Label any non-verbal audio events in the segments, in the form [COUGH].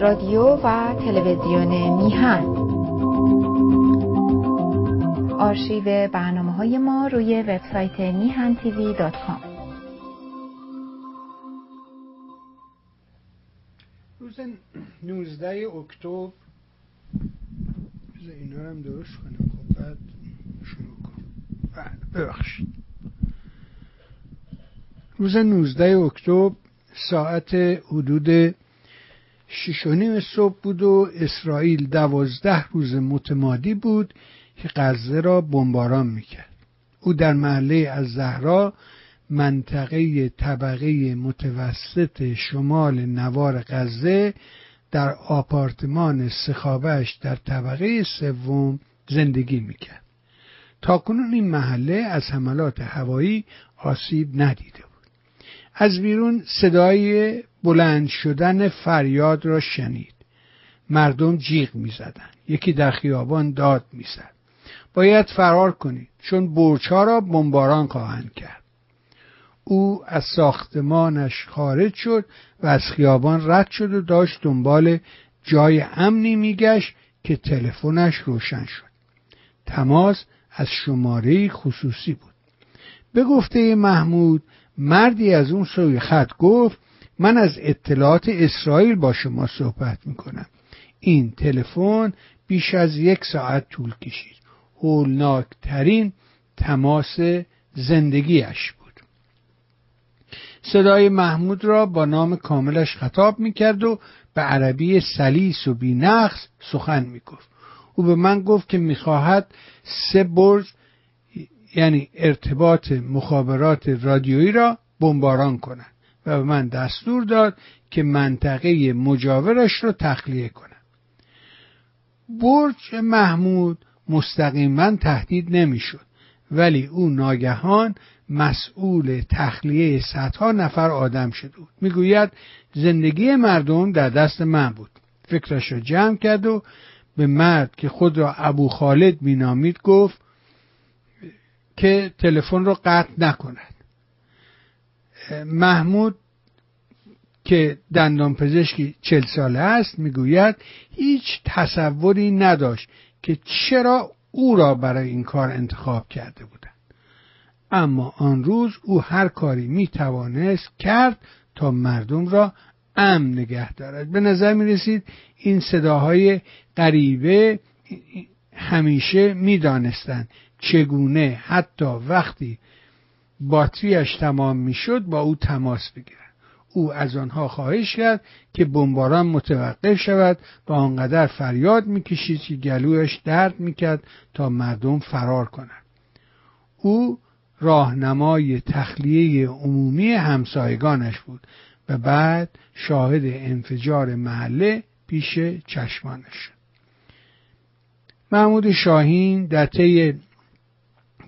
رادیو و تلویزیون میهن. آرشیو برنامه های ما روی وبسایت میهن تیوی دات کام. روز 19 اکتبر. اینا رو هم درست کنم. خب بعد شروع کنم. بله، ببخشید. روز 19 اکتبر ساعت حدود شش و نیم صبح بود و اسرائیل دوازده روز متمادی بود که غزه را بمباران می‌کرد. او در محله از زهرا منطقه طبقه متوسط شمال نوار غزه در آپارتمان سخابش در طبقه سوم زندگی می‌کرد. تا کنون این محله از حملات هوایی آسیب ندیده بود. از بیرون صدای بلند شدن فریاد را شنید. مردم جیغ می‌زدند. یکی در خیابان داد می‌زد. باید فرار کنید چون برچها را بمباران خواهند کرد. او از ساختمانش خارج شد و از خیابان رد شد و داشت دنبال جای امنی میگشت که تلفنش روشن شد. تماس از شماره خصوصی بود. به گفته محمود مردی از اون سوی خط گفت من از اطلاعات اسرائیل با شما صحبت می‌کنم. این تلفن بیش از یک ساعت طول کشید. هولناکترین تماس زندگیش بود. صدای محمود را با نام کاملش خطاب می‌کرد و به عربی سلیس و بینقص سخن می‌گفت. او به من گفت که می‌خواهد سه برج یعنی ارتباط مخابرات رادیویی را بمباران کند. و به من دستور داد که منطقه مجاورش را تخلیه کنم. برج محمود مستقیما تهدید نمی‌شد ولی او ناگهان مسئول تخلیه صدها نفر آدم شده بود. می‌گوید زندگی مردم در دست من بود. فکرش را جمع کرد و به مرد که خود را ابو خالد مینامید گفت که تلفن را قطع نکند. محمود که دندان پزشکی چل ساله است می‌گوید هیچ تصوری نداشت که چرا او را برای این کار انتخاب کرده بودند. اما آن روز او هر کاری می توانست کرد تا مردم را امن نگه دارد. به نظر می رسید این صداهای غریبه همیشه می دانستند چگونه حتی وقتی باتریش تمام می شد با او تماس بگیرد. او از آنها خواهش کرد که بمباران متوقف شود و آنقدر فریاد می‌کشید که گلویش درد می‌کرد تا مردم فرار کنند. او راهنمای تخلیه عمومی همسایگانش بود و بعد شاهد انفجار محله پیش چشمانش محمود شاهین در طی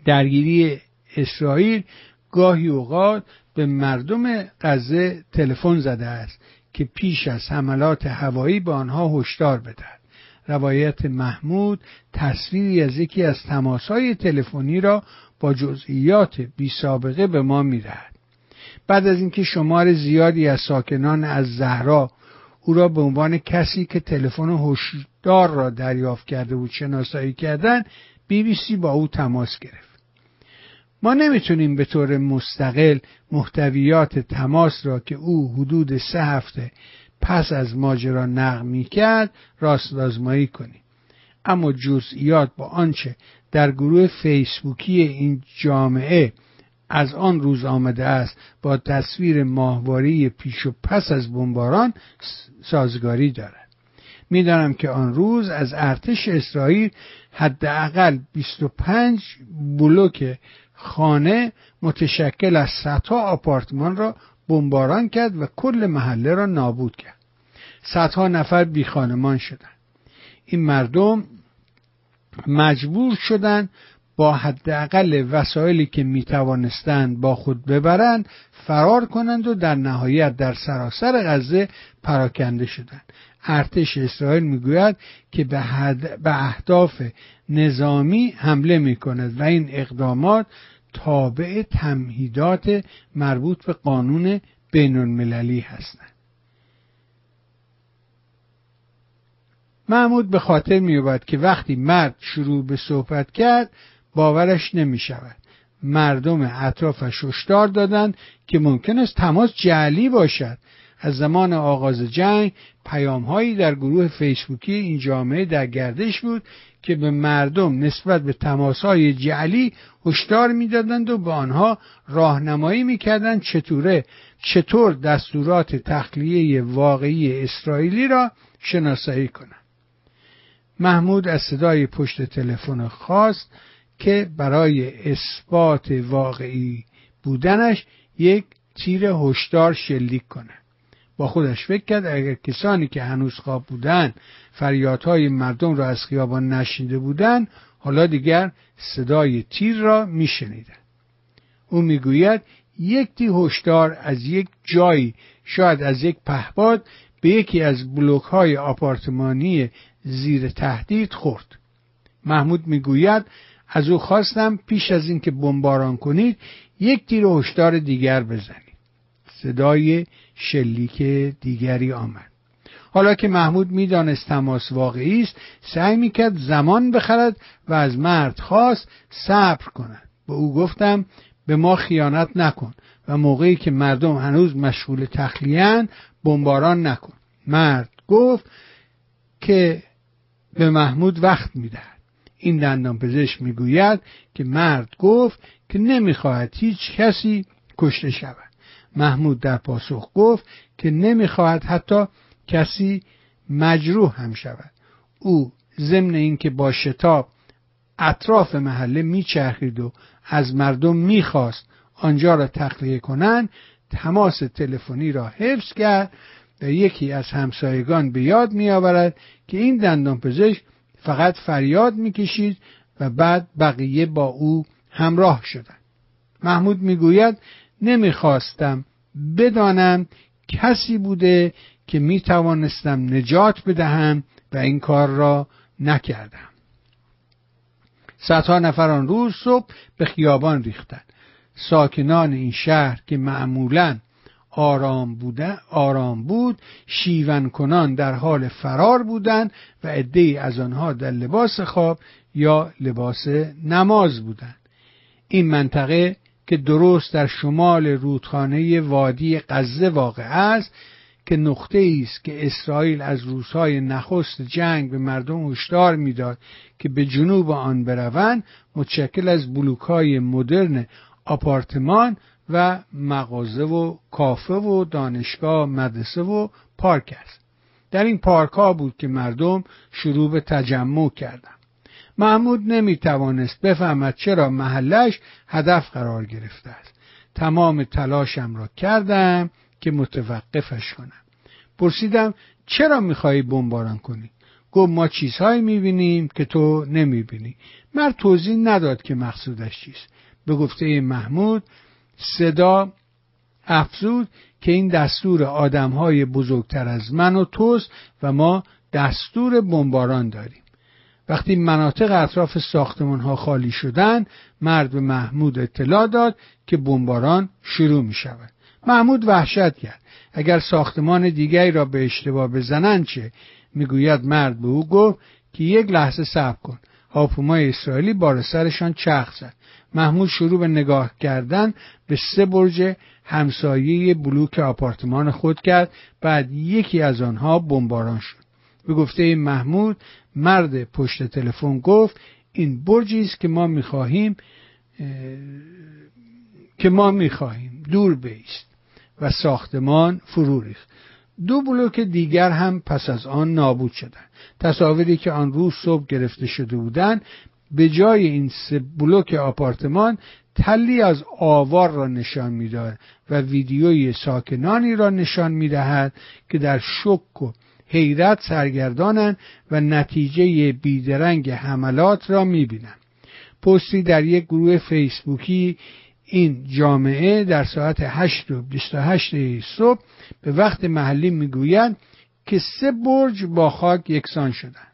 درگیری اسرائیل گاهی اوقات به مردم غزه تلفن زده است که پیش از حملات هوایی به آنها هشدار بدهد. روایت محمود تصویری از یکی از تماسهای تلفنی را با جزئیات بی سابقه به ما می‌دهد. بعد از اینکه شمار زیادی از ساکنان از زهرا او را به عنوان کسی که تلفن هشدار را دریافت کرده بود شناسایی کردند بی بی سی با او تماس گرفت. ما نمی‌تونیم به طور مستقل محتویات تماس را که او حدود سه هفته پس از ماجرا نقل می کرد راست آزمایی کنیم. اما جزئیات با آنچه در گروه فیسبوکی این جامعه از آن روز آمده است با تصویر ماهواره پیش و پس از بمباران سازگاری دارد. می‌دانم که آن روز از ارتش اسرائیل حداقل 25 بلوک خانه متشکل از صدها آپارتمان را بمباران کرد و کل محله را نابود کرد. صدها نفر بی خانمان شدند. این مردم مجبور شدند با حداقل وسایلی که می توانستند با خود ببرند فرار کنند و در نهایت در سراسر غزه پراکنده شدند. ارتش اسرائیل می‌گوید که به, به اهداف نظامی حمله می کند و این اقدامات تابع تمهیدات مربوط به قانون بین المللی هستند. محمود به خاطر میوبد که وقتی مرد شروع به صحبت کرد باورش نمی شود مردم اطرافش هشدار دادند که ممکن است تماس جعلی باشد. از زمان آغاز جنگ پیامهایی در گروه فیسبوکی این جامعه در گردش بود که به مردم نسبت به تماسهای جعلی هشدار می‌دادند و به آنها راهنمایی می‌کردند چطوره چطور دستورات تخلیه واقعی اسرائیلی را شناسایی کنند. محمود از صدای پشت تلفن خواست که برای اثبات واقعی بودنش یک تیر هشدار شلیک کنه با خودش فکر کرد اگر کسانی که هنوز خواب بودند فریادهای مردم را از خیابان نشنیده بودند حالا دیگر صدای تیر را میشنیدند. او می‌گوید یک تی هشدار از یک جایی شاید از یک پهباد به یکی از بلوک های آپارتمانی زیر تهدید خورد. محمود می‌گوید از او خواستم پیش از اینکه بمباران کنید یک تیر هشدار دیگر بزنید. صدای شلیک دیگری آمد. حالا که محمود می‌دانست تماس واقعی است سعی می‌کرد زمان بخرد و از مرد خواست صبر کند. به او گفتم به ما خیانت نکن و موقعی که مردم هنوز مشغول تخلیان بمباران نکن. مرد گفت که به محمود وقت می‌دهد. این دندان پزشک می‌گوید که مرد گفت که نمی‌خواهد هیچ کسی کشته شود. محمود در پاسخ گفت که نمی‌خواهد حتی کسی مجروح هم شود. او ضمن اینکه با شتاب اطراف محله میچرخید و از مردم می‌خواست آنجا را تخلیه کنند تماس تلفنی را حفظ کرد و یکی از همسایگان به یاد میآورد که این دندان پزشک فقط فریاد می‌کشید و بعد بقیه با او همراه شدند. محمود می‌گوید نمی‌خواستم بدانم کسی بوده که می‌توانستم نجات بدهم و این کار را نکردم. صدها نفر آن روز صبح به خیابان ریختند. ساکنان این شهر که معمولا آرام, بوده، آرام بود شیون کنان در حال فرار بودند و عدهای از آنها در لباس خواب یا لباس نماز بودند. این منطقه که درست در شمال رودخانه وادی غزه واقع است که نقطه است که اسرائیل از روزهای نخست جنگ به مردم هشدار می‌داد که به جنوب آن بروند متشکل از بلوکهای مدرن آپارتمان و مغازه و کافه و دانشگاه مدرسه و پارک است. در این پارک ها بود که مردم شروع به تجمع کردند. محمود نمی توانست بفهمد چرا محلش هدف قرار گرفته است. تمام تلاشم را کردم که متوقفش کنم. پرسیدم چرا میخوایی بمباران کنی؟ گفت ما چیزهایی می‌بینیم که تو نمی‌بینی. مرد توضیح نداد که مقصودش چیست. به گفته محمود صدا افزود که این دستور آدمهای بزرگتر از من و توست و ما دستور بمباران داریم. وقتی مناطق اطراف ساختمان ها خالی شدن مرد به محمود اطلاع داد که بمباران شروع می شود محمود وحشت کرد. اگر ساختمان دیگری را به اشتباه بزنند چه؟ می‌گوید مرد به او گفت که یک لحظه صبر کن. هاپومای اسرائیلی بار سرشان چرخ زد. محمود شروع به نگاه کردن به سه برج همسایه بلوک آپارتمان خود کرد. بعد یکی از آنها بمباران شد. به گفته محمود مرد پشت تلفن گفت این برجی است که ما می‌خواهیم که ما می‌خواهیم. دور بیست. و ساختمان فرو ریخت. دو بلوک دیگر هم پس از آن نابود شدند. تصاویری که آن روز صبح گرفته شده بودند به جای این سه بلوک آپارتمان تلی از آوار را نشان می‌داد و ویدیوی ساکنانی را نشان می‌دهد که در شک و حیرت سرگردانند و نتیجه بیدرنگ حملات را می‌بینند. پستی در یک گروه فیسبوکی این جامعه در ساعت 8 و 28 صبح به وقت محلی می‌گویند که سه برج با خاک یکسان شدند.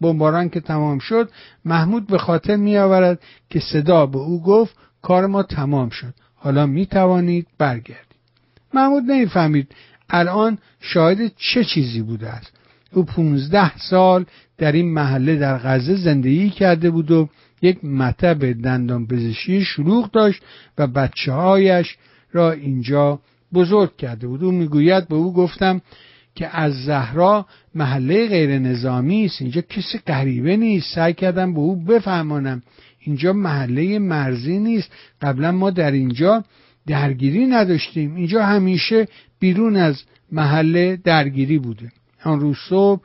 بمباران که تمام شد محمود به خاطر می آورد که صدا به او گفت کار ما تمام شد. حالا می توانید برگردید. محمود نمی‌فهمید الان شاهد چه چیزی بوده است؟ او 15 سال در این محله در غزه زندگی کرده بود و یک مطب دندان پزشکی شلوغ داشت و بچه هایش را اینجا بزرگ کرده بود. او می‌گوید به او گفتم که از زهرا محله غیر نظامی است اینجا کسی غریبه نیست. سعی کردم به او بفهمانم. اینجا محله مرزی نیست. قبلا ما در اینجا درگیری نداشتیم. اینجا همیشه بیرون از محله درگیری بوده. آن روز صبح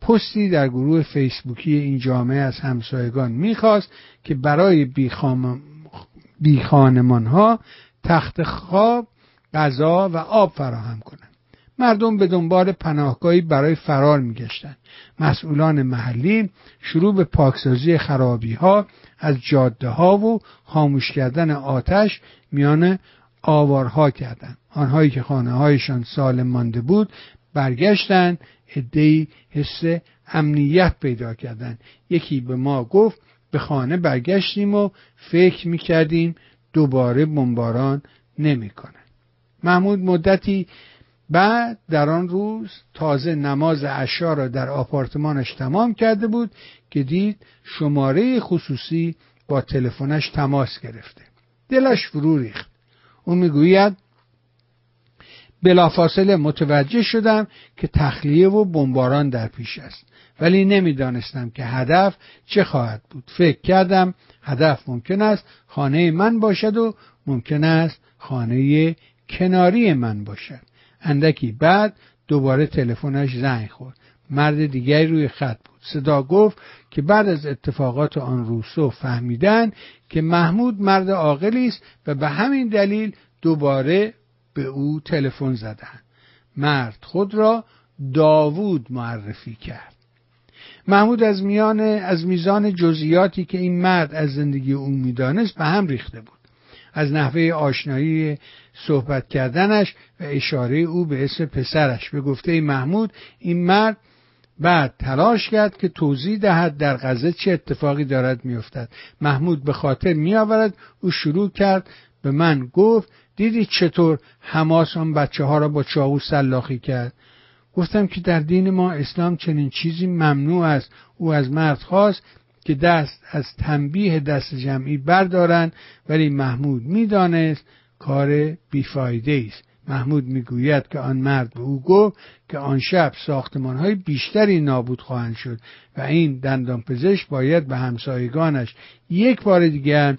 پستی در گروه فیسبوکی این جامعه از همسایگان می‌خواست که برای بیخانمان ها تخت خواب غذا و آب فراهم کنند. مردم به دنبال پناهگاهی برای فرار میگشتند. مسئولان محلی شروع به پاکسازی خرابی ها از جاده ها و خاموش کردن آتش میان آوارها کردند آنهایی که خانه هایشان سالم مانده بود برگشتند عدهای حس امنیت پیدا کردند یکی به ما گفت به خانه برگشتیم و فکر می‌کردیم دوباره بمباران نمی‌کنن. محمود مدتی بعد در آن روز تازه نماز عشا را در آپارتمانش تمام کرده بود که دید شماره خصوصی با تلفنش تماس گرفته. دلش فرو ریخت. او می‌گوید بلافاصله متوجه شدم که تخلیه و بمباران در پیش است ولی نمی‌دانستم که هدف چه خواهد بود. فکر کردم هدف ممکن است خانه من باشد و ممکن است خانه کناری من باشد. اندکی بعد دوباره تلفنش زنگ خورد. مرد دیگری روی خط بود. صدا گفت که بعد از اتفاقات آن روسو فهمیدن که محمود مرد عاقلی است و به همین دلیل دوباره به او تلفن زدند. مرد خود را داوود معرفی کرد. محمود از میان از میزان جزئیاتی که این مرد از زندگی او می‌دانست به هم ریخته بود. از نحوه آشنایی صحبت کردنش و اشاره او به اسم پسرش به گفته محمود این مرد بعد تلاش کرد که توضیح دهد در غزه چه اتفاقی دارد میافتد. محمود به خاطر میآورد او شروع کرد به من گفت دیدی چطور حماس آن بچه ها را با چاقو سلاخی کرد؟ گفتم که در دین ما اسلام چنین چیزی ممنوع است. او از مرد خواست که دست از تنبیه دست جمعی بردارند ولی محمود می‌دانست کار بیفایده است. محمود می‌گوید که آن مرد به او گفت که آن شب ساختمان های بیشتری نابود خواهند شد و این دندان پزشک باید به همسایگانش یک بار دیگر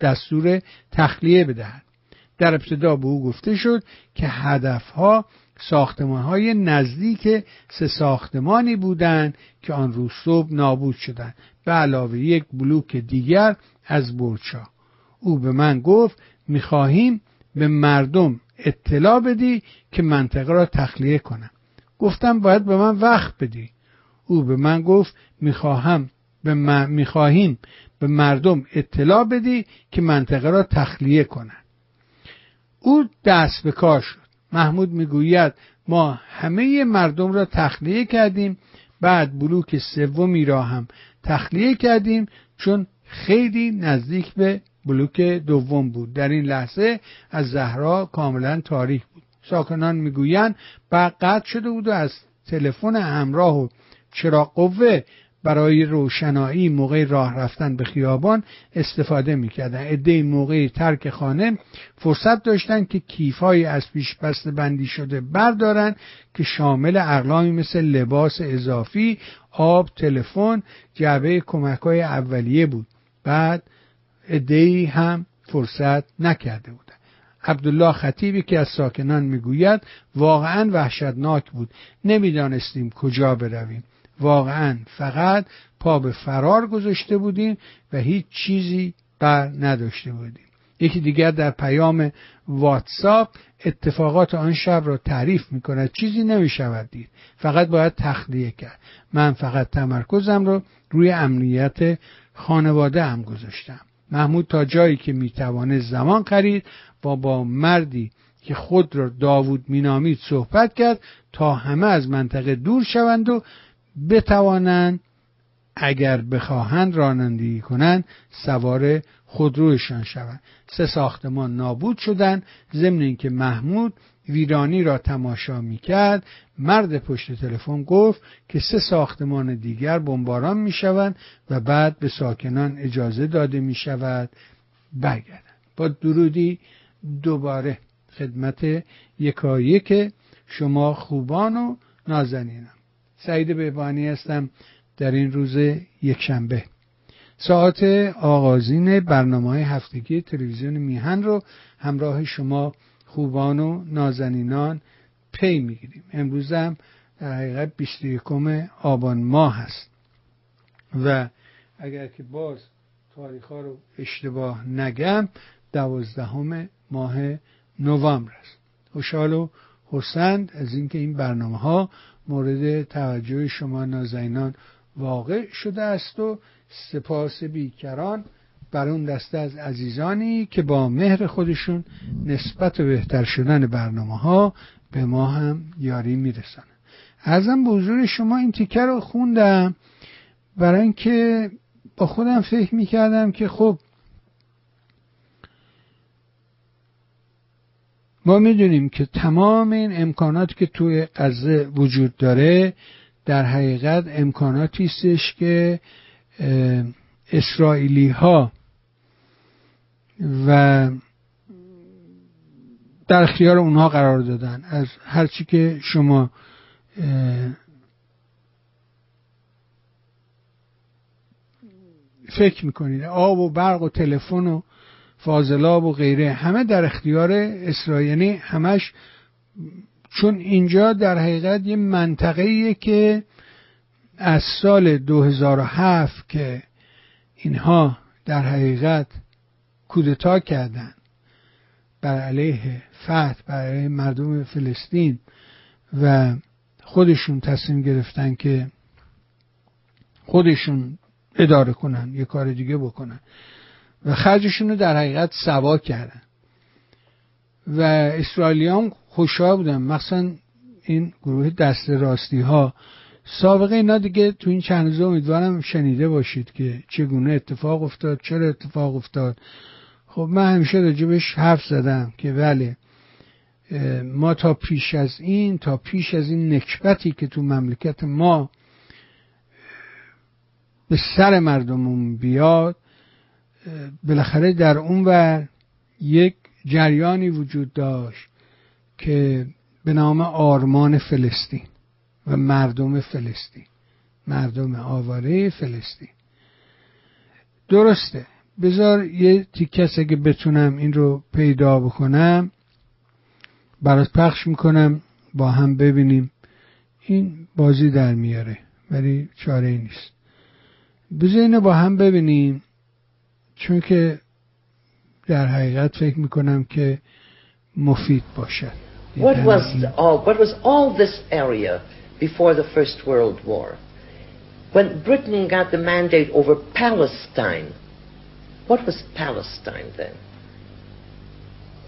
دستور تخلیه بدهد. در ابتدا به او گفته شد که هدفها ساختمان های نزدیک سه ساختمانی بودند که آن روز صبح نابود شدند به علاوه یک بلوک دیگر از برچا او به من گفت می‌خواهیم به مردم اطلاع بدی که منطقه را تخلیه کنم. گفتم باید به من وقت بدی. او به من گفت می‌خواهم به می‌خواهیم به مردم اطلاع بدی که منطقه را تخلیه کنند. او دست به کار شد. محمود می‌گوید ما همه مردم را تخلیه کردیم بعد بلوک سومی را هم تخلیه کردیم چون خیلی نزدیک به بلوک دوم بود. در این لحظه از زهرا کاملا تاریک بود. ساکنان می‌گویند قطع شده بود و از تلفن همراه و چراغ قوه برای روشنایی موقع راه رفتن به خیابان استفاده می‌کردن عده موقع ترک خانه فرصت داشتن که کیفهای از پیش بسته بندی شده بردارن که شامل اقلامی مثل لباس اضافی آب تلفن جعبه کمک های اولیه بود. بعد عده هم فرصت نکرده بودن. عبدالله خطیبی که از ساکنان می‌گوید واقعا وحشتناک بود. نمی‌دانستیم کجا برویم. واقعا فقط پا به فرار گذاشته بودیم و هیچ چیزی بر نداشته بودیم. یکی دیگر در پیام واتساپ اتفاقات آن شب را تعریف می کند چیزی نمی شود دید. فقط باید تخلیه کرد. من فقط تمرکزم را روی امنیت خانواده هم گذاشتم. محمود تا جایی که می‌توانه زمان خرید و با مردی که خود را داوود مینامید صحبت کرد تا همه از منطقه دور شوند و بتوانند اگر بخواهند رانندگی کنند سوار خودرویشان شوند. سه ساختمان نابود شدند ضمن اینکه محمود ویرانی را تماشا می‌کرد. مرد پشت تلفن گفت که سه ساختمان دیگر بمباران می‌شوند و بعد به ساکنان اجازه داده می‌شود. برگردند. با درودی دوباره خدمت یکایک شما خوبان و نازنینم سعید بهبانی هستم در این روز یکشنبه. ساعت آغازین برنامه هفتگی تلویزیون میهن رو همراه شما خوبان و نازنینان پی می‌گیریم. امروز هم در حقیقت 21 آبان ماه هست. و اگر که باز تاریخ ها رو اشتباه نگم دوازدهم ماه نوامبر است. خوشحال و حسند از اینکه این برنامه ها مورد توجه شما نازنینان واقع شده است و سپاس بیکران بر اون دسته از عزیزانی که با مهر خودشون نسبت و بهتر شدن برنامه ها به ما هم یاری می‌رسن ازم به حضور شما این تیکه رو خوندم برای اینکه با خودم فکر می‌کردم که خب ما می‌دونیم که تمام این امکانات که توی غزه وجود داره در حقیقت امکاناتی استش که اسرائیلی ها و در اختیار اونها قرار دادن. از هرچی که شما فکر می‌کنید آب و برق و تلفن و فاضلاب و غیره همه در اختیار اسرائیل. یعنی همش چون اینجا در حقیقت یه منطقه که از سال 2007 که اینها در حقیقت کودتا کردن. بر علیه فتح بر علیه مردم فلسطین و خودشون تصمیم گرفتن که خودشون اداره کنن یه کار دیگه بکنن. و خرجشون رو در حقیقت سوا کردن. و اسرائیلیان خوشحال بودن. مخصوصا این گروه دست راستی ها سابقه اینا دیگه تو این چند روز امیدوارم شنیده باشید که چگونه اتفاق افتاد چرا اتفاق افتاد. خب من همیشه راجبش حرف زدم که بله ما تا پیش از این تا پیش از این نکبتی که تو مملکت ما به سر مردمون بیاد بالاخره در اون ور یک جریانی وجود داشت که به نام آرمان فلسطین و مردم فلسطین مردم آواره فلسطین. درسته. بذار یه تیکس اگه بتونم این رو پیدا بکنم برات پخش می‌کنم با هم ببینیم. این بازی در میاره ولی چاره ای نیست. بذار اینو با هم ببینیم چون که در حقیقت فکر می‌کنم که مفید باشد. What was, all, what was all this area before the First World War? When Britain got the mandate over Palestine, what was Palestine then?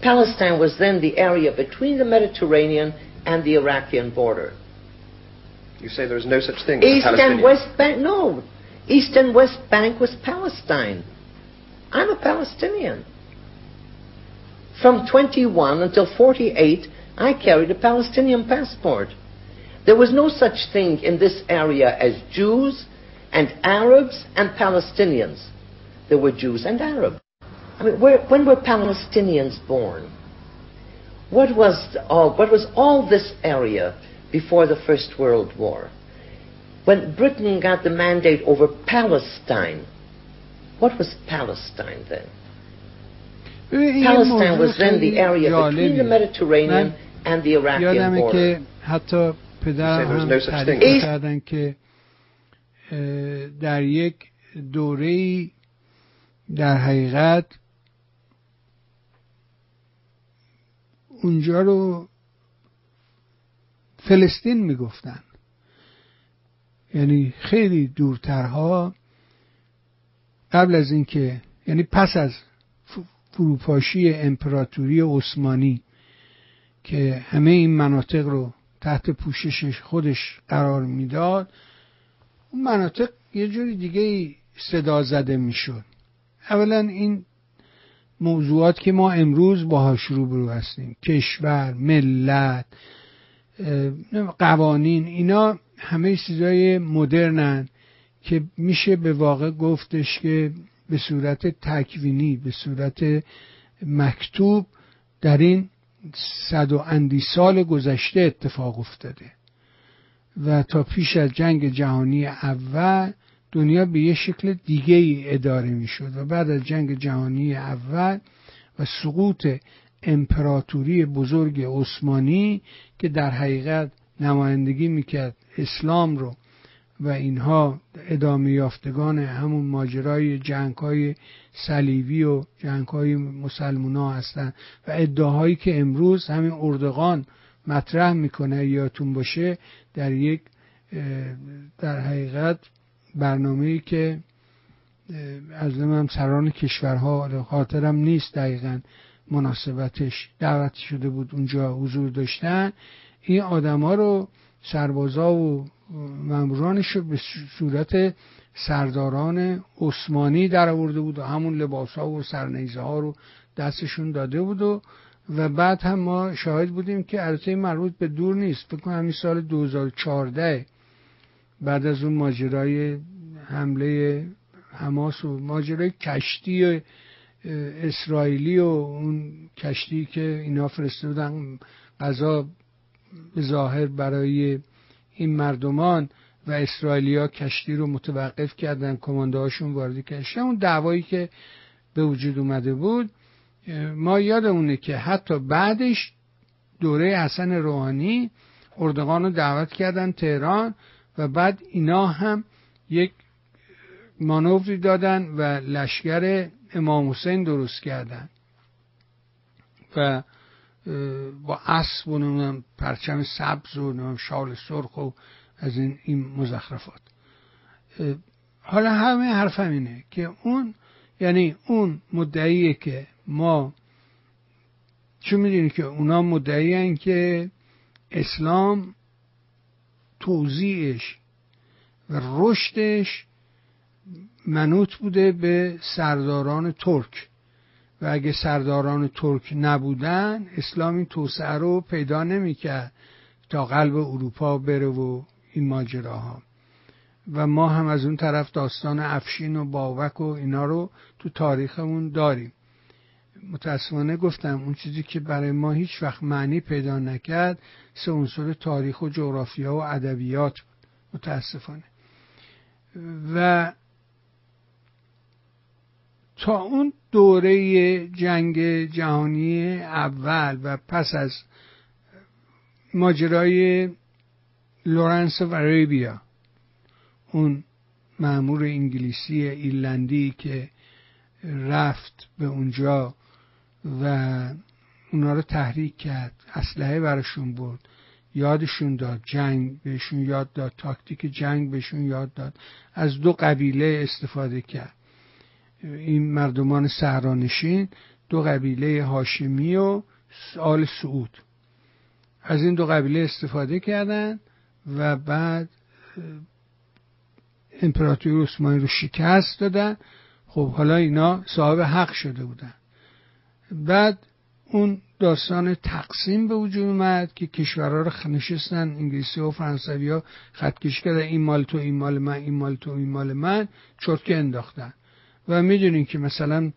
Palestine was then the area between the Mediterranean and the Iraqian border. You say there's no such thing as East and West Bank, no. East and West Bank was Palestine. I'm a Palestinian. From 21 until 48, I carried a Palestinian passport. There was no such thing in this area as Jews and Arabs and Palestinians There were Jews and Arabs. I mean, where, when were Palestinians born? What was, all, what was all this area before the First World War? When Britain got the mandate over Palestine, what was Palestine then? Palestine was then the area between the Mediterranean and the Iraqian یادمه border. که حتی پدر Say there was هم no such تعریف thing. کردن که اه، در یک دوره در حقیقت اونجا رو فلسطین می‌گفتن. یعنی خیلی دورترها قبل از اینکه یعنی پس از فروپاشی امپراتوری عثمانی که همه این مناطق رو تحت پوشش خودش قرار می‌داد اون مناطق یه جوری دیگه صدا زده می‌شد. اولا این موضوعات که ما امروز باهاش روبرو هستیم. کشور ملت قوانین اینا همه چیزای مدرنن که میشه به واقع گفتش که به صورت تکوینی به صورت مکتوب در این صد و اندی سال گذشته اتفاق افتاده. و تا پیش از جنگ جهانی اول دنیا به یه شکل دیگه ای اداره می شد و بعد از جنگ جهانی اول و سقوط امپراتوری بزرگ عثمانی که در حقیقت نمایندگی می‌کرد اسلام رو و اینها ادامه یافتگان همون ماجرای جنگ های صلیبی و جنگ های مسلمان ها هستن و ادعاهایی که امروز همین اردغان مطرح می‌کنه یادتون باشه در یک در حقیقت برنامه که از هم سران کشورها خاطرم نیست دقیقا مناسبتش. دعوت شده بود اونجا حضور داشتن. این آدما رو سربازا و مامورانش رو به صورت سرداران عثمانی در آورده بود و همون لباس ها و سرنیزه ها رو دستشون داده بود و و بعد هم ما شاهد بودیم که البته مربوط به دور نیست. فکر کنم همین سال 2014 بعد از اون ماجرای حمله حماس و ماجرای کشتی اسرائیلی و اون کشتی که اینا فرسته بودن غذا به ظاهر برای این مردمان و اسرائیلیا کشتی رو متوقف کردن کمانده هاشون وارد کشتی اون دعوایی که به وجود اومده بود ما یادمونه که حتی بعدش دوره حسن روحانی اردوغان رو دعوت کردن تهران. و بعد اینا هم یک مانوری دادن و لشکر امام حسین درست کردن. و با اسب و پرچم سبز و شال سرخ و از این, این مزخرفات. حالا همه حرف اینه که اون یعنی اون مدعیه که ما چون می‌دونی که اونا مدعی که اسلام توضیحش و رشدش منوط بوده به سرداران ترک. و اگه سرداران ترک نبودن اسلام این توسعه رو پیدا نمی‌کرد تا قلب اروپا بره و این ماجراها. و ما هم از اون طرف داستان افشین و باوک و اینا رو تو تاریخمون داریم. متاسفانه گفتم اون چیزی که برای ما هیچ وقت معنی پیدا نکرد سه عنصر تاریخ و جغرافیا و ادبیات متاسفانه. و تا اون دوره جنگ جهانی اول و پس از ماجرای Lawrence of Arabia اون مأمور انگلیسی ایرلندی که رفت به اونجا و اونا رو تحریک کرد. اسلحه براشون برد. یادشون داد. جنگ بهشون یاد داد. تاکتیک جنگ بهشون یاد داد. از دو قبیله استفاده کرد. این مردمان صحرانشین دو قبیله هاشمی و آل سعود. از این دو قبیله استفاده کردن و بعد امپراتوری عثمانی رو شکست دادن. خب حالا اینا صاحب حق شده بودن. بعد اون داستان تقسیم به وجود اومد که کشورها رو نشستن انگلیسی و فرانسوی ها خطکش کردن. این مال تو این مال من این مال تو این مال من. چرتکه انداختن. و می‌دونین که مثلا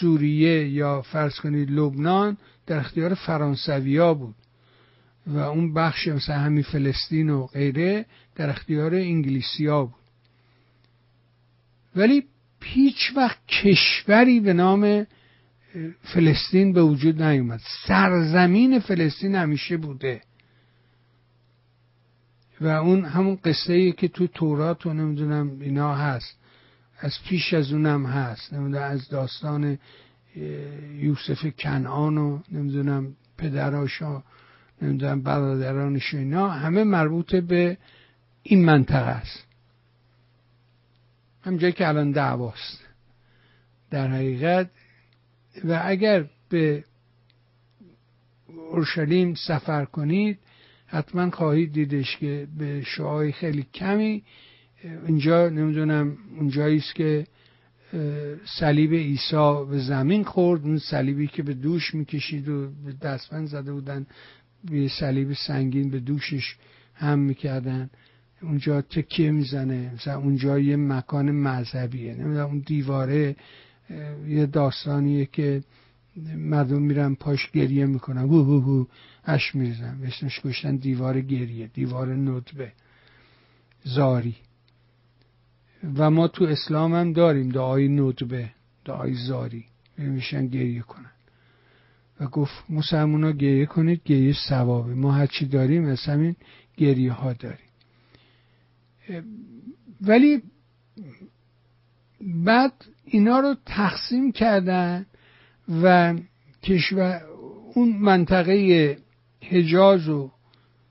سوریه یا فرض کنید لبنان در اختیار فرانسویا بود. و اون بخش مثلا همین فلسطین و غیره در اختیار انگلیسیا بود. ولی هیچ وقت کشوری به نام فلسطین به وجود نیومد. سرزمین فلسطین همیشه بوده. و اون همون قصه ای که تو تورات و نمی‌دونم اینا هست. از پیش از اونم هست. نمی‌دونم از داستان یوسف کنعان و نمی‌دونم پدراشا نمی‌دونم برادرانش اینا همه مربوط به این منطقه است. همجایی که الان دعواست. در حقیقت و اگر به اورشلیم سفر کنید حتما خواهید دیدش که به شعای خیلی کمی اینجا نمی‌دونم اونجایی است که صلیب عیسی به زمین خورد اون صلیبی که به دوش می‌کشید و به دستمند زده بودن به صلیب سنگین به دوشش هم می‌کردن. اونجا تکیه می‌زنه مثلا اونجا یه مکان مذهبیه نمی‌دونم اون دیواره یه داستانیه که مردم میرن پاش گریه می‌کنن. هو هو هو اش میرزن اسمش گشتن دیوار گریه دیوار ندبه زاری. و ما تو اسلام هم داریم دعای ندبه دعای زاری. میشن گریه کنن. و گفت مسلمان گریه کنید گریه ثوابه. ما هرچی داریم از همین گریه ها داریم ولی بعد اینا رو تقسیم کردن و کشور اون منطقه حجاز و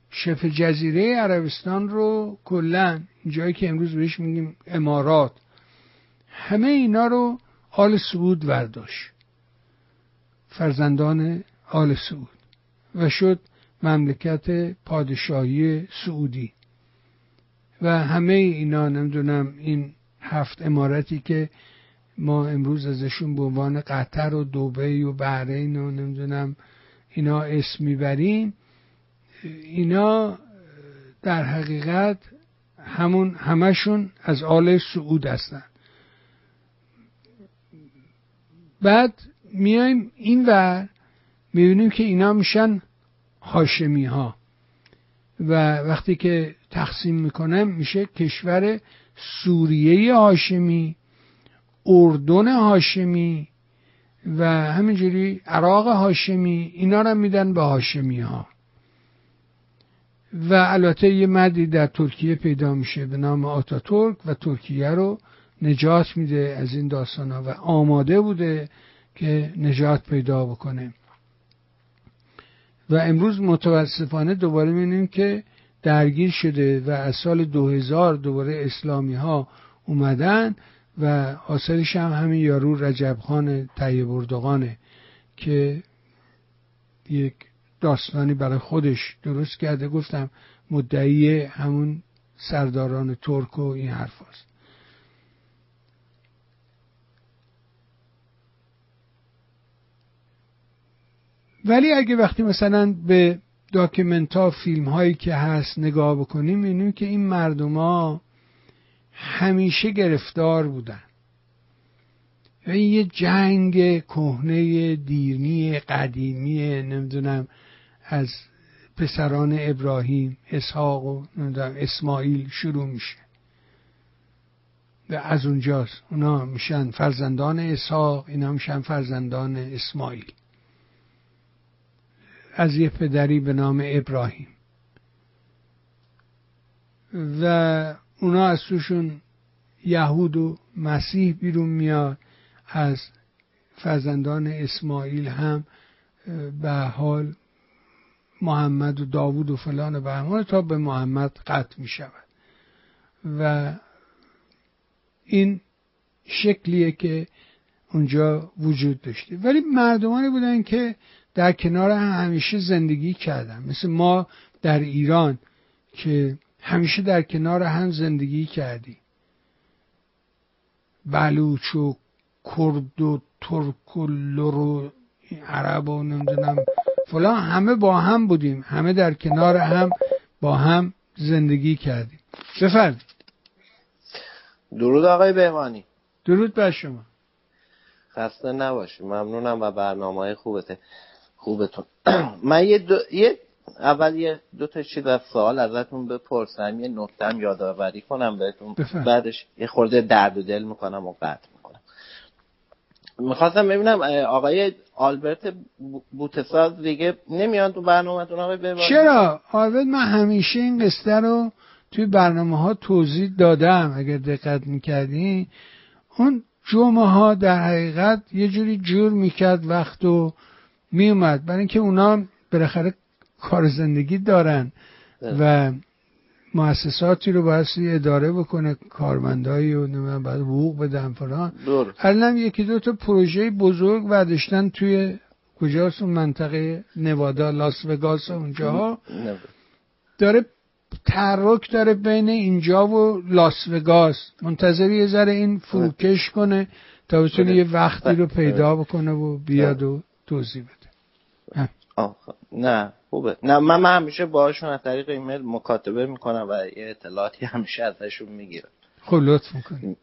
شبه جزیره عربستان رو کلا جایی که امروز بهش میگیم امارات همه اینا رو آل سعود برداشت فرزندان آل سعود و شد مملکت پادشاهی سعودی. و همه اینا نمی‌دونم این هفت امارتی که ما امروز ازشون به عنوان قطر و دوبی و بحرین و نمی‌دونم اینا اسم می‌بریم. اینا در حقیقت همون همشون از آل سعود هستن. بعد میایم این ور می‌بینیم که اینا میشن هاشمی ها و وقتی که تقسیم می‌کنم میشه کشور سوریه هاشمی اردن هاشمی و همینجوری عراق هاشمی اینا رو میدن به هاشمی ها و البته یه مدی در ترکیه پیدا میشه به نام آتاتورک و ترکیه رو نجات میده از این داستان ها و آماده بوده که نجات پیدا بکنه. و امروز متاسفانه دوباره می‌بینیم که درگیر شده و از سال 2000 دوباره اسلامی ها اومدن و آثارش هم همین یارو رجب خان طیب اردوغانه که یک داستانی برای خودش درست کرده گفتم مدعی همون سرداران ترک و این حرف هست. ولی اگه وقتی مثلا به داکیمنت ها فیلم هایی که هست نگاه بکنیم می‌بینیم که این مردم ها همیشه گرفتار بودن. و این یه جنگ کهنه دیرنی قدیمی نمی‌دونم از پسران ابراهیم اسحاق و نمی‌دونم اسماعیل شروع میشه. و از اونجاست. اونا میشن فرزندان اسحاق اینا میشن فرزندان اسماعیل. از یه پدری به نام ابراهیم. و اونا از توشون یهود و مسیح بیرون میاد از فرزندان اسماعیل هم به حال محمد و داوود و فلان و بهمان تا به محمد قطع می شود و این شکلیه که اونجا وجود داشته. ولی مردمانی بودن که در کنار هم همیشه زندگی کردن. مثل ما در ایران که همیشه در کنار هم زندگی کردیم. بلوچ و کرد و ترک و لرو عرب و نمی‌دونم فلان همه با هم بودیم. همه در کنار هم با هم زندگی کردیم. بفرد درود آقای بهمانی. درود بر شما. خسته نباشی. ممنونم و برنامه خوبته. خوبتون. [CLEARS THROAT] من یه, دو... یه اول یه دو تا چیز از سوال ازتون بپرسم یه نکتم یادآوری کنم بهتون. بعدش یه خورده درد و دل می‌کنم و قطع می‌کنم. می‌خواستم ببینم آقای آلبرت بوتساز دیگه نمیان تو برنامه آقای ببارید چرا؟ آلبرت من همیشه این قصه رو توی برنامه ها توضیح دادم اگر دقت می‌کردین. اون جمعه ها در حقیقت یه جوری جور می‌کرد وقت و میومد. برای اینکه اونا بالاخره کار زندگی دارن و مؤسساتی رو باید اداره بکنه کارمندایی و نمی‌دونم باید حقوق بدن فلان. الان یکی دو تا پروژه بزرگ برداشتن توی کجاست؟ اون منطقه نوادا لاس وگاس اونجاها. داره تحرک داره بین اینجا و لاس وگاس. منتظر یه ذره این فروکش کنه تا بتونه یه وقتی رو پیدا بکنه و بیاد و توضیح بده. نه خوبه. نه من, من همیشه باهاشون از طریق ایمیل مکاتبه می‌کنم و یه اطلاعاتی همیشه ازشون می‌گیرم. خب لطف می‌کنی.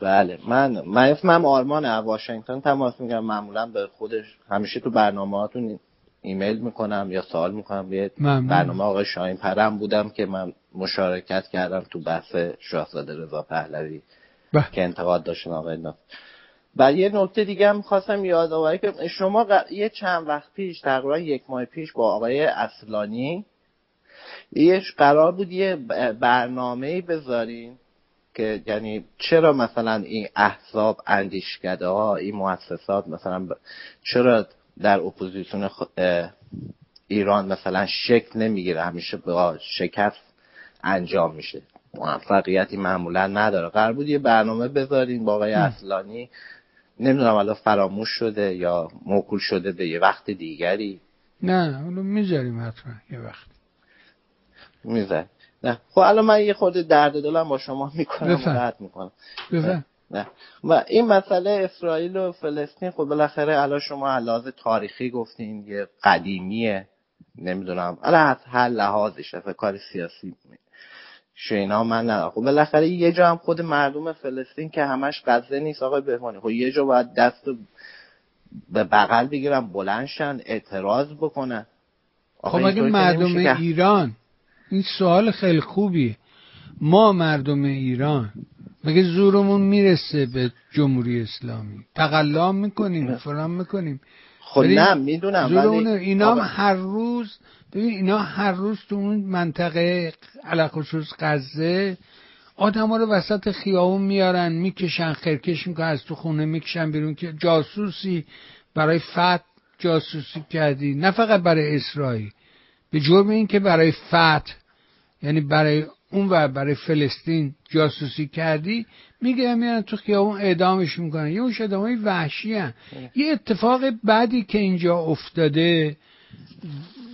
بله من من اسمم آرمان از واشنگتن. تماس میگم معمولا به خودش همیشه تو برنامه هاتون ایمیل می‌کنم یا سوال می‌کنم. یه برنامه آقای شاهین پرم بودم که من مشارکت کردم تو بحث شاهزاده رضا پهلوی. که انتقاد داشتن آقای ناف و یه نکته دیگه هم خواستم یادآوری که شما یه چند وقت پیش تقریبا یک ماه پیش با آقای اصلانی یه قرار بود یه برنامه بذارین که یعنی چرا مثلا این احزاب اندیشکده ها این مؤسسات مثلا چرا در اپوزیسیون ایران مثلا شکل نمی‌گیره؟ همیشه با شکست انجام میشه. موفقیتی معمولا نداره. قرار بود یه برنامه بذارین با آقای اصلانی نمی‌دونم الان فراموش شده یا موکول شده به یه وقت دیگری؟ نه حالا می‌ذاریم حتما یه وقت. می‌ذاریم. نه. خب الان من یه خورده درد دلم با شما می‌کنم و می‌کنم. نه. و این مسئله اسرائیل و فلسطین خب بالاخره الان شما علاوه تاریخی گفتین یه قدیمیه. نمی‌دونم. الان از هر لحاظش از کار سیاسی. شینا من نه خب بالاخره یه جا هم خود مردم فلسطین که همش غزه نیست آقای بهمانی خب یه جا باید دست به بغل بگیرن بلندشن اعتراض بکنن. خب اگه مردم ایران این سوال خیلی خوبیه. ما مردم ایران مگه زورمون می‌رسه به جمهوری اسلامی؟ تقلا می‌کنیم فلان می‌کنیم. خب نه می‌دونم ولی اینا هر روز ببین اینا هر روز تو اون منطقه خصوص غزه آدم ها رو وسط خیابون میارن می‌کشن خرکش می‌کنن از تو خونه می‌کشن بیرون که جاسوسی برای فت جاسوسی کردی نه فقط برای اسرائیل. به جرم این که برای فت یعنی برای اون و برای فلسطین جاسوسی کردی میگه میان تو خیابون اعدامش می‌کنن. یه اون های وحشی هن. یه اتفاق بعدی که اینجا افتاده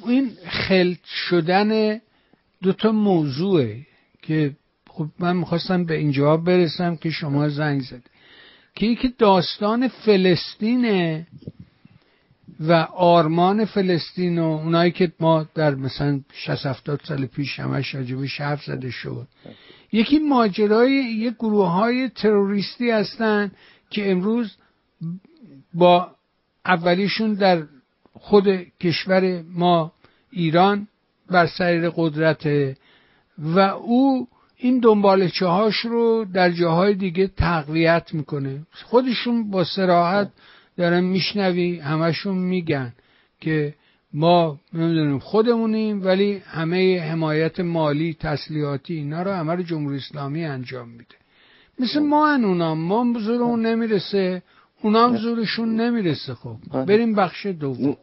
این خلط شدن دوتا موضوعه که خب من می‌خواستم به اینجا برسم که شما زنگ زد. که یکی داستان فلسطینه و آرمان فلسطین و اونایی که ما در مثلا 60 70 سال پیش همش راجبش حرف زده شد. یکی ماجرای یک گروه های تروریستی هستن که امروز با اولیشون در خود کشور ما ایران بر سریر قدرت و او این دنبالچه هاش رو در جاهای دیگه تقویت می‌کنه. خودشون با سراحت دارن میشنوی همشون میگن که ما نمی‌دونیم خودمونیم ولی همه حمایت مالی تسلیحاتی اینا رو همه جمهوری اسلامی انجام میده. مثل ما ان اونا. ما زورمون نمی‌رسه اونا هم زورشون نمی‌رسه خب. بریم بخش دوم.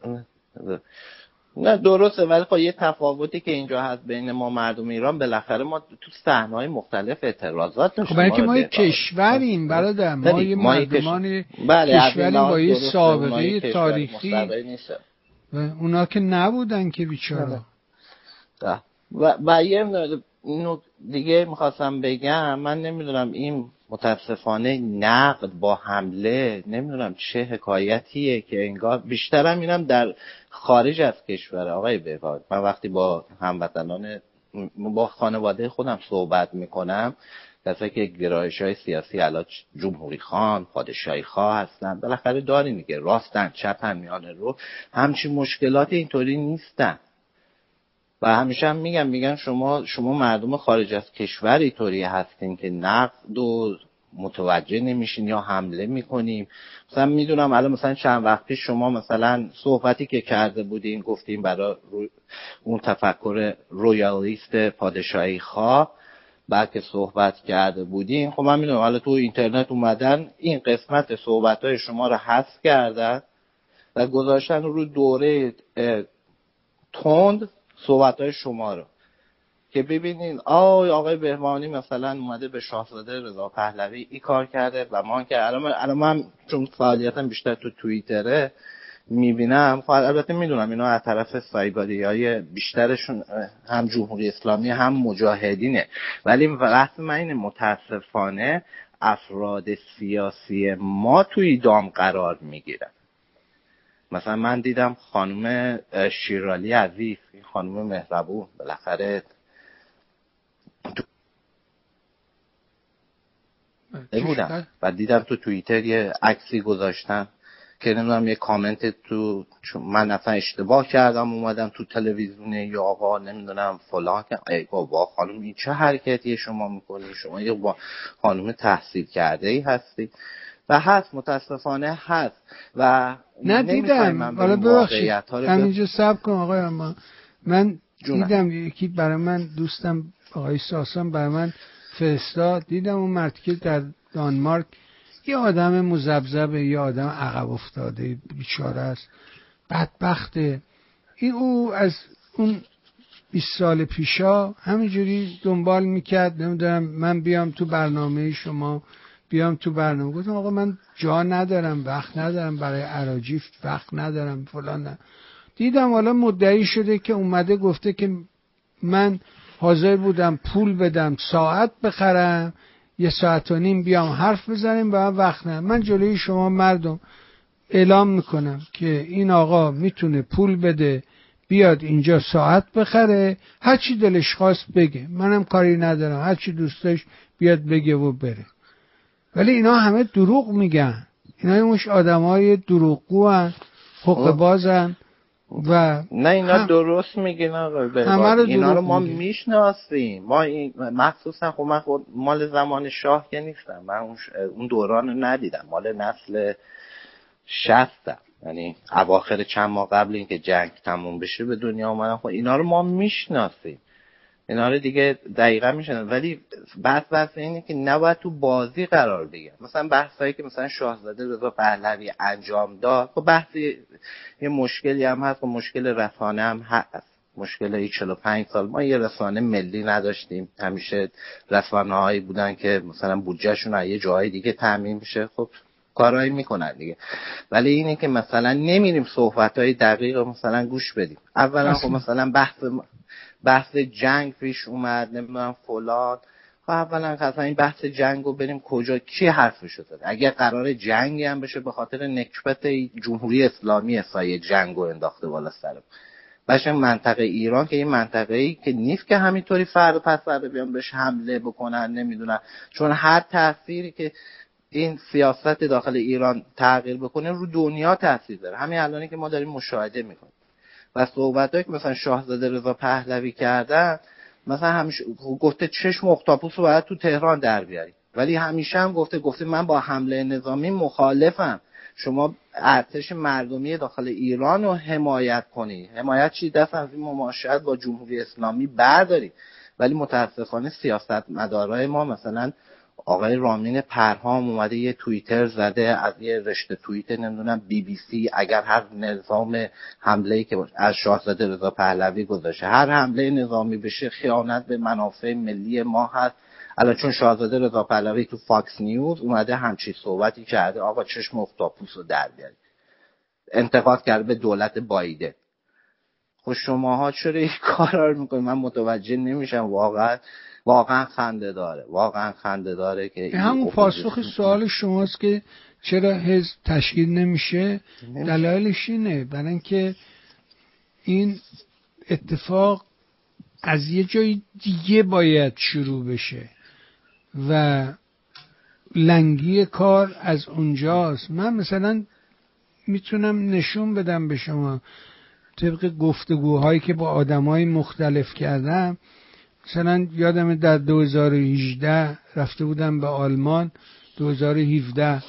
نه درسته ولی خب یه تفاوتی که اینجا هست بین ما مردم ایران بالاخره ما تو صحنه‌های مختلف اعتراضات داشتیم. خب برای که ما یه کشوریم برادر. ما یه مردمان بله کشوریم با یه سابقه تاریخی. و اونا که نبودن که بیچاره. و, و یه دیگه می‌خواستم بگم من نمی‌دونم این متاسفانه نقد با حمله نمی‌دونم چه حکایتیه که انگار بیشترم اینم در خارج از کشور. آقای بهباد من وقتی با هموطنان با خانواده خودم صحبت می‌کنم کسایی که گرایش های سیاسی علا جمهوری خان پادشاهی خواه هستن بالاخره داری میگه راستن چپن میان رو. همچین مشکلات اینطوری نیستن. و همیشه هم میگم میگن شما شما مردم خارج از کشور اینطوری هستین که نقد و متوجه نمیشین یا حمله می‌کنیم. مثلا می‌دونم الان مثلا چند وقت پیش شما مثلا صحبتی که کرده بودین گفتیم برای اون تفکر رویالیست پادشاهی خواه بعد که صحبت کرده بودیم خب من می‌دونم حالا تو اینترنت اومدن این قسمت صحبت های شما رو حذف کردن و گذاشتن رو دوره تند صحبت های شما رو. که ببینین آی آقای بهمانی مثلا اومده به شاهزاده رضا پهلوی ای کار کرده و ما که الان الان من چون فعالیتم بیشتر تو توییتره می‌بینم خب البته می‌دونم اینا از طرف سایبری های بیشترشون هم جمهوری اسلامی هم مجاهدینه. ولی وقت من اینه متاسفانه افراد سیاسی ما توی دام قرار می‌گیرن. مثلا من دیدم خانم شیرالی عزیز خانم مهربون بالاخره بودم و دیدم تو توییتر یه عکسی گذاشتن که نمی‌دونم یه کامنت تو من اصلا اشتباه کردم اومدم تو تلویزیون یا آقا نمی‌دونم فلان که ای بابا خانم این چه حرکتی شما می‌کنی؟ شما یه با خانم تحصیل کرده ای هستی. و هست متاسفانه هست. و نه دیدم حالا ببخشید. همینجا سب کن آقای اما من دیدم یکی برای من دوستم آقای ساسان برای من فرستاد. دیدم اون مرد که در دانمارک یه آدم مزبزبه یه آدم عقب افتاده بیچاره است بدبخته. این او از اون 20 سال پیشا همینجوری دنبال می‌کرد. نمی‌دونم من بیام تو برنامه شما بیام تو برنامه. گفتم آقا من جا ندارم وقت ندارم برای عراجیف وقت ندارم فلان. دیدم حالا مدعی شده که اومده گفته که من حاضر بودم پول بدم ساعت بخرم یه ساعت و نیم بیام حرف بزنیم و وقت نه من جلوی شما مردم اعلام می‌کنم که این آقا می‌تونه پول بده بیاد اینجا ساعت بخره هرچی دلش خواست بگه. منم کاری ندارم هرچی دوستش بیاد بگه و بره. ولی اینا همه دروغ میگن. اینا مش آدم های دروغگو هن حق بازن. و نه اینا درست میگن آقا اینا رو ما می‌شناسیم. ما این مخصوصا خب من خود مال زمان شاه که نیستم. من اون دوران رو ندیدم. مال نسل شستم. یعنی اواخر چند ماه قبل اینکه جنگ تموم بشه به دنیا اومدن خب اینا رو ما می‌شناسیم. اینا رو دیگه دقیقا میشن ولی بحث بحث اینه که نباید تو بازی قرار بگیرن مثلا بحثایی که مثلا شاهزاده رضا پهلوی انجام داد خب بحث یه مشکلی هم هست. و مشکل رسانه هم هست. مشکل 45 سال ما یه رسانه ملی نداشتیم. همیشه رسانه هایی بودن که مثلا بودجهشون یه جای دیگه تعمین میشه. خب کارهایی می‌کنن دیگه. ولی اینه که مثلا نمیریم صحبت های دقیق مثلا گوش بدیم. اولا خب مثلا بحث بحث جنگ پیش اومد نمی‌دونم فلان. خب اولا اصلا این بحث جنگ رو بریم کجا کی حرفش زده اگر قرار جنگی هم بشه به خاطر نکبت جمهوری اسلامی سایه جنگ رو انداخته بالا سرم. باشه منطقه ایران که این منطقه ای که نیست که همینطوری فرد پس فرد بیان بهش حمله بکنن نمی‌دونم. چون هر تاثیری که این سیاست داخل ایران تغییر بکنه رو دنیا تاثیر داره. همین الانی که ما داریم مشاهده می‌کنیم. و صحبت که مثلا شاهزاده رضا پهلوی کردن مثلا همیشه گفته چشم اختاپوس رو باید تو تهران در بیاری. ولی همیشه هم گفته گفته من با حمله نظامی مخالفم. شما ارتش مردمی داخل ایران رو حمایت کنی. حمایت چی؟ دست از این مماشات با جمهوری اسلامی برداری. ولی متاسفانه سیاست مدارای ما مثلا آقای رامین پرهام اومده یه توییتر زده از یه رشته توییت نمی‌دونم بی بی سی اگر هر نظام حمله ای که از شاهزاده رضا پهلوی گذاشته. هر حمله نظامی بشه خیانت به منافع ملی ما هست. الان چون شاهزاده رضا پهلوی تو فاکس نیوز اومده همچی صحبتی کرده آقا چشم اختاپوس رو در بیارید. انتقاد کرده به دولت بایده خب شماها چرا این کار رو من متوجه نمیشم واقعا. واقعا خنده داره واقعا خنده داره که همون پاسخ سوال شماست که چرا حزب تشکیل نمیشه. دلایلش اینه. برای اینکه این اتفاق از یه جای دیگه باید شروع بشه و لنگی کار از اونجاست. من مثلا می‌تونم نشون بدم به شما طبق گفتگوهایی که با آدمای مختلف کردم. مثلا یادم در 2018 رفته بودم به آلمان 2017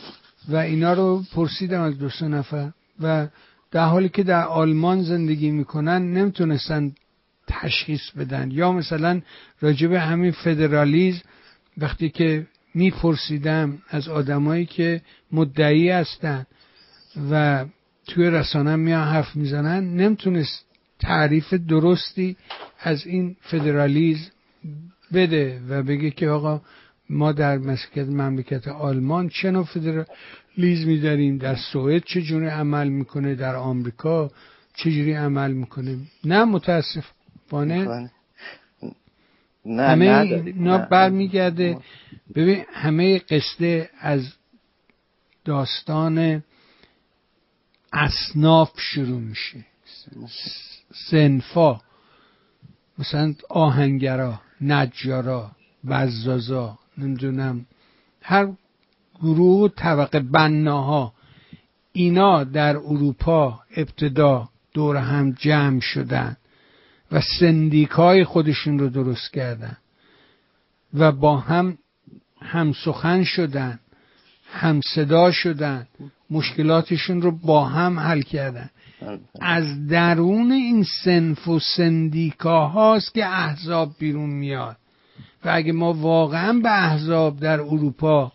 و اینا رو پرسیدم از دو سه نفر و در حالی که در آلمان زندگی می‌کنن نمی‌تونستن تشخیص بدن یا مثلا راجب همین فدرالیزم وقتی که میپرسیدم از آدمایی که مدعی هستن و توی رسانه میان حرف می‌زنن نمی‌تونست تعریف درستی از این فدرالیزم بده و بگه که آقا ما در مملکت مملکت آلمان چه نوع فدرالیزمی داریم؟ در سوئد چجوری عمل می‌کنه؟ در آمریکا چجوری عمل می‌کنه؟ نه متاسفانه نه همه. اینا. برمیگرده. ببین همه قصه از داستان اصناف شروع میشه. سنفا مثلا آهنگرا نجارا بزازا نمی‌دونم هر گروه و طبقه بناها اینا در اروپا ابتدا دور هم جمع شدن و سندیکای خودشون رو درست کردن و با هم هم سخن شدن هم صدا شدن مشکلاتشون رو با هم حل کردن. از درون این سنف و سندیکا هاست که احزاب بیرون میاد. و اگه ما واقعا به احزاب در اروپا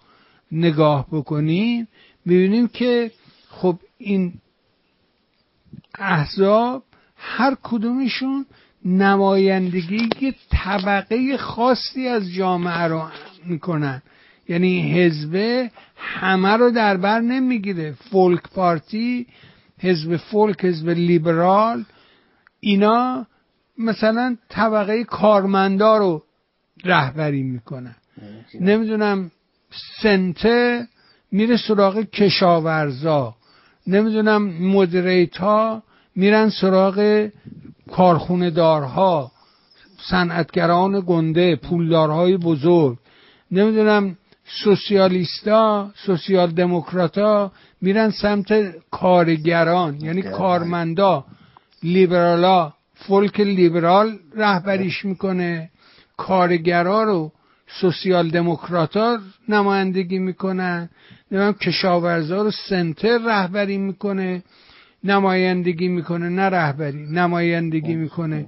نگاه بکنیم می‌بینیم که خب این احزاب هر کدومشون نمایندگی که طبقه خاصی از جامعه رو می‌کنن. یعنی حزب همه رو در بر نمی‌گیره. فولک پارتی حزب فولک حزب لیبرال اینا مثلا طبقه کارمندا رو رهبری می‌کنن. نمی‌دونم سنته میره سراغ کشاورزا. نمی‌دونم مدریت ها میرن سراغ کارخونه دارها صنعتگران گنده پولدارهای بزرگ. نمی‌دونم سوسیالیستا سوسیال دموکراتا میرن سمت کارگران یعنی کارمندا لیبرالا فولک لیبرال رهبریش می‌کنه کارگرا رو سوسیال دموکراتا نمایندگی می‌کنن نمی‌دونم کشاورزا رو سنتر رهبری می‌کنه نمایندگی می‌کنه نه رهبری نمایندگی می‌کنه.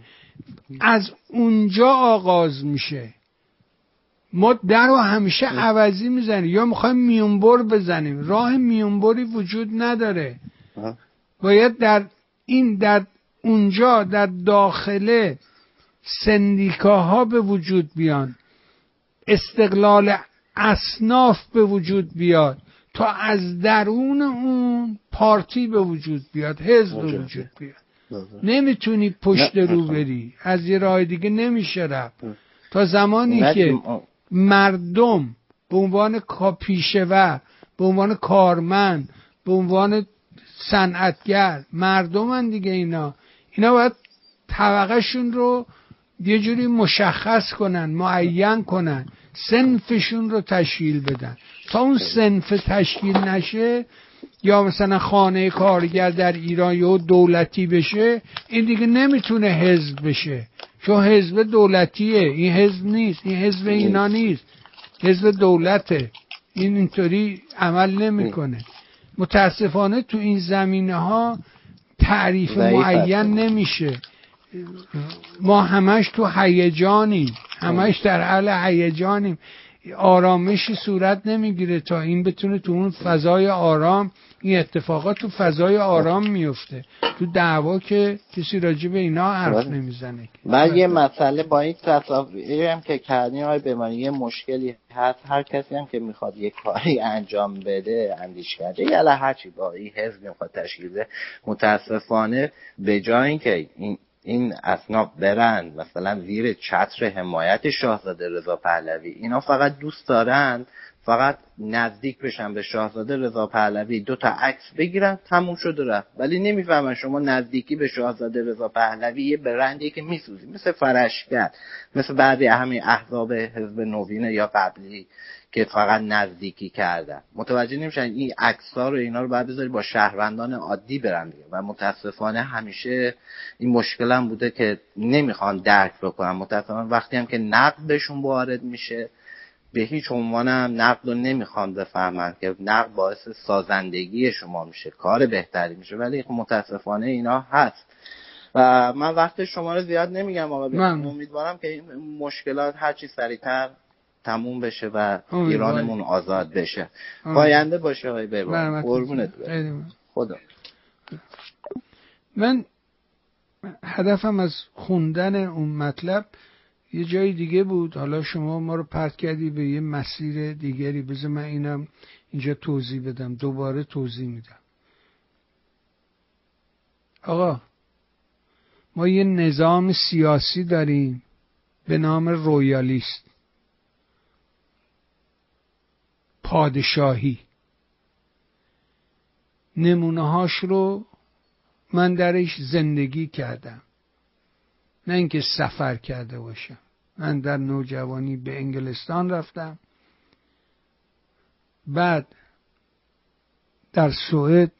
از اونجا آغاز میشه. ما در رو همیشه عوضی می‌زنیم. یا می‌خوایم میونبر بزنیم. راه میونبری وجود نداره. باید در این در اونجا در داخله سندیکاها به وجود بیان. استقلال اصناف به وجود بیاد. تا از درون اون پارتی به وجود بیاد. حزب به وجود بیاد. نمی‌تونی پشت رو بری. از یه راه دیگه نمیشه رفت. تا زمانی که مردم به عنوان پیشور به عنوان کارمند به عنوان صنعتگر مردمن دیگه اینا. اینا باید طبقهشون رو یه جوری مشخص کنن معین کنن سنفشون رو تشکیل بدن. تا اون سنف تشکیل نشه یا مثلا خانه کارگر در ایران یا دولتی بشه این دیگه نمی‌تونه حزب بشه. چون حزب دولتیه. این حزب نیست. این حزب اینا نیست. حزب دولته. این اینطوری عمل نمی‌کنه. متاسفانه تو این زمینه ها تعریف معین نمیشه. ما همش تو هیجانیم. همش در حال هیجانیم. آرامشی صورت نمی‌گیره تا این بتونه تو اون فضای آرام این اتفاقات تو فضای آرام میفته. تو دعوا که کسی راجع به اینا حرف نمی‌زنه من یه مسئله با این تصاویری هم که کردی های بمانی یه مشکلی هست. هر کسی هم که می‌خواد یه کاری انجام بده اندیش کرده یا هرچی با این حزب می‌خواد تشکیل بده متاسفانه به جای اینکه این این اصناف برند مثلا زیر چتر حمایت شاهزاده رضا پهلوی اینا فقط دوست دارن فقط نزدیک بشن به شاهزاده رضا پهلوی دو تا عکس بگیرن تموم شده رفت. ولی نمی‌فهمن شما نزدیکی به شاهزاده رضا پهلوی یه برندی که میسوزی مثل فرشگر مثل بعضی همین احزاب حزب نوین یا قبلی که فقط نزدیکی کردن. متوجه نمیشن این عکس‌ها رو اینا رو بعد بذاری با شهروندان عادی برن دیگه. و متاسفانه همیشه این مشکل هم بوده که نمی‌خوان درک بکنن. متاسفانه وقتی هم که نقد بهشون وارد میشه به هیچ عنوان هم نقد رو نمی‌خوان بفهمن که نقد باعث سازندگی شما میشه کار بهتری میشه ولی متاسفانه اینا هست. و من وقت شما رو زیاد نمیگم آقا امیدوارم که این مشکلات هرچی سریعتر تموم بشه و ایرانمون آزاد بشه. پاینده باشه های ببار قربونت خدا. من هدفم از خوندن اون مطلب یه جای دیگه بود. حالا شما ما رو پرت کردی به یه مسیر دیگری. بذار من اینم اینجا توضیح بدم. دوباره توضیح میدم. آقا ما یه نظام سیاسی داریم به نام رویالیست. پادشاهی. نمونه هاش رو من درش زندگی کردم. نه اینکه سفر کرده باشم. من در نوجوانی به انگلستان رفتم. بعد در سوئد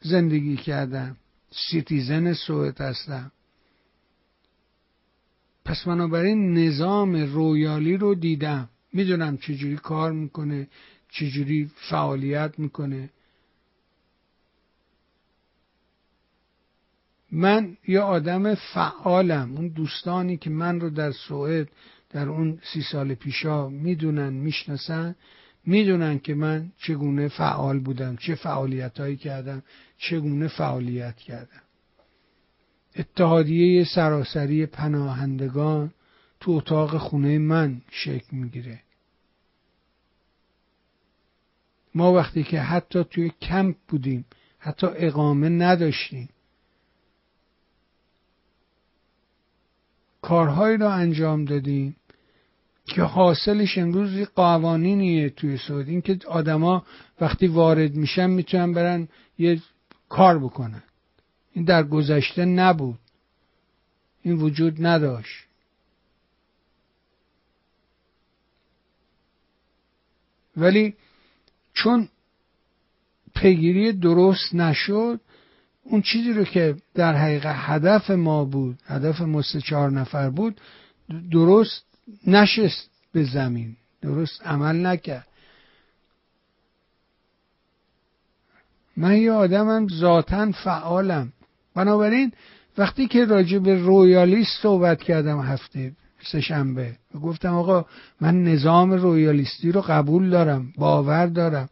زندگی کردم. citizen سوئد هستم. پس بنابراین نظام royal ی رو دیدم. می‌دونم چجوری کار می‌کنه چجوری فعالیت می‌کنه. من یه آدم فعالم. اون دوستانی که من رو در سوئد در اون سی سال پیشا می‌دونن می‌شناسن می‌دونن که من چگونه فعال بودم چه فعالیت هایی کردم چگونه فعالیت کردم. اتحادیه سراسری پناهندگان تو اتاق خونه من شکل می‌گیره. ما وقتی که حتی توی کمپ بودیم حتی اقامه نداشتیم. کارهایی را انجام دادیم که حاصلش امروز قوانینیه توی سعودی. این که آدما وقتی وارد میشن می‌تونن برن یه کار بکنن. این در گذشته نبود. این وجود نداشت. ولی چون پیگیری درست نشد اون چیزی رو که در حقیقت هدف ما بود هدف ما چهار نفر بود درست نشست به زمین درست عمل نکرد. من یه آدمم ذاتا فعالم. بنابراین وقتی که راجع به رویالیست صحبت کردم هفته سهشنبه گفتم آقا من نظام رویالیستی رو قبول دارم باور دارم.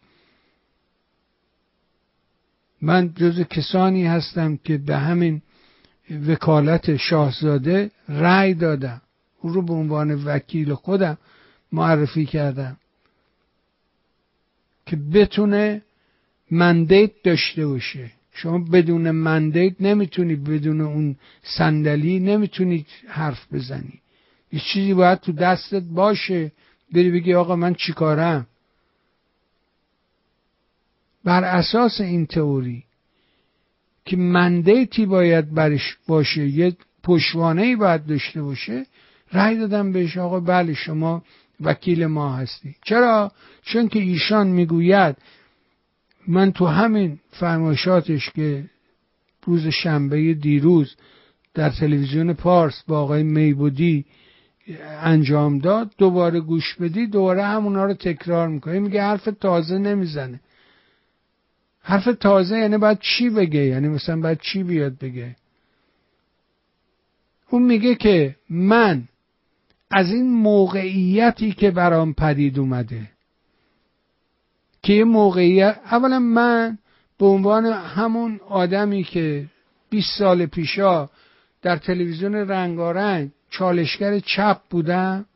من جز کسانی هستم که به همین وکالت شاهزاده رأی دادم. او رو به عنوان وکیل خودم معرفی کردم که بتونه مندیت داشته باشه. شما بدون مندیت نمی‌تونی بدون اون صندلی نمی‌تونی حرف بزنی. یه چیزی باید تو دستت باشه. بری بگی آقا من چیکارم؟ بر اساس این تئوری که مندیتی باید برش باشه یه پشوانه باید داشته باشه رأی دادم بهش آقا بله شما وکیل ما هستی. چرا؟ چون که ایشان می‌گوید من تو همین فرمایشاتش که روز شنبه دیروز در تلویزیون پارس با آقای میبودی انجام داد دوباره گوش بدی دوباره همونا رو تکرار می‌کنه. میگه حرف تازه نمی‌زنه. حرف تازه یعنی باید چی بگه؟ یعنی مثلا باید چی بیاد بگه؟ اون میگه که من از این موقعیتی که برام پدید اومده که یه موقعیت اولا من به عنوان همون آدمی که 20 سال پیشا در تلویزیون رنگارنگ چالشگر چپ بودم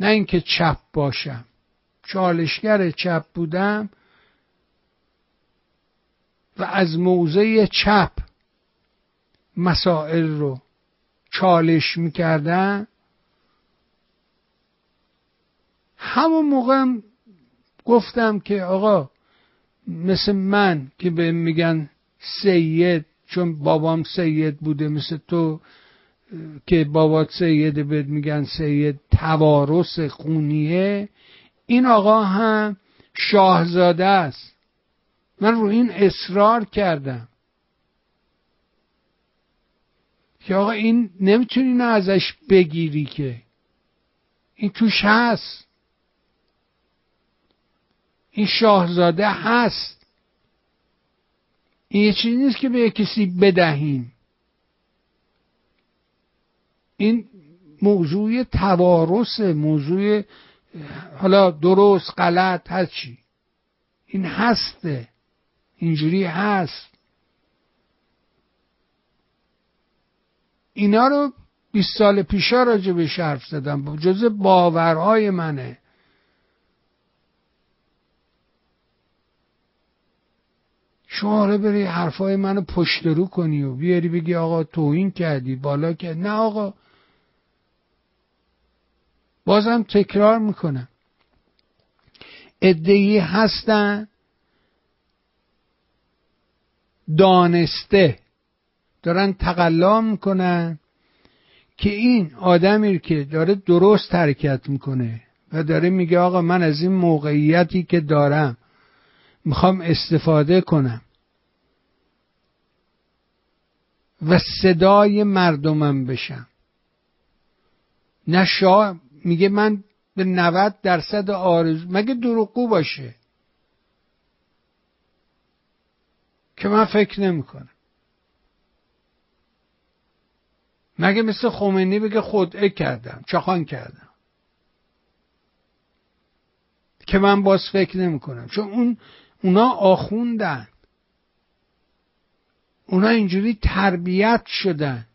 نه اینکه چپ باشم چالشگر چپ بودم و از موضع چپ مسائل رو چالش می‌کردن. همون موقع گفتم که آقا مثل من که به میگن سید چون بابام سید بوده مثل تو که بابات سیده بهت میگن سید توارث خونیه. این آقا هم شاهزاده است. من رو این اصرار کردم. که آقا این نمی‌تونی نه ازش بگیری که. این توش هست. این شاهزاده هست. این یه چیزی نیست که به کسی بدهیم. این موضوع توارث موضوع حالا درست غلط هر چی این هسته. اینجوری هست. اینا رو 20 سال پیشا راجع به حرف زدم. جز باورهای منه. شما حالا بری حرفای منو پشت رو کنی و بیاری بگی آقا توهین کردی بالا کرد نه آقا. بازم تکرار می‌کنم. ادهی هستن دانسته. دارن تقلا می‌کنن که این آدمی که داره درست حرکت می‌کنه و داره میگه آقا من از این موقعیتی که دارم می‌خوام استفاده کنم و صدای مردمم بشم. نه شاه میگه من به 90 درصد آرزو مگه دروغگو باشه؟ که من فکر نمی‌کنم. مگه مثل خمینی بگه خودعه کردم چخان کردم. که من باز فکر نمی کنم چون اون اونا آخوندن. اونا اینجوری تربیت شدن.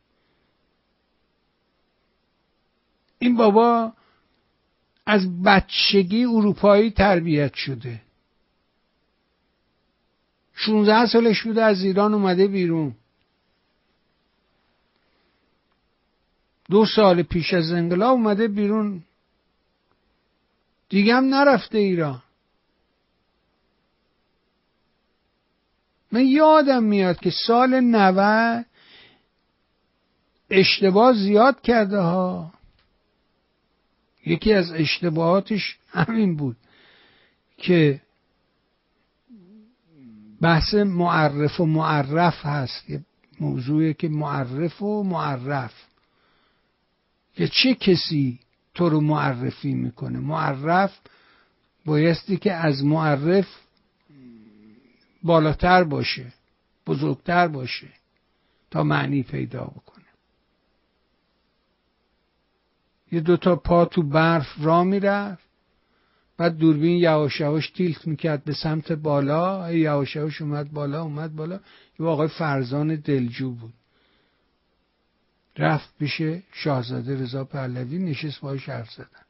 این بابا از بچگی اروپایی تربیت شده. 16 سالش بوده از ایران اومده بیرون. دو سال پیش از انقلاب اومده بیرون. دیگه هم نرفته ایران. من یادم میاد که سال 90 اشتباه زیاد کرده ها. یکی از اشتباهاتش همین بود که بحث معرف و معرف هست. یه موضوعی که معرف و معرف. که چه کسی تو رو معرفی می‌کنه؟ معرف بایستی که از معرف بالاتر باشه بزرگتر باشه تا معنی پیدا بکنه. یه دوتا پا تو برف را می‌رفت. بعد دوربین یواش یواش تیلت می‌کرد به سمت بالا یواش یواش اومد بالا اومد بالا. یه آقای فرزان دلجو بود. رفت پیش شاهزاده رضا پهلوی نشست باش حرف زدن.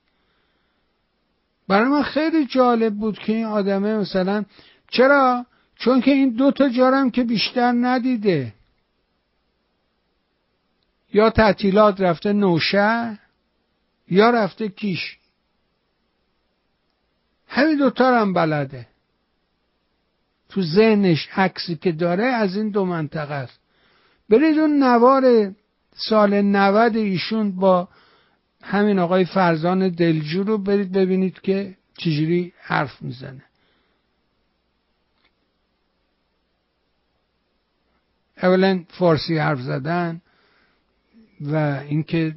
برای من خیلی جالب بود که این آدمه مثلا چرا؟ چون که این دو تا جارم که بیشتر ندیده. یا تعطیلات رفته نوشه یا رفته کیش. همین دوتا هم بلده. تو ذهنش عکسی که داره از این دو منطقه است. برید اون نوار سال 90 ایشون با همین آقای فرزان دلجو رو برید ببینید که چجوری حرف می‌زنه. اولا فارسی حرف زدن و اینکه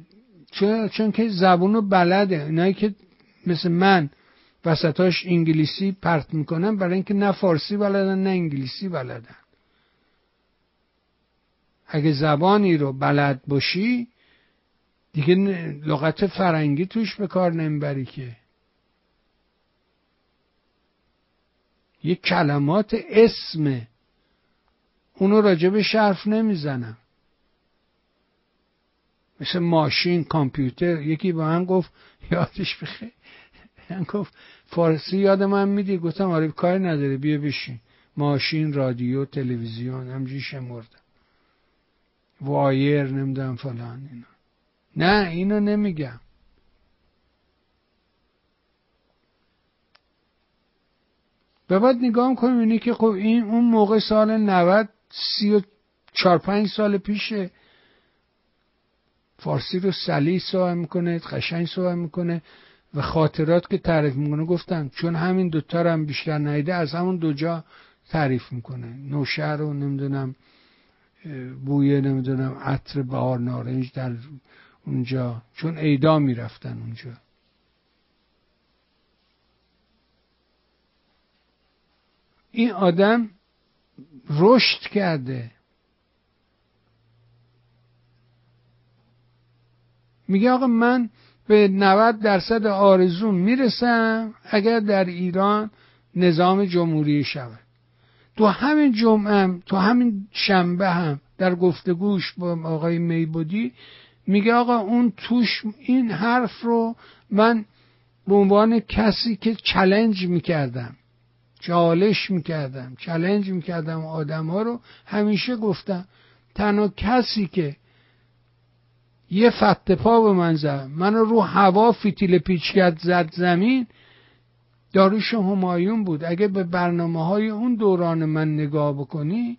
چون, که زبون رو بلده. اینایی که مثل من وسطاش انگلیسی پرت می‌کنن برای اینکه نه فارسی بلدن نه انگلیسی بلدن. اگه زبانی رو بلد باشی دیگه لغت فرنگی توش به کار نمی‌بری که. یه کلمات اسمه اونو راجب شرف نمی‌زنم. مثل ماشین کامپیوتر یکی با من گفت یادش بخیر. گفت فارسی یاد من میدی؟ گفتم آره کار نداره بیا بشین. ماشین رادیو تلویزیون همجوری شمردم. وایر نمی‌دونم فلان اینا. نه اینو نمیگم. به بعد نگاه کنیم اینی که خب این اون موقع سال 90 سی و چار پنج سال پیشه. فارسی رو سلی صحبت می‌کنه قشنگ صحبت می‌کنه. و خاطرات که تعریف می‌کنه گفتم چون همین دوتا رو هم بیشتر نیده از همون دو جا تعریف می‌کنه. نوشهر رو نمی‌دونم بوی نمی‌دونم عطر بهار نارنج در اونجا چون ایدا می‌رفتن اونجا. این آدم رشد کرده. میگه آقا من به 90 درصد آرزون می‌رسم اگر در ایران نظام جمهوری شود. تو همین جمعه هم تو همین شنبه هم در گفتگوش با آقای میبودی میگه آقا اون توش این حرف رو من به عنوان کسی که challenge می‌کردم چالش می‌کردم challenge می‌کردم آدم ها رو همیشه گفتم تنها کسی که یه پشت پا به من زد. من رو هوا فتیله پیچ کرد زد زمین داریوش همایون بود. اگه به برنامه های اون دوران من نگاه بکنی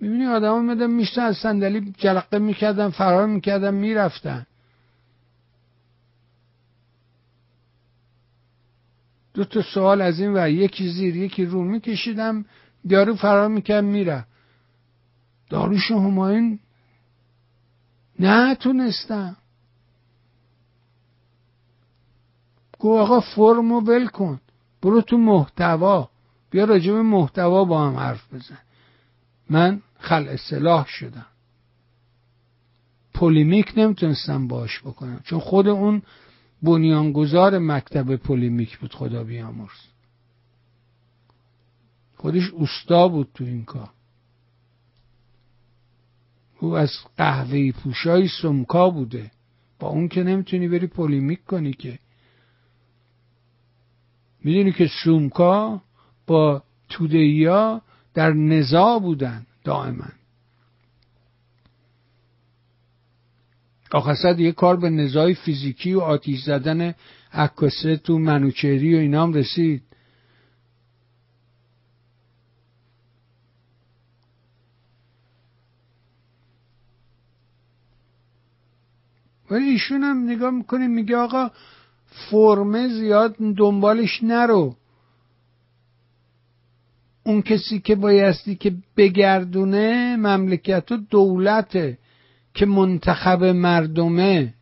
می‌بینی آدم ها میومدن می‌نشستن از صندلی جلقه می‌کردن فرار می‌کردن می‌رفتن. دو تا سوال از این و یکی زیر یکی رو میکشیدم. دارو فرار می‌کرد میره داروش همایون نه تونستم گو آقا فرمو ول کن. برو تو محتوا. بیا راجع محتوا با هم حرف بزن. من خل اصلاح شدم. پولیمیک نمی‌تونستم باش بکنم. چون خود اون بنیانگذار مکتب پولیمیک بود خدا بیامرز. خودش اوستا بود تو این کار. او از قهوه پوشای سمکا بوده. با اون که نمی‌تونی بری پولیمیک کنی که. می‌دونی که سومکا با تودهیا در نزا بودن دائما. آخصد یه کار به نزای فیزیکی و آتیش زدن عکاسه تو منوچهری و اینام رسید. ولی ایشون هم نگاه می‌کنه میگه آقا فرمه زیاد دنبالش نرو. اون کسی که بایستی که بگردونه مملکت و دولته که منتخب مردمه.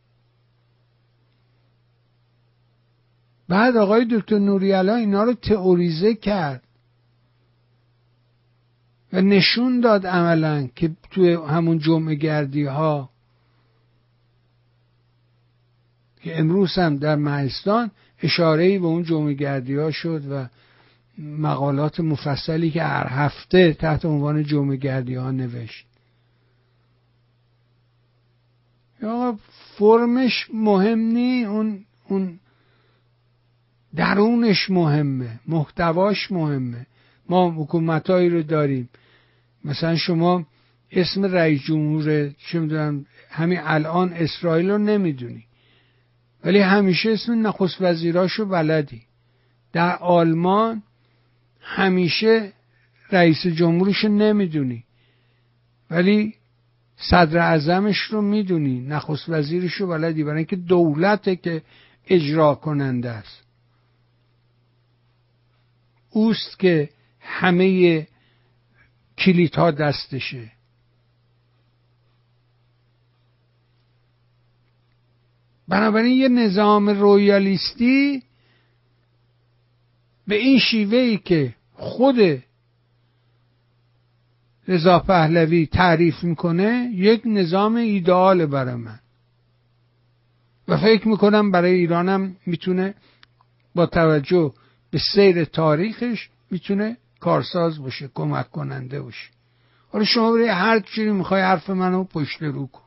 بعد آقای دکتر نوریالا اینا رو تئوریزه کرد. و نشون داد عملا که توی همون جمعه گردی ها که امروز هم در مهستان اشاره به اون جمعه گردی ها شد و مقالات مفصلی که هر هفته تحت عنوان جمعه گردی ها نوشت یا فرمش مهم نی اون اون درونش مهمه محتواش مهمه. ما حکومتهایی رو داریم. مثلا شما اسم رئیس جمهور چه می‌دونم همین الان اسرائیل رو نمی‌دونی. ولی همیشه اسم نخست وزیراشو بلدی. در آلمان همیشه رئیس جمهورش نمی‌دونی. ولی صدر اعظمش رو می‌دونی. نخست وزیرش رو بلدی. برای اینکه دولته که اجرا کننده است. اوست که همه کلیت دستشه. بنابراین یه نظام رویالیستی به این شیوه ای که خود رضا پهلوی تعریف می‌کنه یک نظام ایدئال برای من. و فکر می‌کنم برای ایرانم می‌تونه با توجه به سیر تاریخش می‌تونه کارساز باشه کمک کننده باشه. حالا شما برای هر چیزی می‌خوای حرف منو پشت رو کن.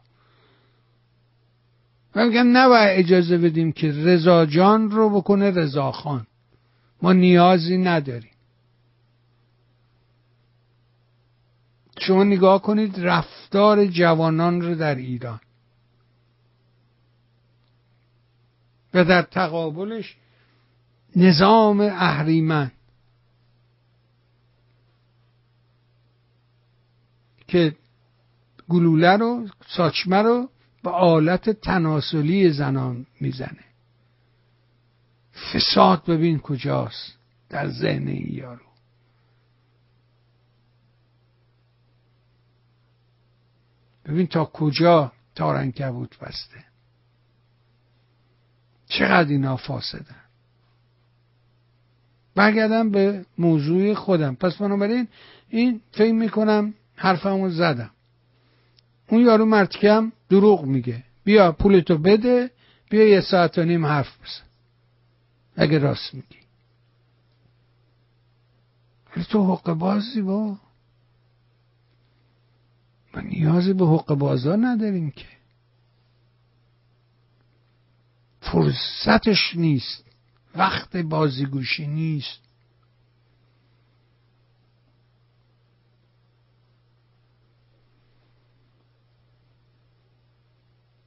و میگم نباید اجازه بدیم که رضا جان رو بکنه رضا خان. ما نیازی نداریم. شما نگاه کنید رفتار جوانان رو در ایران. و در تقابلش نظام اهریمن که گلوله رو ساچمه رو به آلت تناسلی زنان می‌زنه. فساد ببین کجاست در ذهن این یارو. ببین تا کجا تارنکبوت بسته. چقدر اینا فاسدن. برگردم به موضوع خودم. پس بنابراین این فکر می‌کنم حرفمو زدم. اون یارو مرتکم دروغ میگه. بیا پولتو بده بیا یه ساعت و نیم حرف بزن. اگه راست میگی. ولی تو حق بازی با. ما نیازی به حق بازا نداریم که. فرصتش نیست. وقت بازیگوشی نیست.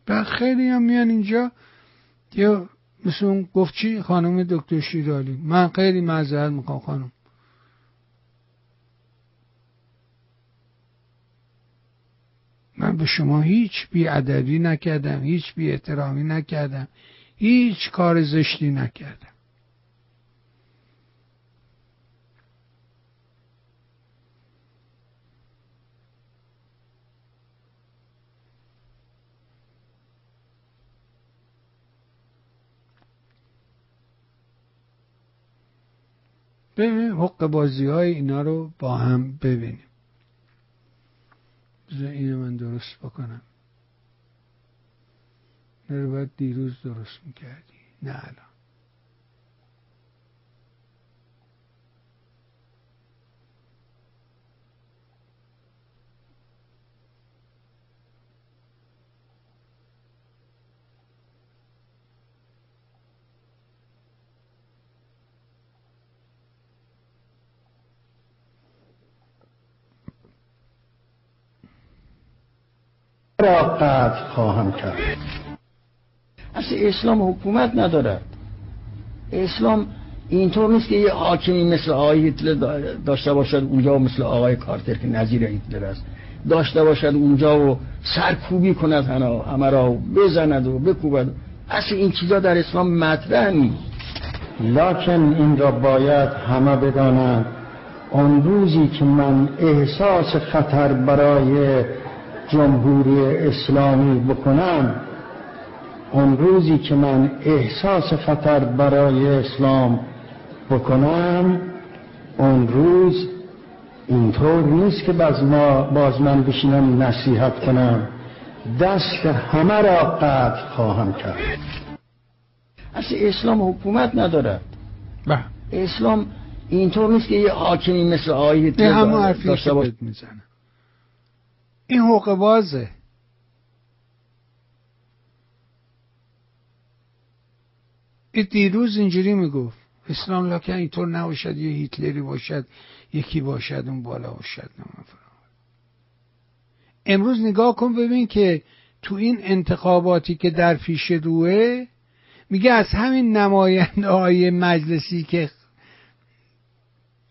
و خیلی هم میان اینجا. یا مثل اون گفت چی؟ خانم دکتر شیرالی. من خیلی معذرت می‌خوام خانم. من به شما هیچ بیادبی نکردم هیچ بی احترامی نکردم هیچ کار زشتی نکردم. ببین حق بازی های اینا رو با هم ببینیم. بذار اینو من درست بکنم. نه دیروز درست می‌کردی. نه الان. را قتل خواهم کرد. اصلا اسلام حکومت ندارد. اسلام اینطور نیست که یه حاکمی مثل آقای هیتلر داشته باشد اونجا مثل آقای کارتر که نظیر هیتلر است. داشته باشد اونجا و سرکوبی کند همه را بزند و بکوبد. اصلا این چیزا در اسلام مطرح نیست. لکن این را باید همه بدانند. اون روزی که من احساس خطر برای جمهوری اسلامی بکنم اون روزی که من احساس خطر برای اسلام بکنم اون روز اینطور نیست که باز, ما باز من بشینم نصیحت کنم. دست همه را قطع خواهم کرد. اصلا اسلام حکومت ندارد. بله اسلام اینطور نیست که یه حاکمی مثل آیه داشته باشه. می‌زنه این حقوق بازه. این دیروز اینجوری می‌گفت اسلام لاکن اینطور نباشد یه هیتلری باشد یکی باشد اون بالا باشد امروز نگاه کن ببین که تو این انتخاباتی که در پیش روه میگه از همین نماینده های مجلسی که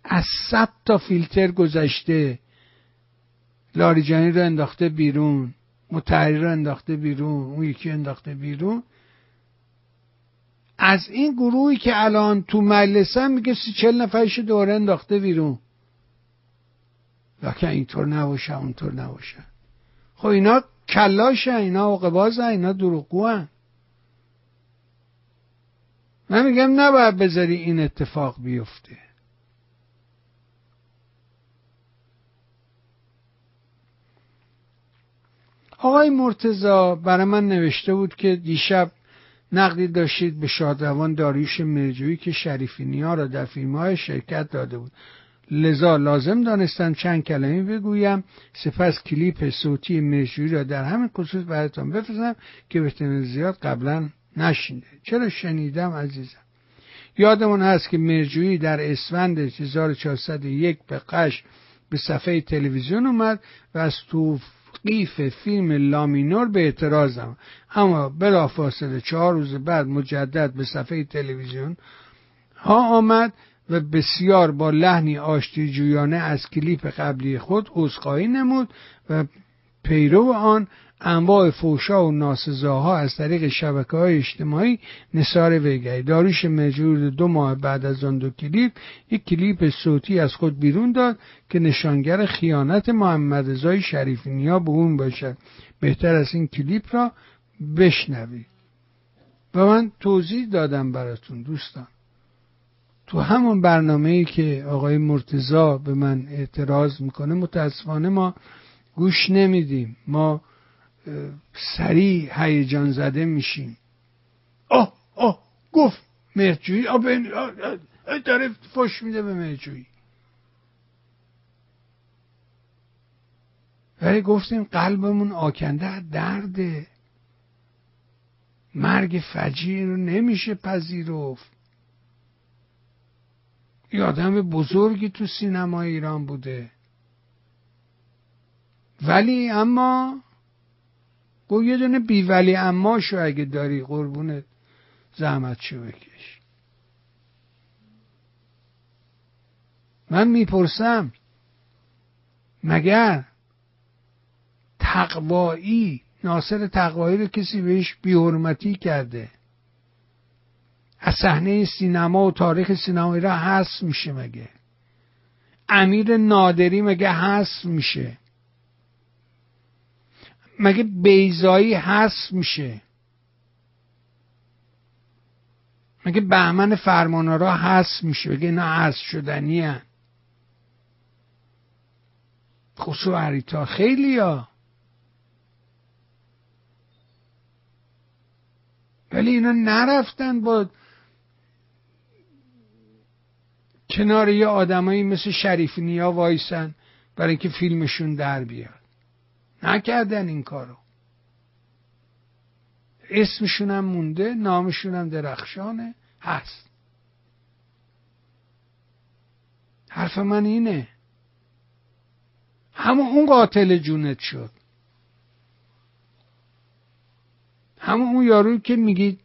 از صد تا فیلتر گذشته لاریجانی رو انداخته بیرون متحری رو انداخته بیرون اون یکی انداخته بیرون. از این گروهی که الان تو مجلسه میگه سی چل نفرش دوره انداخته بیرون. لکن اینطور نباشه اونطور نباشه. خب اینا کلاشن اینا عقبازن اینا دروغگو من میگم نباید بذاری این اتفاق بیفته. آقای مرتزا برای من نوشته بود که دیشب نقدی داشتید به شادروان داریوش مرجویی که شریفی نیا را در فیلم های شرکت داده بود. لذا لازم دانستم چند کلمه بگویم. سپس کلیپ صوتی مرجویی را در همین خصوص براتان بفرستم که به زیاد قبلا نشینده. چرا شنیدم عزیزم؟ یادمون هست که مرجویی در اسفند 1401 به قش به صفحه تلویزیون اومد و از توف قیف فیلم لامینور به اعتراضم. اما بلافاصله چهار روز بعد مجدد به صفحه تلویزیون ها آمد و بسیار با لحنی آشتی جویانه از کلیپ قبلی خود عذرخواهی نمود و پیرو آن انواع فوشا و ناسزاها از طریق شبکه های اجتماعی نصار ویگری. داروش مجور دو ماه بعد از آن دو کلیپ یک کلیپ صوتی از خود بیرون داد که نشانگر خیانت محمد رضای شریفی نیا به اون باشد. بهتر از این کلیپ را بشنوید. و من توضیح دادم براتون دوستان. تو همون برنامه ای که آقای مرتزا به من اعتراض می‌کنه متاسفانه ما گوش نمیدیم. ما سریع هیجان زده میشیم. آه آه گفت مهرجویی. آه داره فش میده به مهرجویی. ولی گفتیم قلبمون آکنده درده. مرگ فجیع رو نمیشه پذیرفت. یه آدم بزرگی تو سینما ایران بوده. ولی اما گو یه دونه بی ولی اما شو اگه داری قربونت زحمت شو بکش. من می‌پرسم مگر تقوایی ناصر تقوایی رو کسی بهش بیحرمتی کرده؟ از صحنه سینما و تاریخ سینما را حذف میشه مگه؟ امیر نادری مگه حذف میشه؟ مگه بیزایی حذف میشه؟ مگه بهمن فرمانارا حذف میشه؟ بگه اینا حذف شدنی هن. عریتا خیلی ها ولی اینا نرفتن با کنار یه آدمایی مثل شریف نیا وایسن برای اینکه فیلمشون در بیاد. نکردن این کارو. اسمشون هم مونده نامشون هم درخشانه هست. حرف من اینه. همون اون قاتل جونت شد. همون اون یارو که میگی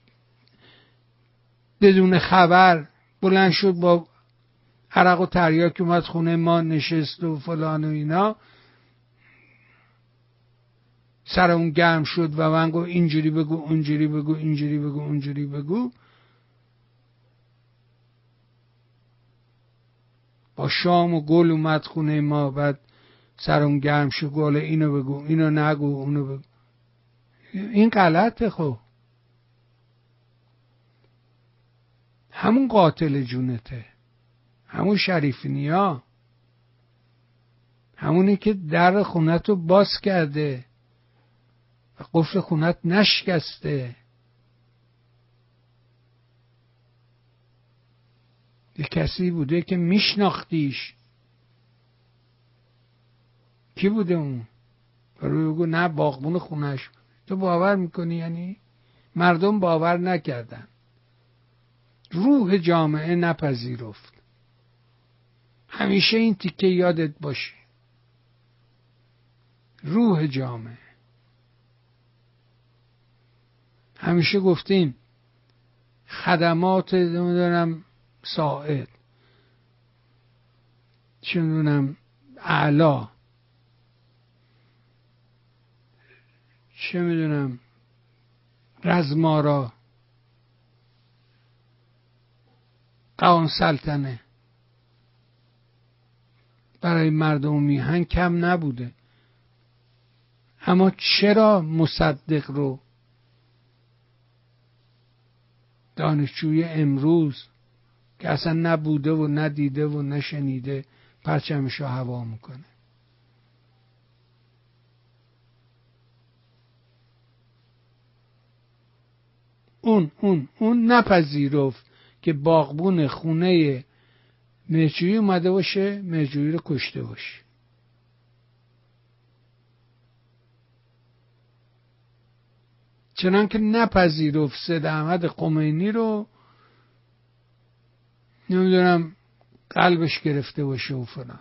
بدون خبر بلند شد با عرق و تریاک اومد خونه ما نشست و فلان و اینا. سر اون گرم شد و من گو اینجوری بگو اونجوری بگو اینجوری بگو اونجوری بگو. با شام و گل اومد خونه ما بعد سر اون گرم شد گل اینو بگو اینو نگو اونو بگو. این غلطه خب. همون قاتل جونته. همون شریف نیا. همونی که در خونت رو باز کرده. و قفل خونت نشکسته. یه کسی بوده که میشناختیش. کی بوده اون؟ روی بگو نه باغبون خونش. تو باور می‌کنی؟ یعنی مردم باور نکردن. روح جامعه نپذیرفت. همیشه این تیکه یادت باشه. روح جامعه. همیشه گفتیم خدمات نمی‌دونم ساعد چه می‌دونم اعلا چه می‌دونم رزمارا. قوان سلطنه. برای مردم میهن کم نبوده. اما چرا مصدق رو دانشجوی امروز که اصلا نبوده و ندیده و نشنیده پرچمش رو هوا می‌کنه. اون اون اون نپذیرفت که باغبون خونه مهجویی اومده باشه مهجویی رو کشته باشه. چنان که نپذیرفت سید احمد خمینی رو نمی‌دونم قلبش گرفته باشه و فلان.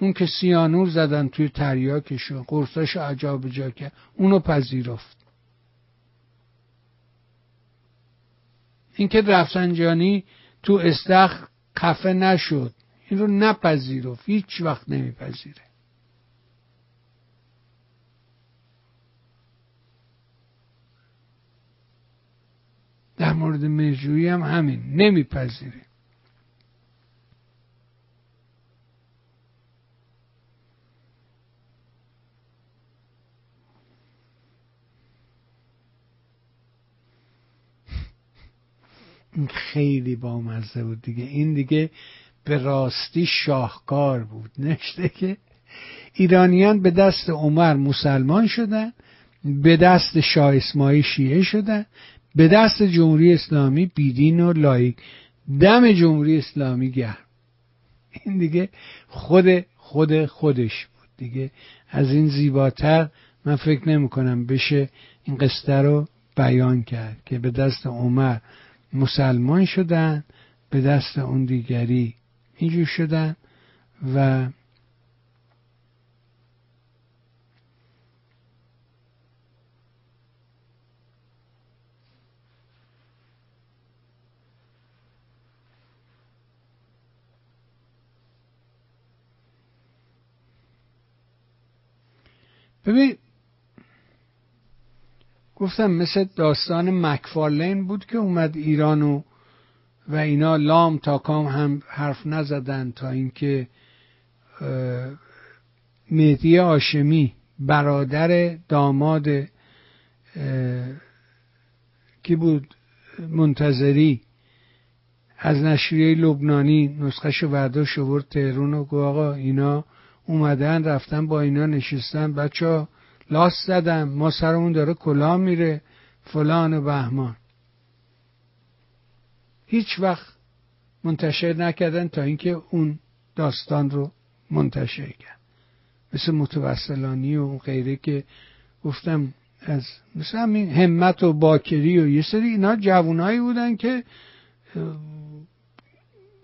اون که سیانور زدن توی تریاکشون قرصاش عجاب جا کرد اونو پذیرفت. اینکه رفسنجانی تو استخ خفه نشد این رو نپذیرفت هیچ وقت نمیپذیره. در مورد مجوی هم همین. نمیپذیره این خیلی بامزه بود دیگه. این دیگه به راستی شاهکار بود. نشته که ایرانیان به دست عمر مسلمان شدن به دست شاه اسماعیل شیعه شدن به دست جمهوری اسلامی بیدین و لایک دم جمهوری اسلامی گرم. این دیگه خود خود خودش بود دیگه. از این زیباتر من فکر نمی کنم بشه این قصه رو بیان کرد که به دست عمر مسلمان شدن به دست اون دیگری اینجور شدن و ببین گفتم مثل داستان مکفارلین بود که اومد ایران و و اینا لام تا کام هم حرف نزدن تا اینکه مهدی آشمی برادر داماد کی بود؟ منتظری از نشریه لبنانی نسخه شو برداشت ورد تهرون و آقا اینا اومدن رفتن با اینا نشستن. بچه ها لاس زدم ما سرمون داره کلا میره. فلان و بهمان. هیچ وقت منتشر نکردن تا اینکه اون داستان رو منتشر کرد. مثل متوسلانی و غیره که گفتم از مثل همین همت و باکری و یه سری اینا جوانایی بودن که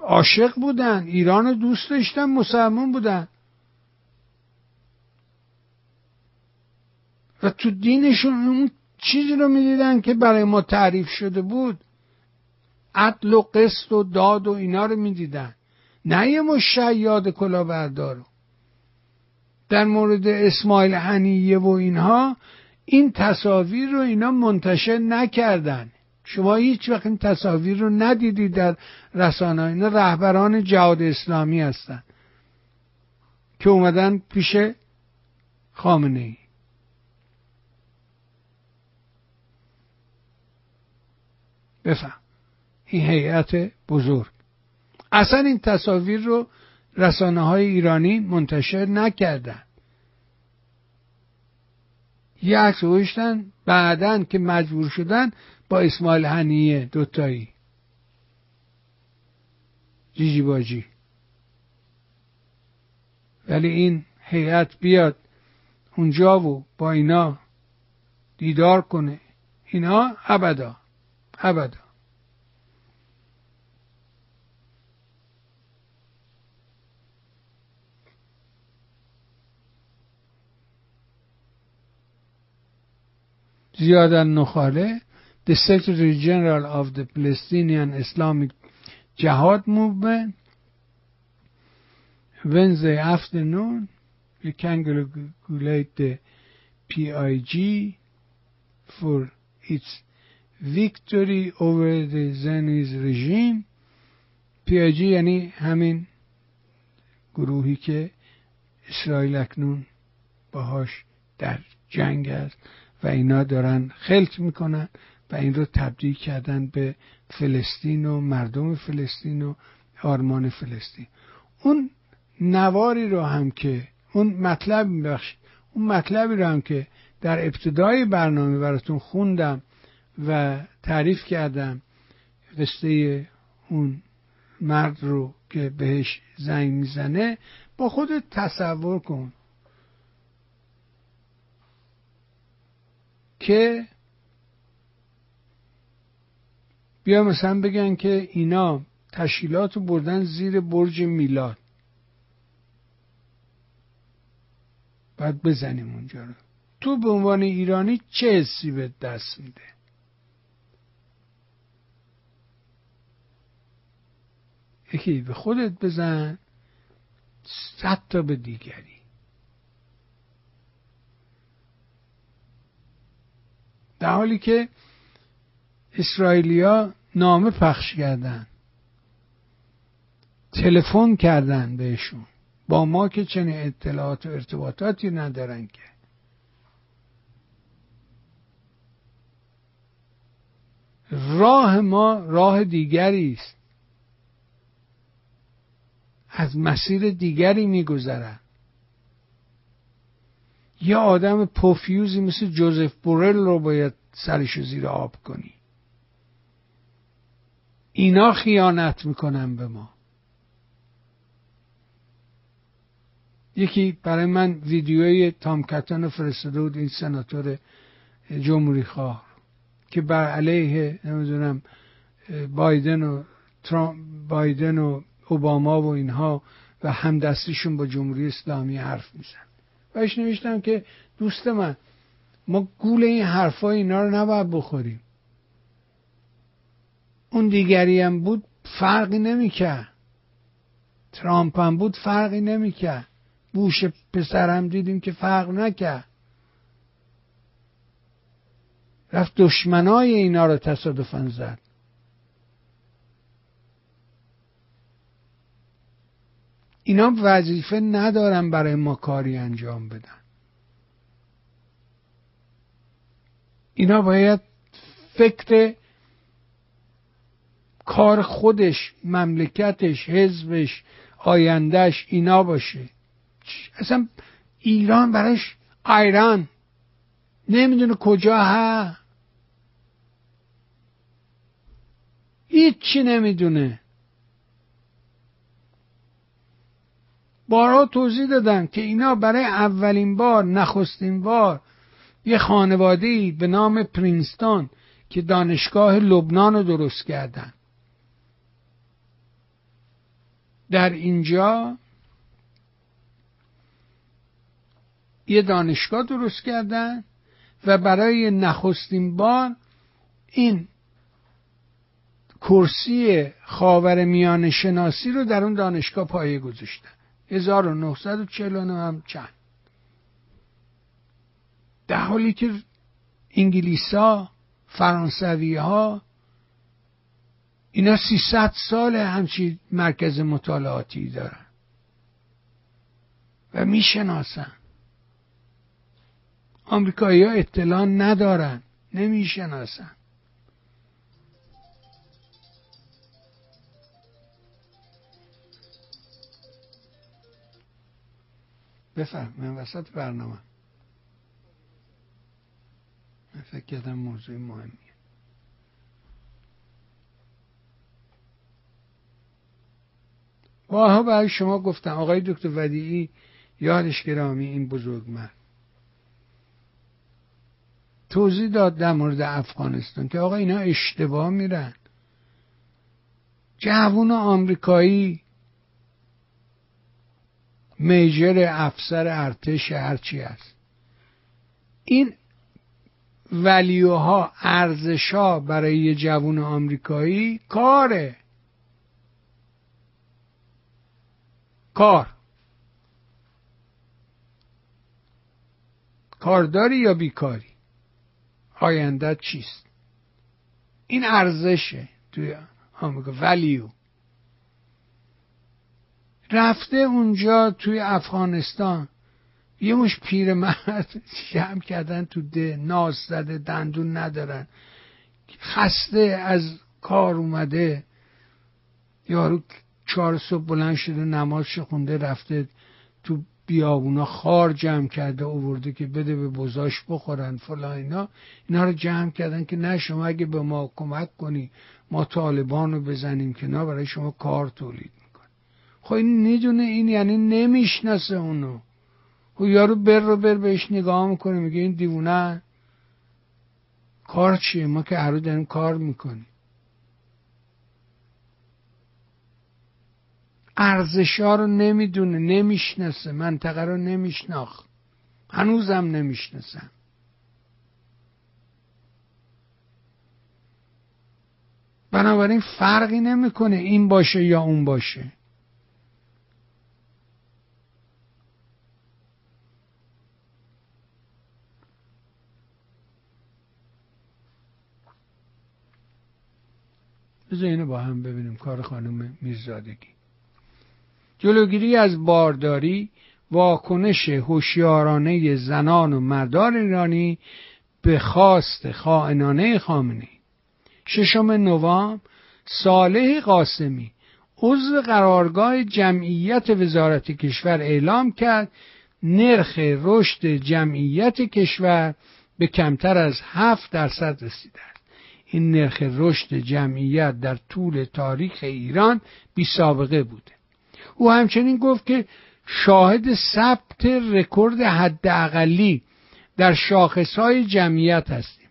عاشق بودن. ایران رو دوست داشتن مسلمان بودن. و تو دینشون اون چیزی رو می‌دیدن که برای ما تعریف شده بود. عدل و قسط و داد و اینا رو می‌دیدن. نه یه مش شیاد کلاهبردارو در مورد اسماعیل حنیه و اینها این تصاویر رو اینا منتشر نکردن. شما هیچ وقت این تصاویر رو ندیدید در رسانه اینا رهبران جهاد اسلامی هستن. که اومدن پیش خامنه ای. بفهم. این هیئت بزرگ. اصلا این تصاویر رو رسانه های ایرانی منتشر نکردن. یه عکس گوشتن بعدا که مجبور شدن با اسماعیل هنیه دوتایی. جیجی باجی. ولی این هیئت بیاد اونجا و با اینا دیدار کنه. اینا ابدا. ابدا زیاد نخاله the Secretary General of the Palestinian Islamic Jihad Movement Wednesday afternoon you congratulate the PIG for its victory over the Zionist regime. PIG یعنی همین گروهی که اسرائیل اکنون باهاش در جنگ است و اینا دارن خلط می‌کنن و این رو تبدیل کردن به فلسطین و مردم فلسطین و آرمان فلسطین. اون نواری رو هم که اون مطلب میبخش اون مطلبی رو هم که در ابتدای برنامه براتون خوندم و تعریف کردم قصه اون مرد رو که بهش زنگ می‌زنه با خودت تصور کن که بیا مثلا بگن که اینا تشکیلات رو بردن زیر برج میلاد. باید بزنیم اونجا رو. تو به عنوان ایرانی چه حسی به دست میده؟ یکی به خودت بزن صد تا به دیگری. در حالی که اسرائیلیا نامه پخش کردن تلفن کردن بهشون. با ما که چنین اطلاعات و ارتباطاتی ندارن که. راه ما راه دیگری است. از مسیر دیگری میگذرن. یه آدم پوفیوزی مثل جوزف بورل رو باید سرش زیر آب کنی. اینا خیانت می‌کنن به ما. یکی برای من ویدیوی تام کتن فرستاده بود این سناتور جمهوری خواه که بر علیه نمی‌دونم بایدن و بایدن و اوباما و اینها و همدستیشون با جمهوری اسلامی حرف میزن. بهش نوشتم که دوست من ما گول این حرفا اینا رو نباید بخوریم. اون دیگری هم بود فرقی نمی‌کرد. ترامپ هم بود فرقی نمی‌کرد. بوش پسرم دیدیم که فرق نکرد. رفت دشمنای اینا رو تصادفا زد. اینا وظیفه ندارن برای ما کاری انجام بدن. اینا باید فکر کار خودش مملکتش حزبش آیندهش اینا باشه. اصلا ایران برایش ایران نمی‌دونه کجا ها. هیچی نمی‌دونه. بارها توضیح دادن که اینا برای اولین بار نخستین بار یه خانوادهی به نام پرینستون که دانشگاه لبنان رو درست کردن. در اینجا یه دانشگاه درست کردن و برای نخستین بار این کرسی خاور میان شناسی رو در اون دانشگاه پایه گذاشتن. 1949 هم چند. در حالی که انگلیسا فرانسوی ها اینا 300 سال همچی مرکز مطالعاتی دارن و می‌شناسن. آمریکایی ها اطلاع ندارن نمی‌شناسن. بفهم من وسط برنامه. من فکر کردم موضوع مهمیه. بارها برای شما گفتم آقای دکتر ودیعی یادش گرامی این بزرگ مرد. توضیح داد در مورد افغانستان که آقا اینا اشتباه میرن. جوون آمریکایی میجر افسر ارتش هرچی است این ولیوها ارزشها برای یه جوون آمریکایی کاره کار. کارداری یا بیکاری؟ آینده چیست؟ این ارزشه توی آمریکا. ولیو. رفته اونجا توی افغانستان. یه مش پیرمرد [LAUGHS] جمع کردن تو ده ناز زده دندون ندارن. خسته از کار اومده. یارو چهار صبح بلند شده نماز خونده رفته تو بیابونا خار جمع کرده اوورده که بده به بزاش بخورن فلان اینا. اینا رو جمع کردن که نه شما اگه به ما کمک کنی ما طالبان رو بزنیم که نه برای شما کار تولید خب این می‌دونه این یعنی نمی‌شناسه اونو. خب یارو بر رو بر بهش نگاه می‌کنه میگه این دیوونه کار چیه؟ ما که هر داریم کار می‌کنیم. ارزشا رو نمی‌دونه نمی‌شناسه منطقه رو نمیشناخت. هنوزم نمی‌شناسم بنابراین فرقی نمی‌کنه این باشه یا اون باشه. بذار اینو با هم ببینیم کار خانم میرزادگی. جلوگیری از بارداری واکنش هوشیارانه زنان و مردان ایرانی به خواست خائنانه خامنه ششم نوامبر صالح قاسمی عضو قرارگاه جمعیت وزارت کشور اعلام کرد نرخ رشد جمعیت کشور به کمتر از هفت درصد رسیده این نرخ رشد جمعیت در طول تاریخ ایران بی سابقه بوده. او همچنین گفت که شاهد ثبت رکورد حداقلی در شاخصهای جمعیت هستیم.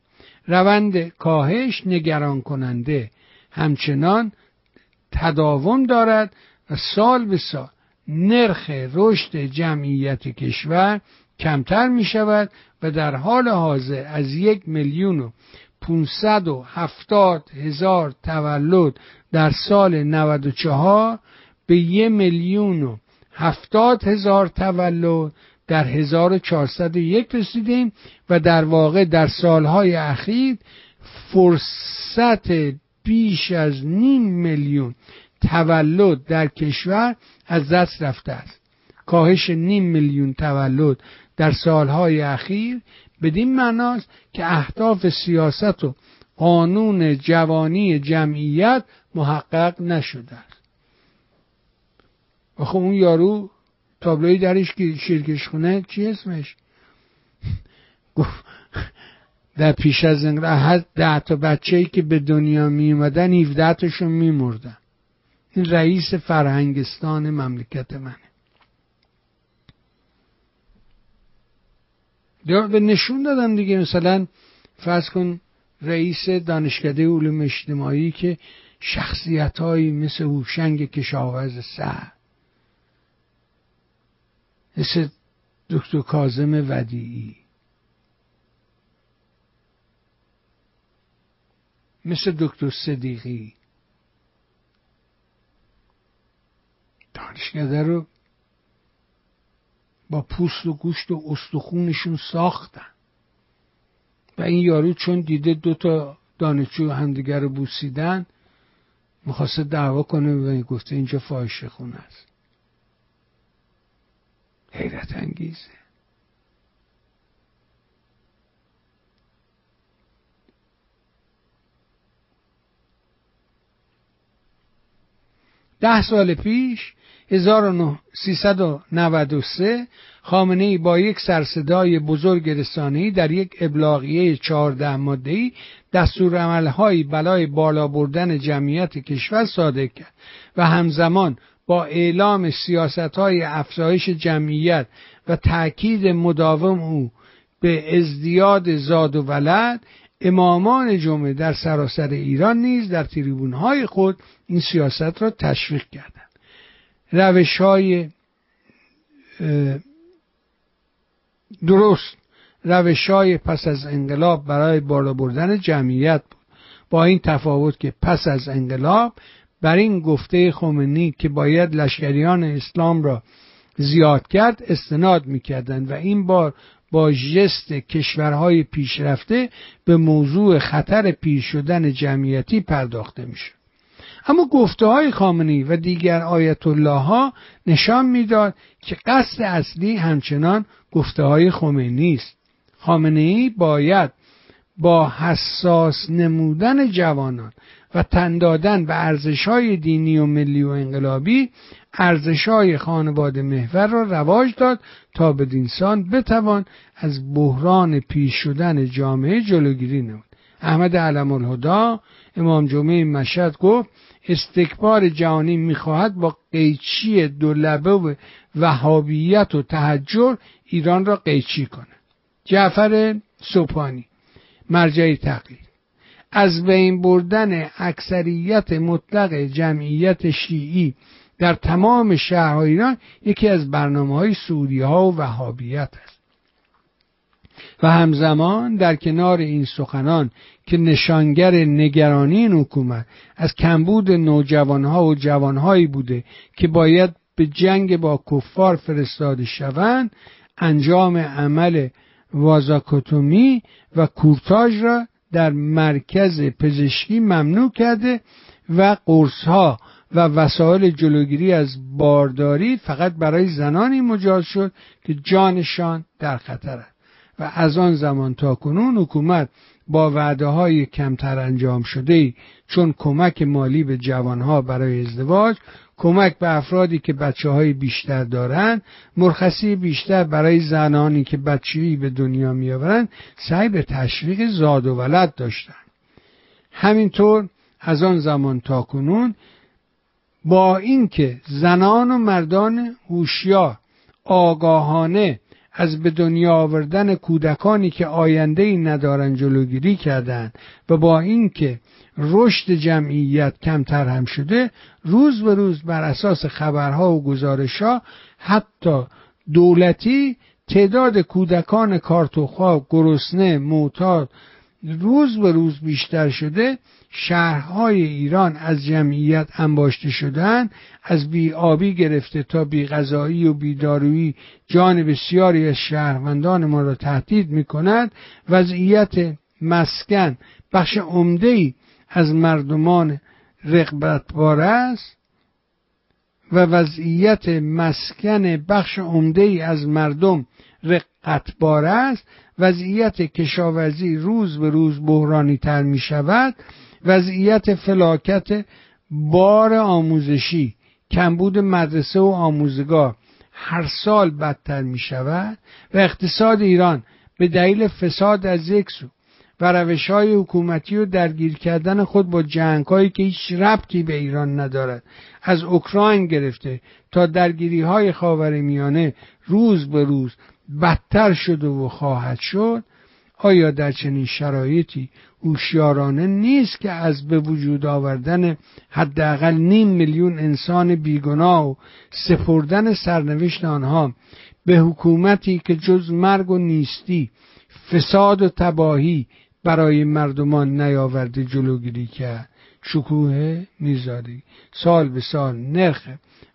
روند کاهش نگران کننده همچنان تداوم دارد و سال به سال نرخ رشد جمعیت کشور کمتر می شود و در حال حاضر از یک میلیون و 570 هزار تولد در سال 94 به یک میلیون و هفتاد هزار تولد در 1401 رسیدیم و در واقع در سالهای اخیر فرصت بیش از نیم میلیون تولد در کشور از دست رفته است. کاهش نیم میلیون تولد در سالهای اخیر بدین معناست که اهداف سیاست و قانون جوانی جمعیت محقق نشده است. خب اون یارو تابلوی درش که شیرکش خونه چی اسمش؟ گفت در پیش از هر ده تا بچه ای که به دنیا می اومدن 17 تاشون می مردن این رئیس فرهنگستان مملکت منه. به نشون دادن دیگه. مثلا فرض کن رئیس دانشکده علوم اجتماعی که شخصیت هایی مثل هوشنگ کشاورز سر مثل دکتر کازم ودیعی مثل دکتر صدیقی دانشکده رو با پوست و گوشت و استخونشون ساختن. و این یارو چون دیده دوتا دانشجو همدیگر رو بوسیدن می‌خواسته دعوا کنه و گفته اینجا فاحشه خونه است. حیرت انگیزه. ده سال پیش 1393 خامنه ای با یک سرصدای بزرگ در یک ابلاغیه 14 ماده‌ای دستور عملهایی بلای بالا بردن جمعیت کشور صادر کرد و همزمان با اعلام سیاست های افزایش جمعیت و تأکید مداوم او به ازدیاد زاد و ولد امامان جمعه در سراسر ایران نیز در تریبون های خود این سیاست را تشویق کردند. روش های درست. روش های پس از انقلاب برای بالا بردن جمعیت بود. با این تفاوت که پس از انقلاب بر این گفته خمینی که باید لشکریان اسلام را زیاد کرد استناد می‌کردند و این بار با جست کشورهای پیشرفته به موضوع خطر پیر شدن جمعیتی پرداخته می‌شد. اما گفته های خامنی و دیگر آیت الله ها نشان می‌داد که قصد اصلی همچنان گفته های خمینی است خامنه باید با حساس نمودن جوانان و تن دادن به ارزشهای دینی و ملی و انقلابی ارزشهای خانواده محور را رواج داد تا بدینسان بتوان از بحران پیش شدن جامعه جلوگیری نمود. احمد علم الهدا امام جمعه مشهد گفت استکبار جهانی می‌خواهد با قیچی دولبه و وهابیت و تحجر ایران را قیچی کند. جعفر سوپانی مرجع تقلید. از بین بردن اکثریت مطلق جمعیت شیعی در تمام شهرهای ایران یکی از برنامه های سعودی ها و وهابیت است. و همزمان در کنار این سخنان که نشانگر نگرانی این حکومت از کمبود نوجوانها و جوانهایی بوده که باید به جنگ با کفار فرستاده شوند انجام عمل وازاکوتومی و کورتاژ را در مرکز پزشکی ممنوع کرده و قرصها و وسایل جلوگیری از بارداری فقط برای زنانی مجاز شد که جانشان در خطر است. و از آن زمان تا کنون حکومت با وعده های کمتر انجام شده چون کمک مالی به جوانها برای ازدواج کمک به افرادی که بچه های بیشتر دارند مرخصی بیشتر برای زنانی که بچه‌ای به دنیا میآورند سعی به تشویق زاد و ولد داشتند همینطور از آن زمان تا کنون با اینکه زنان و مردان هوشیار آگاهانه از به دنیا آوردن کودکانی که آینده ای ندارن جلوگیری کردند و با اینکه رشد جمعیت کمتر هم شده روز به روز بر اساس خبرها و گزارشها حتی دولتی تعداد کودکان کارتوخا گرسنه معتاد روز به روز بیشتر شده شهرهای ایران از جمعیت انباشته شدن از بیابی گرفته تا بیغذایی و بیدارویی جان بسیاری از شهروندان ما را تهدید می کند وضعیت مسکن بخش عمده از مردمان رقبتبار است و وضعیت مسکن بخش عمده ای از مردم رقتبار است. وضعیت کشاورزی روز به روز بحرانی تر می شود وضعیت فلاکت بار آموزشی کمبود مدرسه و آموزگار هر سال بدتر می شود و اقتصاد ایران به دلیل فساد از یک سو و روش های حکومتی و درگیر کردن خود با جنگ هایی که هیچ ربطی به ایران ندارد از اوکراین گرفته تا درگیری های خاور میانه روز به روز بدتر شده و خواهد شد آیا در چنین شرایطی هوشیارانه نیست که از به وجود آوردن حداقل نیم میلیون انسان بیگناه و سپردن سرنوشت آنها به حکومتی که جز مرگ و نیستی فساد و تباهی برای مردمان نیاورده جلوگیری کرد. شکوه میزاری. سال به سال نرخ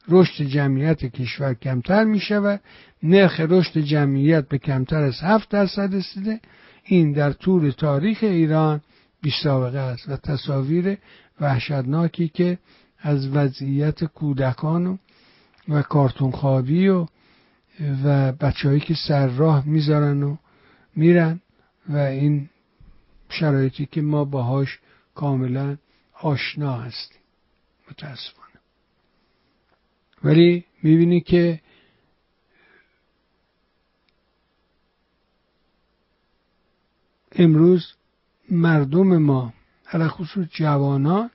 رشد جمعیت کشور کمتر می شود نرخ رشد جمعیت به کمتر از هفت درصد رسیده. این در طول تاریخ ایران بیسابقه است و تصاویر وحشتناکی که از وضعیت کودکان و, و کارتون خوابی و و بچههایی که سر راه می‌ذارن و میرن و این شرایطی که ما باهاش کاملا آشنا هستیم. متاسفانه. ولی می‌بینی که امروز مردم ما علا خصوص جوانان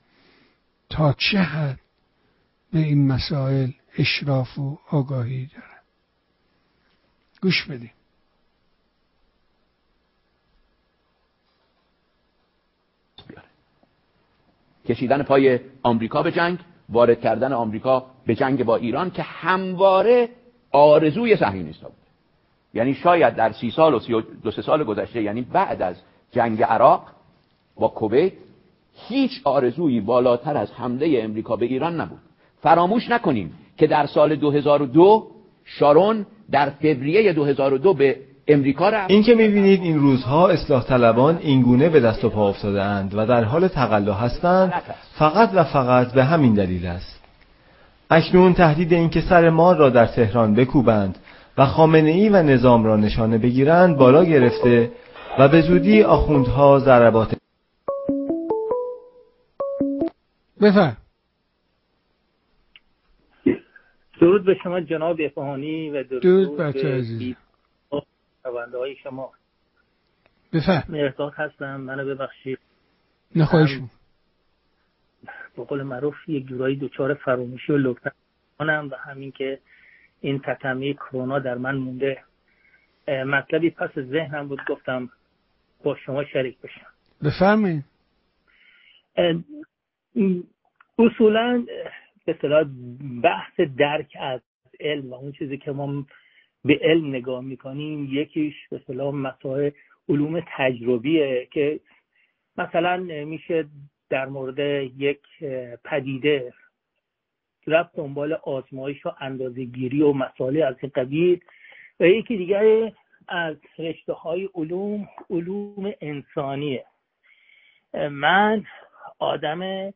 تا چه حد به این مسائل اشراف و آگاهی دارن؟ گوش بدیم کشیدن پای آمریکا به جنگ وارد کردن آمریکا به جنگ با ایران که همواره آرزوی صهیونیست بود. یعنی شاید در سی سال و سی و دو سه سال گذشته یعنی بعد از جنگ عراق با کویت هیچ آرزویی بالاتر از حمله امریکا به ایران نبود. فراموش نکنیم که در سال 2002 شارون در فوریه 2002 به امریکا رفت. این که می‌بینید این روزها اصلاح طلبان اینگونه به دست و پا افتاده اند و در حال تقلا هستند فقط و فقط به همین دلیل است. اکنون تهدید اینکه سر ما را در تهران بکوبند و خامنه ای و نظام را نشانه بگیرند بالا گرفته و به زودی آخوندها ضربات بفر درود به شما جناب افهانی و درود, درود بچه عزیز. های شما. بفر مرداد هستم منو ببخشید. نخواهش به قول معروف یک جورایی دوچار فراموشی و لکتن و همین که این تتمه کرونا در من مونده. مطلبی پس ذهنم بود گفتم با شما شریک بشم. بفرمایید. اصولا به صلاح بحث درک از علم و اون چیزی که ما به علم نگاه می‌کنیم یکیش به صلاح مسائل علوم تجربیه که مثلا میشه در مورد یک پدیده رفت دنبال آزمایش و اندازه گیری و مسائل از این قبیل. و یکی دیگر از رشته های علوم علوم انسانیه. من آدم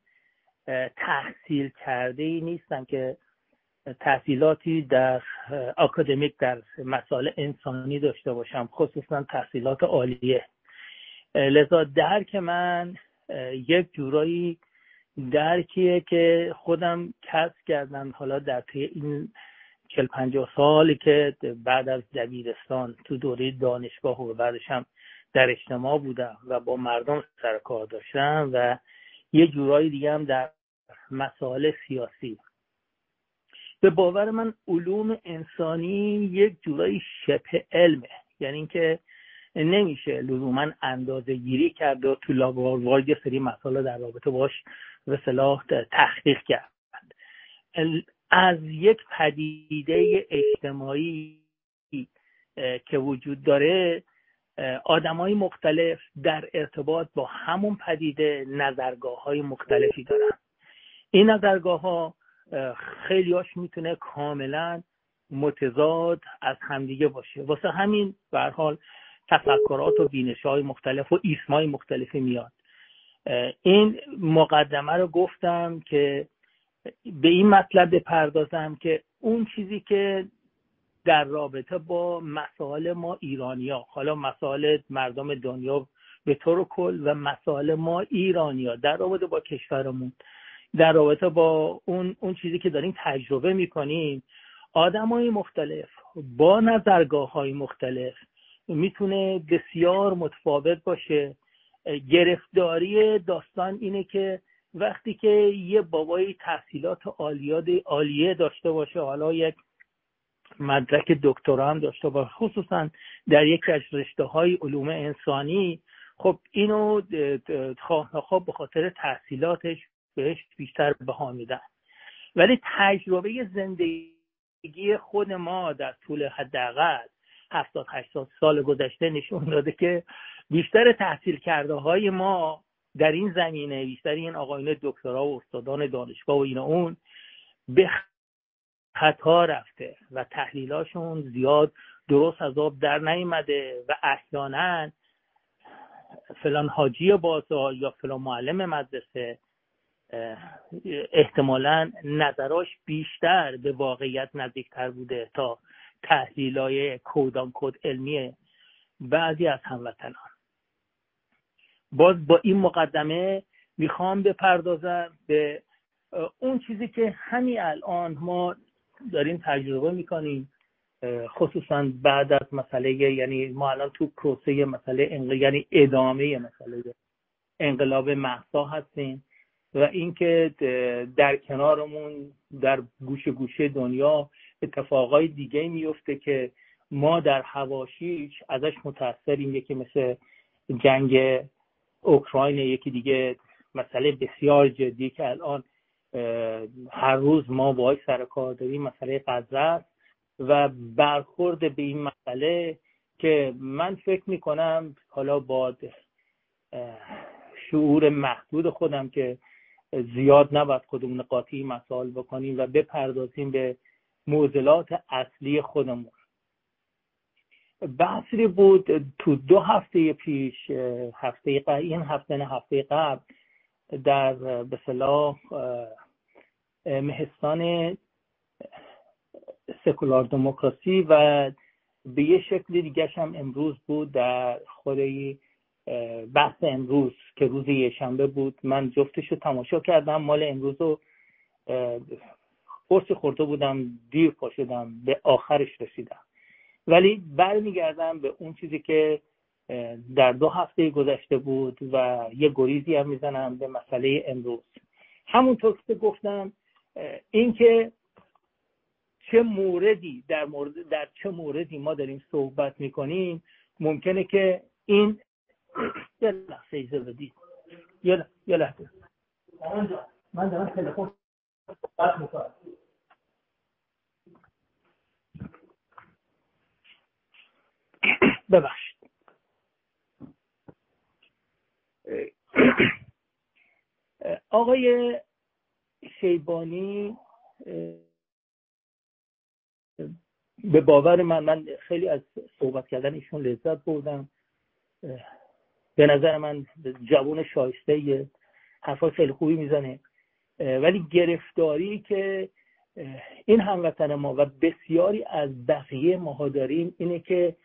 تحصیل کرده ای نیستم که تحصیلاتی در اکادمیک در مسائل انسانی داشته باشم خصوصا تحصیلات عالیه. لذا درک من یک جورایی درکیه که خودم کسب کردم حالا در طی این چل پنجاه سالی که بعد از دبیرستان تو دوره دانشگاه و بعدش هم در اجتماع بودم و با مردم سر کار داشتم و یه جورایی دیگه هم در مسائل سیاسی. به باور من علوم انسانی یک جورایی شبه علمه. یعنی اینکه نمیشه لزوما اندازه گیری کرد و تو لابراتوار یه سری مسائل در رابطه باش به صلاح تحقیق کرد. از یک پدیده اجتماعی که وجود داره آدمای مختلف در ارتباط با همون پدیده نظرگاه های مختلفی دارن. این نظرگاه ها خیلی هاش می‌تونه کاملا متضاد از همدیگه باشه. واسه همین به حال تفکرات و بینش های مختلف و ایسمای مختلفی میاد. این مقدمه رو گفتم که به این مطلب بپردازم که اون چیزی که در رابطه با مسائل ما ایرانیا حالا مسائل مردم دنیا به طور کل و مسائل ما ایرانیا در رابطه با کشورمون در رابطه با اون, اون چیزی که داریم تجربه می‌کنیم آدم های مختلف با نظرگاه های مختلف می‌تونه بسیار متفاوت باشه. گرفتاری داستان اینه که وقتی که یه بابای تحصیلات عالیه داشته باشه حالا یک مدرک دکترا هم داشته باشه خصوصا در یک از رشته های علوم انسانی خب اینو خواه به خاطر تحصیلاتش بهش بیشتر بها میدن. ولی تجربه زندگی خود ما در طول حداقل هفتاد هشتاد سال گذشته نشون داده که بیشتر تحصیل کرده های ما در این زمینه بیشتر این آقایون دکترا و استادان دانشگاه و این اون به خطا رفته و تحلیلاشون زیاد درست از آب در نیمده و احیانا فلان حاجی بازار یا فلان معلم مدرسه احتمالا نظراش بیشتر به واقعیت نزدیکتر بوده تا تحلیلای کودان کود علمی بعضی از هموطنان. باز با این مقدمه می‌خوام بپردازم به اون چیزی که همین الان ما داریم تجربه می‌کنیم خصوصا بعد از مسئله یعنی ما الان تو پروسه مسئله یعنی ادامه مسئله انقلاب محسا هستیم و اینکه در کنارمون در گوشه گوشه دنیا اتفاقای دیگه میفته که ما در هواشیش ازش متاثریم یکی مثل جنگ اوکراین یکی دیگه مسئله بسیار جدی که الان هر روز ما باهاش سر کار داریم مسئله غزه و برخورد به این مسئله که من فکر می‌کنم حالا با شعور محدود خودم که زیاد نباید خودمون قاطی مسائل بکنیم و بپردازیم به موزلات اصلی خودمون. بحثی بود تو دو هفته پیش هفته قبل این هفته نه هفته قبل در به صلاح مهستان سکولار دموکراسی و به یه شکل دیگه هم امروز بود در خوره بحث امروز که روز یه شنبه بود. من جفتش رو تماشا کردم مال امروز رو قرص خورده بودم دیر پاشدم به آخرش رسیدم. ولی برمیگردم به اون چیزی که در دو هفته گذشته بود و یه گریزی هم می‌زنم به مسئله امروز. همونطور که گفتم اینکه چه موردی در مورد در چه موردی ما داریم صحبت می‌کنیم ممکنه که این [CLEARS THROAT] یه لحظه ایزه بدید. یه لحظه من دارم تلفن صحبت می‌کنم. [COUGHS] ببخشید. [COUGHS] آقای شیبانی به باور من من خیلی از صحبت کردن ایشون لذت بردم. به نظر من جوان شایسته حرفای خیلی خوبی می‌زنه. ولی گرفتاری که این هموطن ما و بسیاری از بقیه ماها داریم اینه که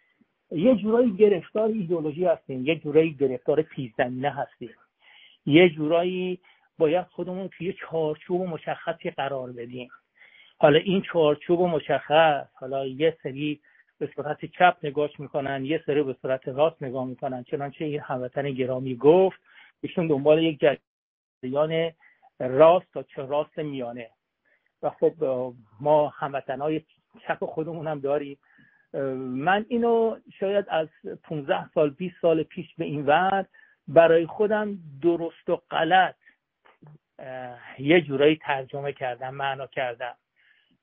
یه جورایی گرفتار ایدولوژی هستیم یه جورایی گرفتار پیزدنینه هستیم. یه جورایی باید خودمون توی چارچوب مشخصی قرار بدیم. حالا این چارچوب مشخص حالا یه سری به صورت چپ نگاش می‌کنن یه سری به صورت راست نگاه می‌کنن. چنانچه این هموطن گرامی گفت ایشون دنبال یک جریان راست تا چه راست میانه. و خب ما هموطنهای چپ خودمون هم داریم. من اینو شاید از 15 سال 20 سال پیش به این ور برای خودم درست و غلط یه جورایی ترجمه کردم معنا کردم.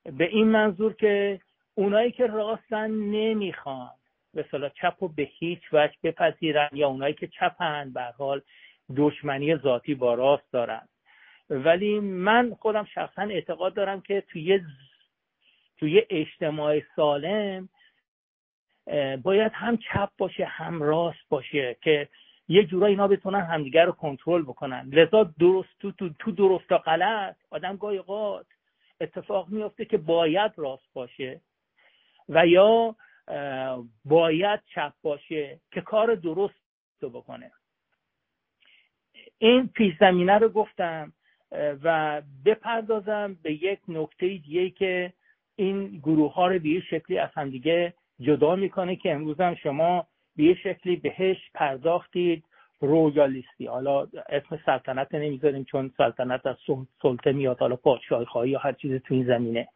به این منظور که اونایی که راستن نمی‌خوان به صلاح چپ و به هیچ وجه بپذیرن یا اونایی که چپن به حال دشمنی ذاتی با راست دارن. ولی من خودم شخصا اعتقاد دارم که توی توی اجتماع سالم باید هم چپ باشه هم راست باشه که یه جورایی اینا بتونن همدیگر رو کنترل بکنن. لذا درست تو, تو, تو درست و غلط آدم گاهی اوقات اتفاق میفته که باید راست باشه و یا باید چپ باشه که کار درست رو بکنه. این پیش زمینه رو گفتم و بپردازم به یک نکته دیگه که این گروه ها رو به شکلی از همدیگه جدا می‌کنه که امروز هم شما به شکلی بهش پرداختید رویالیستی. حالا اسم سلطنت نمی‌ذاریم چون سلطنت از سلطه میاد حالا پادشاهی خواهی یا هر چیز تو این زمینه.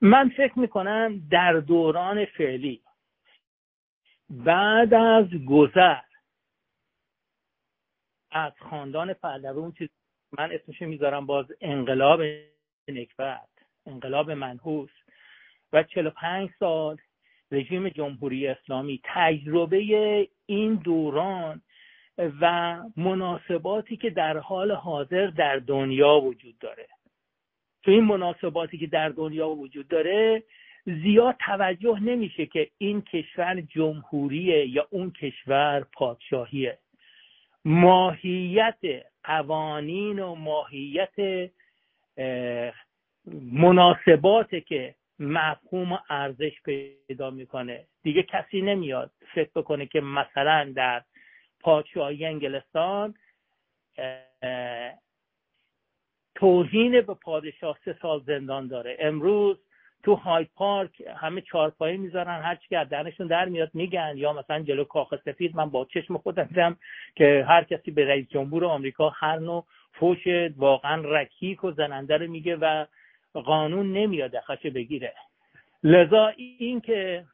من فکر می‌کنم در دوران فعلی بعد از گذر از خاندان پهلوی چیز من اسمش می‌ذارم باز انقلاب نکبت انقلاب منحوس. و 45 سال رژیم جمهوری اسلامی تجربه این دوران و مناسباتی که در حال حاضر در دنیا وجود داره. تو این مناسباتی که در دنیا وجود داره زیاد توجه نمیشه که این کشور جمهوریه یا اون کشور پادشاهیه. ماهیت قوانین و ماهیت مناسبات که مفهوم و ارزش پیدا می‌کنه. دیگه کسی نمیاد فکر بکنه که مثلا در پادشاهی انگلستان توهین به پادشاه سه سال زندان داره. امروز تو های پارک همه چارپایی می‌ذارن هر چی که دهنشون در میاد میگن. یا مثلا جلو کاخ سفید من با چشم خودم دیدم که هر کسی به رئیس جمهور آمریکا هر نوع فوش واقعا رکیک و زننده رو میگه و قانون نمیاد دخش بگیره. لذا این که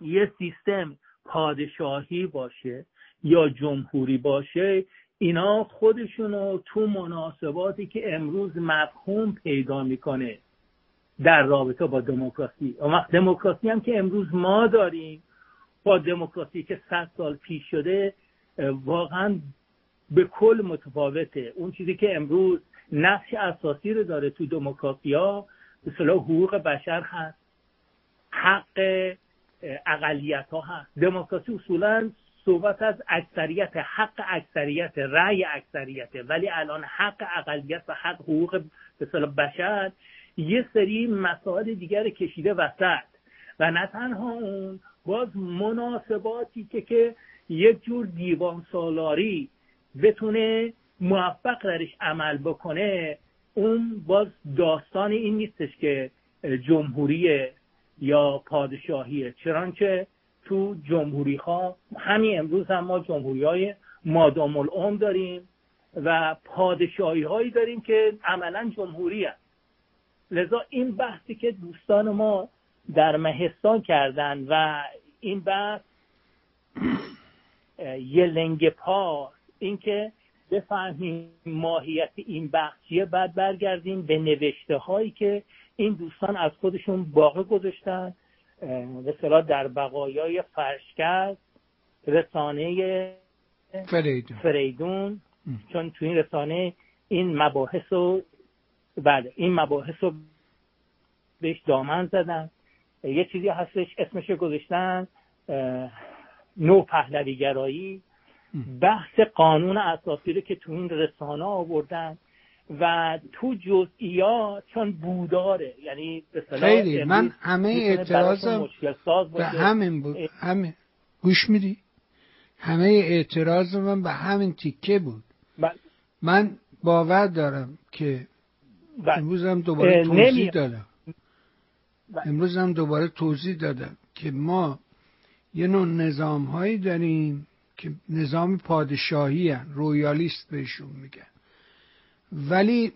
یه سیستم پادشاهی باشه یا جمهوری باشه اینا خودشونو تو مناسباتی که امروز مفهوم پیدا می‌کنه در رابطه با دموکراسی. دموکراسی هم که امروز ما داریم با دموکراسی که صد سال پیش شده واقعا به کل متفاوته. اون چیزی که امروز نقش اساسی رو داره تو دموکراسی ها به حقوق بشر هست. حق اقلیت ها هست. دموکراسی اصولا صحبت از اکثریت حق اکثریت رأی اکثریت. ولی الان حق اقلیت و حق حقوق به بشر یه سری مسائل دیگر کشیده وسط. و نه تنها اون باز مناسباتی که که یک جور دیوان سالاری بتونه موفق درش عمل بکنه اون باز داستان این نیستش که جمهوری یا پادشاهیه چرانچه تو جمهوری ها همین امروز هم ما جمهوری های مادام العمر داریم و پادشاهی هایی داریم که عملا جمهوری هست لذا این بحثی که دوستان ما در مهستان کردن و این بحث [CLEARS THROAT] یه لنگ پا اینکه بفهمیم ماهیت این بخشیه بعد برگردیم به نوشته هایی که این دوستان از خودشون باقی گذاشتن. به در بقایای فرشکست رسانه فریدون, فریدون. چون تو این رسانه این مباحث رو بله این مباحث رو بهش دامن زدن. یه چیزی هستش اسمش گذاشتن نو پهلویگرایی بحث قانون اساسی رو که تو این رسانه آوردن و تو جزئیات چون بوداره. یعنی خیلی. من همه اعتراضم به همین بود. همین. گوش میدی؟ همه اعتراض من به همین تیکه بود. بله. من باور دارم که بله. امروز هم دوباره توضیح دادم. بله. امروز هم دوباره توضیح دادم که ما یه نوع نظام هایی داریم که نظام پادشاهی هن. رویالیست بهشون میگن ولی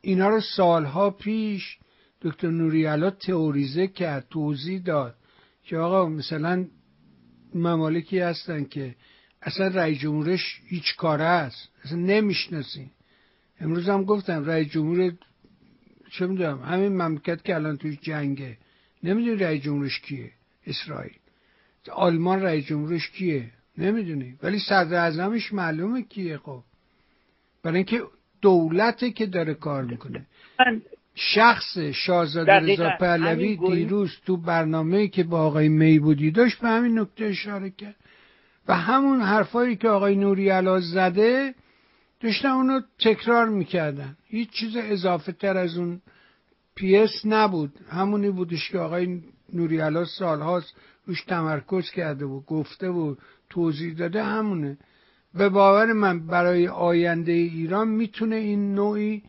اینا رو سالها پیش دکتر نوریالا تئوریزه کرد توضیح داد که آقا مثلا ممالکی هستن که اصلا رئیس جمهورش هیچ کاره است اصلا نمی‌شناسین. امروز هم گفتم رئیس جمهور چه می‌دونم همین مملکت که الان توی جنگه نمی‌دونی رئیس جمهورش کیه؟ اسرائیل. آلمان رئیس جمهورش کیه؟ نمی‌دونی. ولی صدر اعظمش معلومه کیه خب. برای اینکه دولته که داره کار می‌کنه. شخص شاهزاده رضا پهلوی دیروز تو برنامه که با آقای میبودی داشت به همین نکته اشاره کرد. و همون حرفایی که آقای نوری علا زده داشتن اونو تکرار می‌کردن. هیچ چیز اضافه تر از اون پیس نبود. همونی بودش که آقای نوری علا سالهاست روش تمرکز کرده و گفته و توضیح داده همونه. به باور من برای آینده ایران می‌تونه این نوعی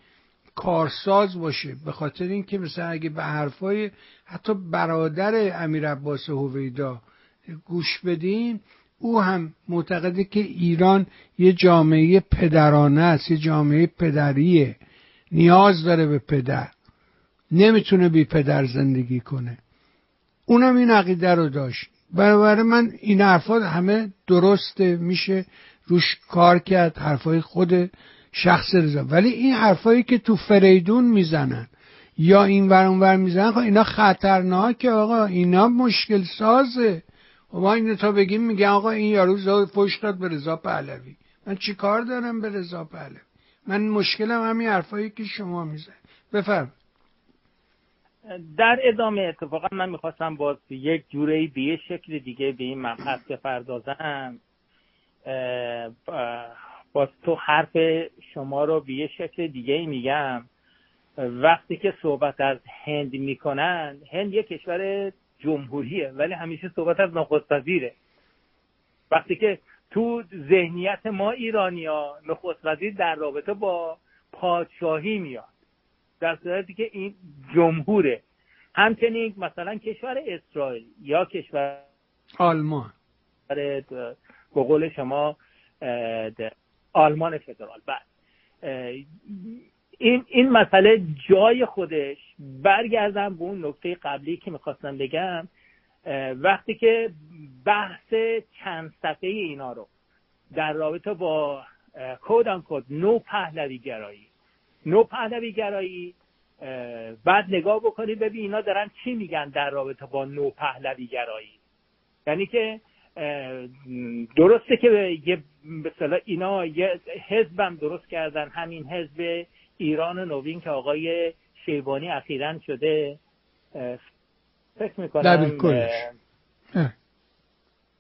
کارساز باشه به خاطر اینکه مثلا اگه به حرفای حتی برادر امیر عباس هویدا گوش بدیم او هم معتقده که ایران یه جامعه پدرانه است یه جامعه پدریه نیاز داره به پدر نمی‌تونه بی پدر زندگی کنه. اونم این عقیده رو داشت. برابر من این حرفات همه درسته میشه روش کار کرد حرفای خود شخص رضا. ولی این حرفایی که تو فریدون می‌زنن یا این ور ور می‌زنن خب اینا خطرناکه آقا. اینا مشکل سازه. و خب ما اینو تا بگیم میگه آقا این یارو فش داد به رضا پهلوی. من چی کار دارم به رضا پهلوی؟ من مشکلم همین حرفایی که شما میزن بفرم در ادامه اتفاقا من می‌خواستم باز یک جوره به یه شکل دیگه به این مبحث بپردازم باز تو حرف شما رو به یه شکل دیگه میگم. وقتی که صحبت از هند می‌کنن هند یه کشور جمهوریه ولی همیشه صحبت از نخست وزیره وقتی که تو ذهنیت ما ایرانیا نخست وزیر در رابطه با پادشاهی میاد. در صورتی که این جمهوره. همچنین مثلا کشور اسرائیل یا کشور آلمان. به قول شما آلمان فدرال. بعد این این مسئله جای خودش. برگردم به اون نکته قبلی که می‌خواستم بگم. وقتی که بحث چند صفحه اینا رو در رابطه با کودان کود نو پهلوی گرایی نو پهلوی گرایی بعد نگاه بکنید ببین اینا دارن چی میگن در رابطه با نو پهلوی گرایی یعنی که درسته که یه به اینا یه حزبم درست کردن همین حزب ایران نوین که آقای شیبانی اخیرا شده. فکر می‌کنم دبیر کلش.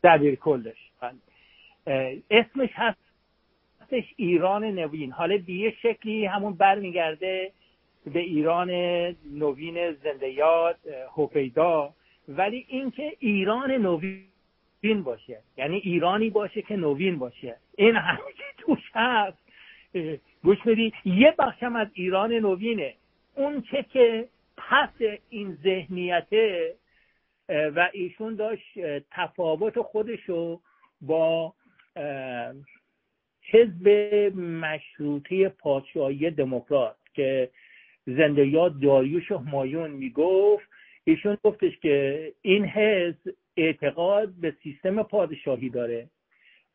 دبیر کلش. بله. اسمش هستش ایران نوین. حالا به یه شکلی همون برمیگرده به ایران نوین زنده یاد هوپیدا. ولی اینکه ایران نوین باشه. یعنی ایرانی باشه که نوین باشه. این همه توش هست. گوش بدی یه بخشم از ایران نوینه. اون چه که پس این ذهنیته و ایشون داشت تفاوت خودشو با حزب مشروطه پادشاهی دموکرات که زنده یاد داریوش همایون می‌گفت ایشون گفتش که این حزب اعتقاد به سیستم پادشاهی داره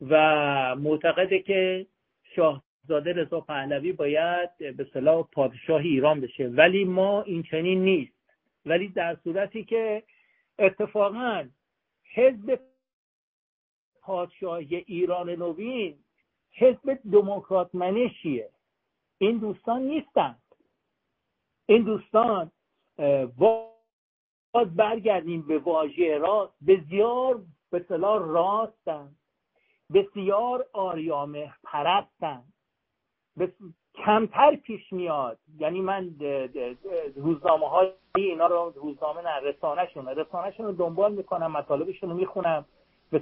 و معتقده که شاهزاده رضا پهلوی باید به صلاح پادشاه ایران بشه. ولی ما این چنین نیست. ولی در صورتی که اتفاقا حزب پادشاهی ایران نوین حزب دموکرات منشیه این دوستان نیستند. این دوستان باز برگردیم به واژه راست. بسیار به صلاح راستند. بسیار آریامه پرستند. کمتر پیش میاد. یعنی من روزنامه های اینا رو روزنامه نه رسانهشون رسانهشون رو دنبال می‌کنم مطالبشون رو می‌خونم. به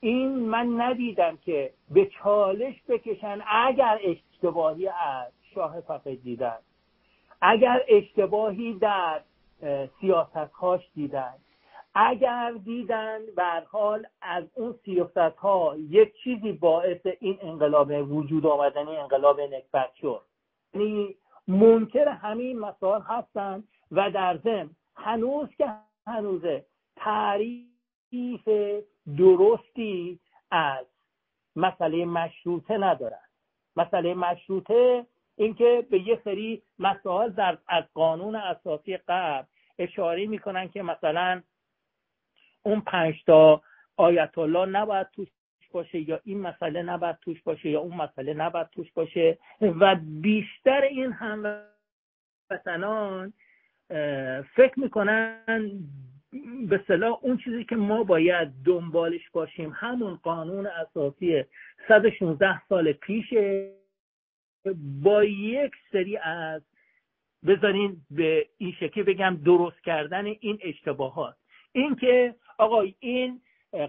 این من ندیدم که به چالش بکشن اگر اشتباهی از شاه فقید دیدن. اگر اشتباهی در سیاست دیدن. اگر دیدن بر حال از اون سیاست ها یک چیزی باعث این انقلاب وجود آمدنی انقلاب نکبت شد. یعنی منکر همین مسائل هستند و در ضمن هنوز که هنوزه تعریف درستی از مسئله مشروطه ندارن. مسئله مشروطه اینکه به یه سری مسائل در از قانون اساسی قبل اشاره می‌کنن که مثلا اون پنج تا آیت الله نباید توش باشه یا این مسئله نباید توش باشه یا اون مسئله نباید توش باشه و بیشتر این هموطنان فکر می‌کنن به صلاح اون چیزی که ما باید دنبالش باشیم همون قانون اساسی 116 سال پیشه با یک سری از بذارین به این شکلی بگم درست کردن این اشتباهات. اینکه آقا این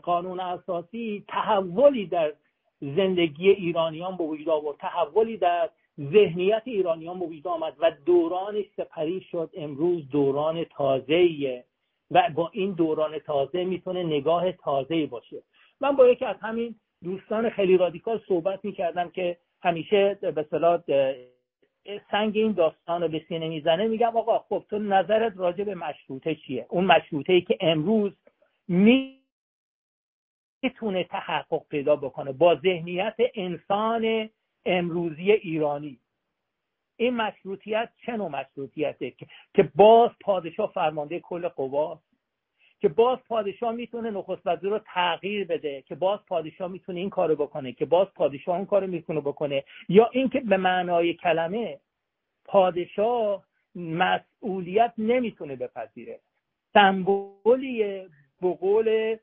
قانون اساسی تحولی در زندگی ایرانیان به وجود آورد تحولی در ذهنیت ایرانیان به وجود آمد و دورانش سپری شد. امروز دوران تازه‌ایه. و با این دوران تازه می‌تونه نگاه تازه باشه. من با یکی از همین دوستان خیلی رادیکال صحبت می‌کردم که همیشه به صلاح سنگ این داستان رو به سینه می‌زنه. میگم آقا خب تو نظرت راجع به مشروطه چیه؟ اون مشروطه ای که امروز می‌تونه تحقق پیدا بکنه با ذهنیت انسان امروزی ایرانی. این مشروطیت چه نوع مشروطیته؟ که باز پادشاه فرمانده کل قواست که باز پادشاه می‌تونه نخست وزیر رو تغییر بده. که باز پادشاه می‌تونه این کارو بکنه. که باز پادشاه اون کارو می‌تونه بکنه. یا اینکه به معنای کلمه پادشاه مسئولیت نمی‌تونه بپذیره. سمبولی به قول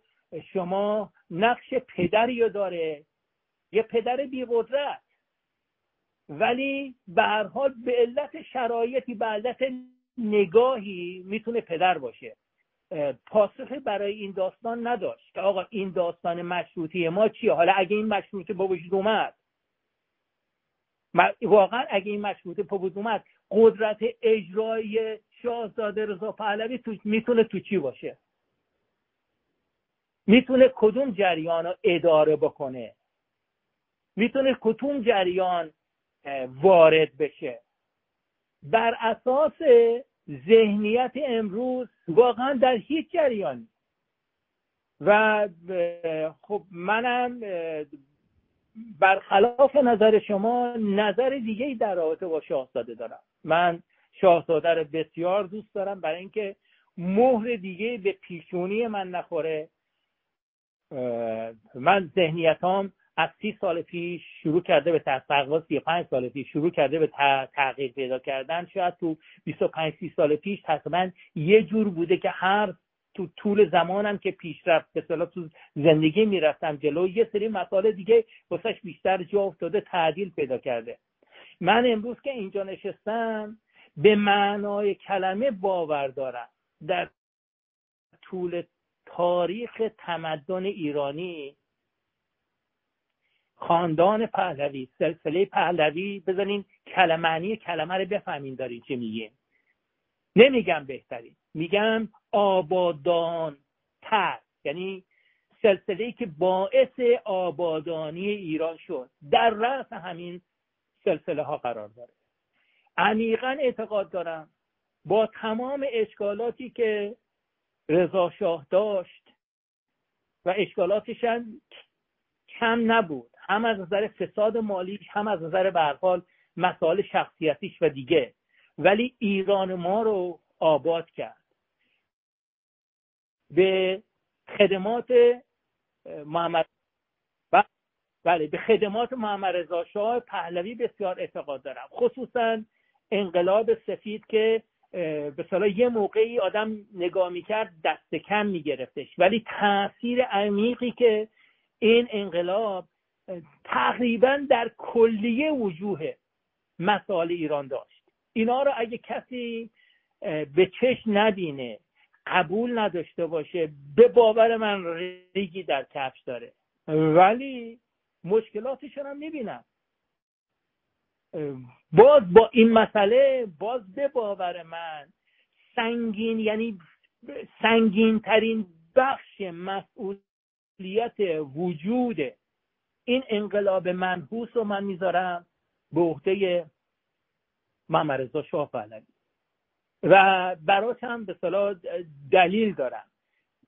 شما نقش پدری رو داره. یه پدر بیقدرت. ولی به هر حال به علت شرایطی به علت نگاهی می‌تونه پدر باشه. پاسخی برای این داستان نداشت که آقا این داستان مشروطی ما چیه؟ حالا اگه این مشروطه با وجود اومد واقعا اگه این مشروطه با وجود اومد قدرت اجرایی شاهزاده رضا پهلوی تو می‌تونه تو چی باشه؟ می‌تونه کدوم جریان رو اداره بکنه؟ می‌تونه کدوم جریان وارد بشه. بر اساس ذهنیت امروز واقعا در هیچ جریانی. و خب منم برخلاف نظر شما نظر دیگه در رابطه با شاهزاده دارم. من شاهزاده رو بسیار دوست دارم. برای اینکه مهر دیگه به پیشونی من نخوره من ذهنیتام از سی سال پیش شروع کرده به تقریبا سی پنج سال پیش شروع کرده به تحقیق پیدا کردن شاید تو 25 سی سال پیش تقریبا یه جور بوده که هر تو طول زمانم که پیشرفت به صلاح تو زندگی می‌رفتم جلو یه سری مسائل دیگه واسش بیشتر جا افتاده تعدیل پیدا کرده. من امروز که اینجا نشستم به معنای کلمه باور دارم. در طول تاریخ تمدن ایرانی خاندان پهلوی سلسله پهلوی بزنین کلمعنی کلمه رو بفهمین دارین چه میگیم نمیگم بهترین میگم آبادان تر یعنی سلسله که باعث آبادانی ایران شد. در رأس همین سلسله ها قرار داره. عمیقا اعتقاد دارم با تمام اشکالاتی که رضا شاه داشت و اشکالاتش کم نبود. هم از نظر فساد مالیش هم از نظر برحال مسائل شخصیتیش و دیگه. ولی ایران ما رو آباد کرد. به خدمات محمد بله به خدمات محمد رضا شاه پهلوی بسیار اعتقاد دارم. خصوصا انقلاب سفید که به صلاح یه موقعی آدم نگاه می‌کرد دست کم میگرفتش. ولی تاثیر عمیقی که این انقلاب تقریبا در کلیه وجوه مسائل ایران داشت. اینا رو اگه کسی به چشم ندینه قبول نداشته باشه به باور من ریگی در کفش داره. ولی مشکلاتشون هم می‌بینم باز با این مسئله باز به باور من سنگین یعنی سنگین ترین بخش مسئولیت وجود این انقلاب منحوس رو من می‌ذارم به عهده محمد شاه پهلوی. و براش هم به صلاح دلیل دارم.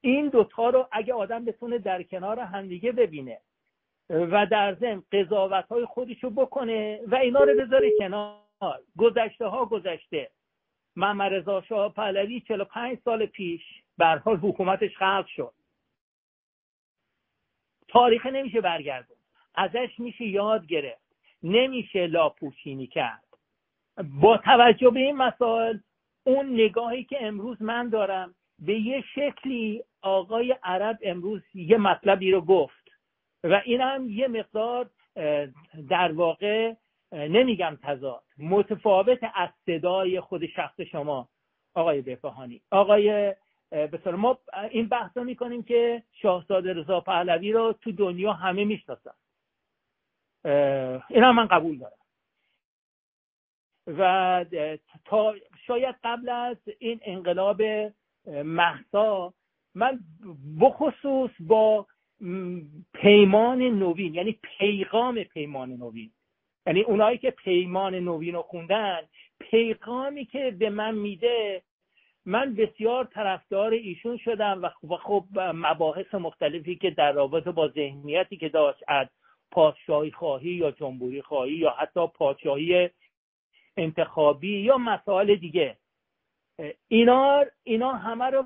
این دوتا رو اگه آدم بتونه در کنار همدیگه ببینه و در ضمن قضاوت های خودشو بکنه و اینا رو بذاره کنار. گذشته ها گذشته. محمد شاه پهلوی 45 سال پیش به حال حکومتش خلق شد. تاریخ نمیشه برگردون. ازش میشه یاد گرفت. نمیشه لاپوشینی کرد. با توجه به این مسائل اون نگاهی که امروز من دارم به یه شکلی آقای عرب امروز یه مطلبی رو گفت. و این هم یه مقدار در واقع نمیگم تضاد متفاوت از صدای خود شخص شما آقای بفهانی آقای بسیار ما این بحث رو می‌کنیم که شاهزاده رضا پهلوی رو تو دنیا همه می‌شناسن. این من قبول دارم. و تا شاید قبل از این انقلاب محسا من بخصوص با پیمان نوین یعنی پیغام پیمان نوین. یعنی اونایی که پیمان نوین رو خوندن پیغامی که به من میده من بسیار طرفدار ایشون شدم و خب مباحث مختلفی که در رابطه با ذهنیتی که داشت از پادشاهی خواهی یا جمهوری خواهی یا حتی پادشاهی انتخابی یا مسائل دیگه. اینا اینا همه رو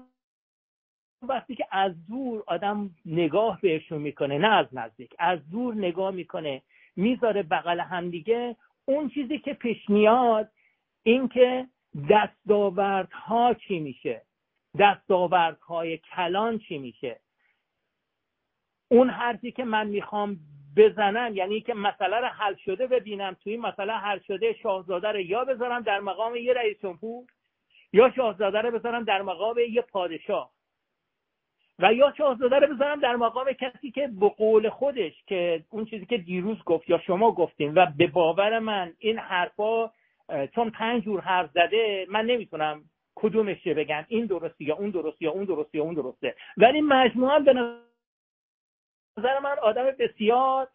وقتی که از دور آدم نگاه بهشون می‌کنه نه از نزدیک از دور نگاه می‌کنه می‌ذاره بغل همدیگه اون چیزی که پیش میاد این که دستاوردها چی میشه؟ دستاوردهای کلان چی میشه؟ اون حرفی که من می‌خوام بزنم یعنی که مسئله رو حل شده ببینم توی مسئله حل شده شاهزاده رو یا بذارم در مقام یه رئیس جمهور یا شاهزاده رو بذارم در مقام یه پادشاه و یا شاهزاده رو بذارم در مقام کسی که به قول خودش که اون چیزی که دیروز گفت یا شما گفتیم و به باور من این حرفا چون پنج جور حرف زده من نمی‌تونم کدومشه بگم این درستی یا اون درستی یا اون درستی یا اون درسته. ولی مجموعا به نظر من آدم بسیار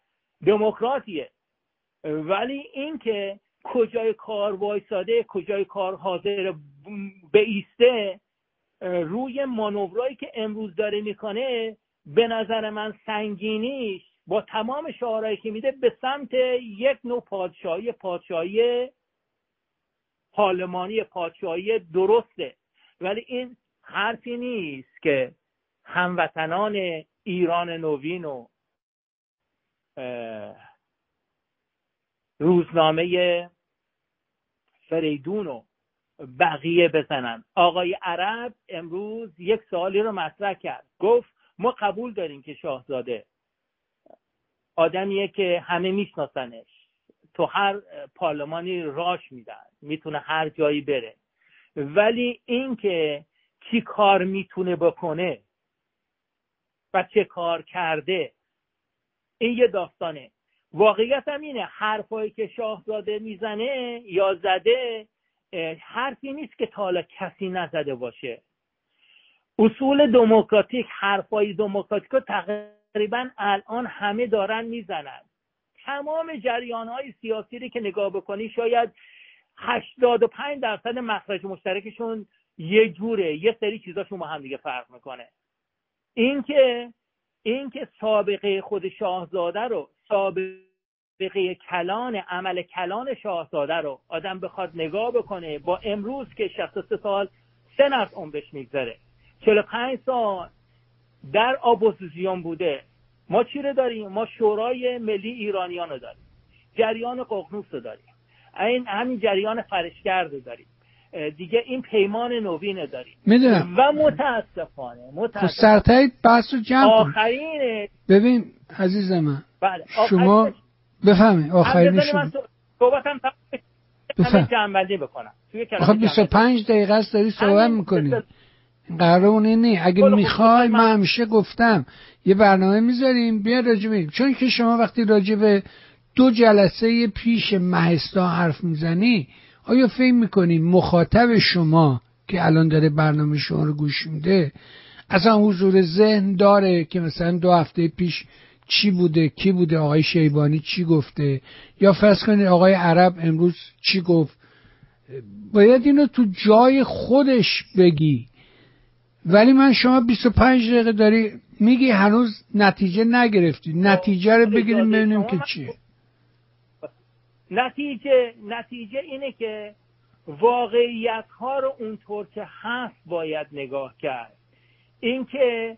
دموکراتیه. ولی اینکه کجای کار وایساده کجای کار حاضر به ایسته روی مانورایی که امروز داره می‌کنه به نظر من سنگینیش با تمام شعارهایی که میده به سمت یک نوع پادشاهی پادشاهی پارلمانی پادشاهی درسته. ولی این حرفی نیست که هموطنان ایران نوین و روزنامه فریدون و بقیه بزنن. آقای عرب امروز یک سوالی رو مطرح کرد. گفت ما قبول داریم که شاهزاده آدمیه که همه میشناسنش. تو هر پارلمانی راش میدن. می‌تونه هر جایی بره. ولی اینکه چی کار می‌تونه بکنه و چه کار کرده. این یه داستانه. واقعیت هم اینه حرفایی که شاهزاده می‌زنه یا زده حرفی نیست که تا کسی نزده باشه. اصول دموکراتیک حرفای دموکراتیک تقریبا الان همه دارن می‌زنن. تمام جریان های سیاسی رو که نگاه بکنی شاید 85 درصد مخرج مشترکشون یه جوره یه سری چیزاشون با هم دیگه فرق می‌کنه. اینکه اینکه سابقه خود شاهزاده رو سابقه کلان عمل کلان شاهزاده رو آدم بخواد نگاه بکنه با امروز که 63 سال سن از عمرش میگذره. 45 سال در اپوزیسیون بوده. ما چی رو داریم؟ ما شورای ملی ایرانیان رو داریم. جریان ققنوس رو داریم. این همین جریان فرشگرد رو داریم. دیگه این پیمان نوین داریم. می‌دونم. و متاسفانه خب متاسفانه. سرتایید بحث رو جمع آخرین ببین عزیز من بله شما بفهمی آخرین شما. صحبتم بفهم. جنبندی بکنم. توی جنبندی. 25 دقیقه است داری صحبت می‌کنی. قرار اینه اگه خب، خب، می‌خوای من- همیشه گفتم. یه برنامه می‌ذاریم بیا راجبه چون که شما وقتی راجبه دو جلسه پیش مهستا حرف می‌زنی آیا فکر می‌کنی مخاطب شما که الان داره برنامه شما رو گوش میده اصلا حضور ذهن داره که مثلا دو هفته پیش چی بوده کی بوده آقای شیبانی چی گفته؟ یا فرض کنید آقای عرب امروز چی گفت؟ باید اینو تو جای خودش بگی. ولی من شما 25 دقیقه داری میگی هنوز نتیجه نگرفتی. نتیجه رو بگیریم ببینیم که چیه. نتیجه نتیجه اینه که واقعیت ها رو اونطور که هست باید نگاه کرد. اینکه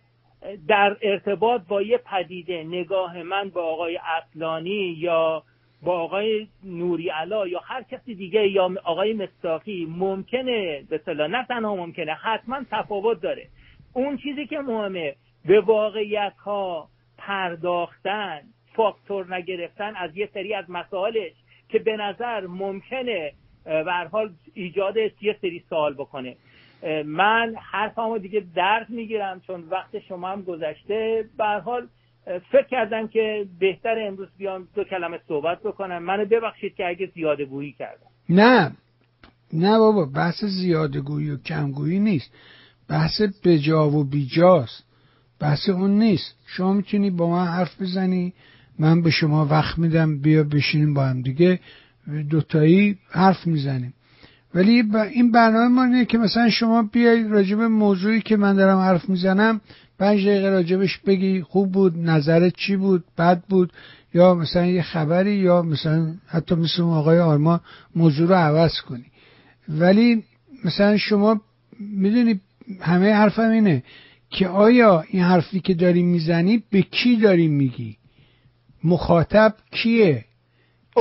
در ارتباط با یه پدیده نگاه من با آقای اصلانی یا با آقای نوری علا یا هر کسی دیگه یا آقای مستاقی ممکنه به نه تنها ممکنه حتما تفاوت داره. اون چیزی که مهمه به واقعیت ها پرداختن فاکتور نگرفتن از یه سری از مسائلش که به نظر ممکنه به حال ایجاد یه سری سوال بکنه. من حرفمو دیگه درد می‌گیرم چون وقت شما هم گذشته. به حال فکر کردم که بهتر امروز بیام دو کلمه صحبت بکنم. منو ببخشید که اگه زیاده گویی کردم. نه. نه بابا بحث زیاده گویی و کمگویی نیست. بحث بجا و بیجاست. بحث اون نیست. شما می‌تونی با من حرف بزنی؟ من به شما وقت میدم بیا بشینیم با هم دیگه. دوتایی حرف می‌زنیم. ولی این برنامه ما اینه که مثلا شما بیای راجب موضوعی که من دارم حرف می‌زنم پنج دقیقه راجبش بگی خوب بود نظرت چی بود بد بود یا مثلا یه خبری یا مثلا حتی مثل آقای آرما موضوع رو عوض کنی. ولی مثلا شما می‌دونی همه حرفم اینه که آیا این حرفی که داری می‌زنی به کی داری میگی؟ مخاطب کیه؟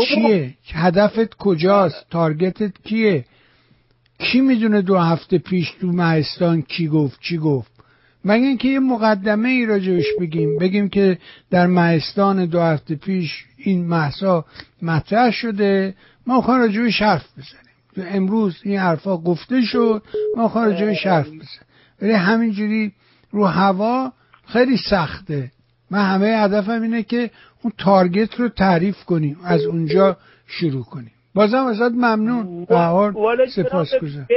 چیه؟ هدفت کجاست؟ تارگتت کیه؟ کی می‌دونه دو هفته پیش تو مهستان کی گفت چی گفت؟ مگه اینکه یه مقدمه ای راجبش بگیم بگیم که در مهستان دو هفته پیش این محسا مطرح شده ما خواهیم راجبش حرف بزنیم. امروز این حرفا گفته شد ما خواهیم راجبش حرف بزنیم. ولی همینجوری رو هوا خیلی سخته. من همه هدفم اینه که اون تارگت رو تعریف کنیم از اونجا شروع کنیم. بازم ازت ممنون بهار سپاس گذارم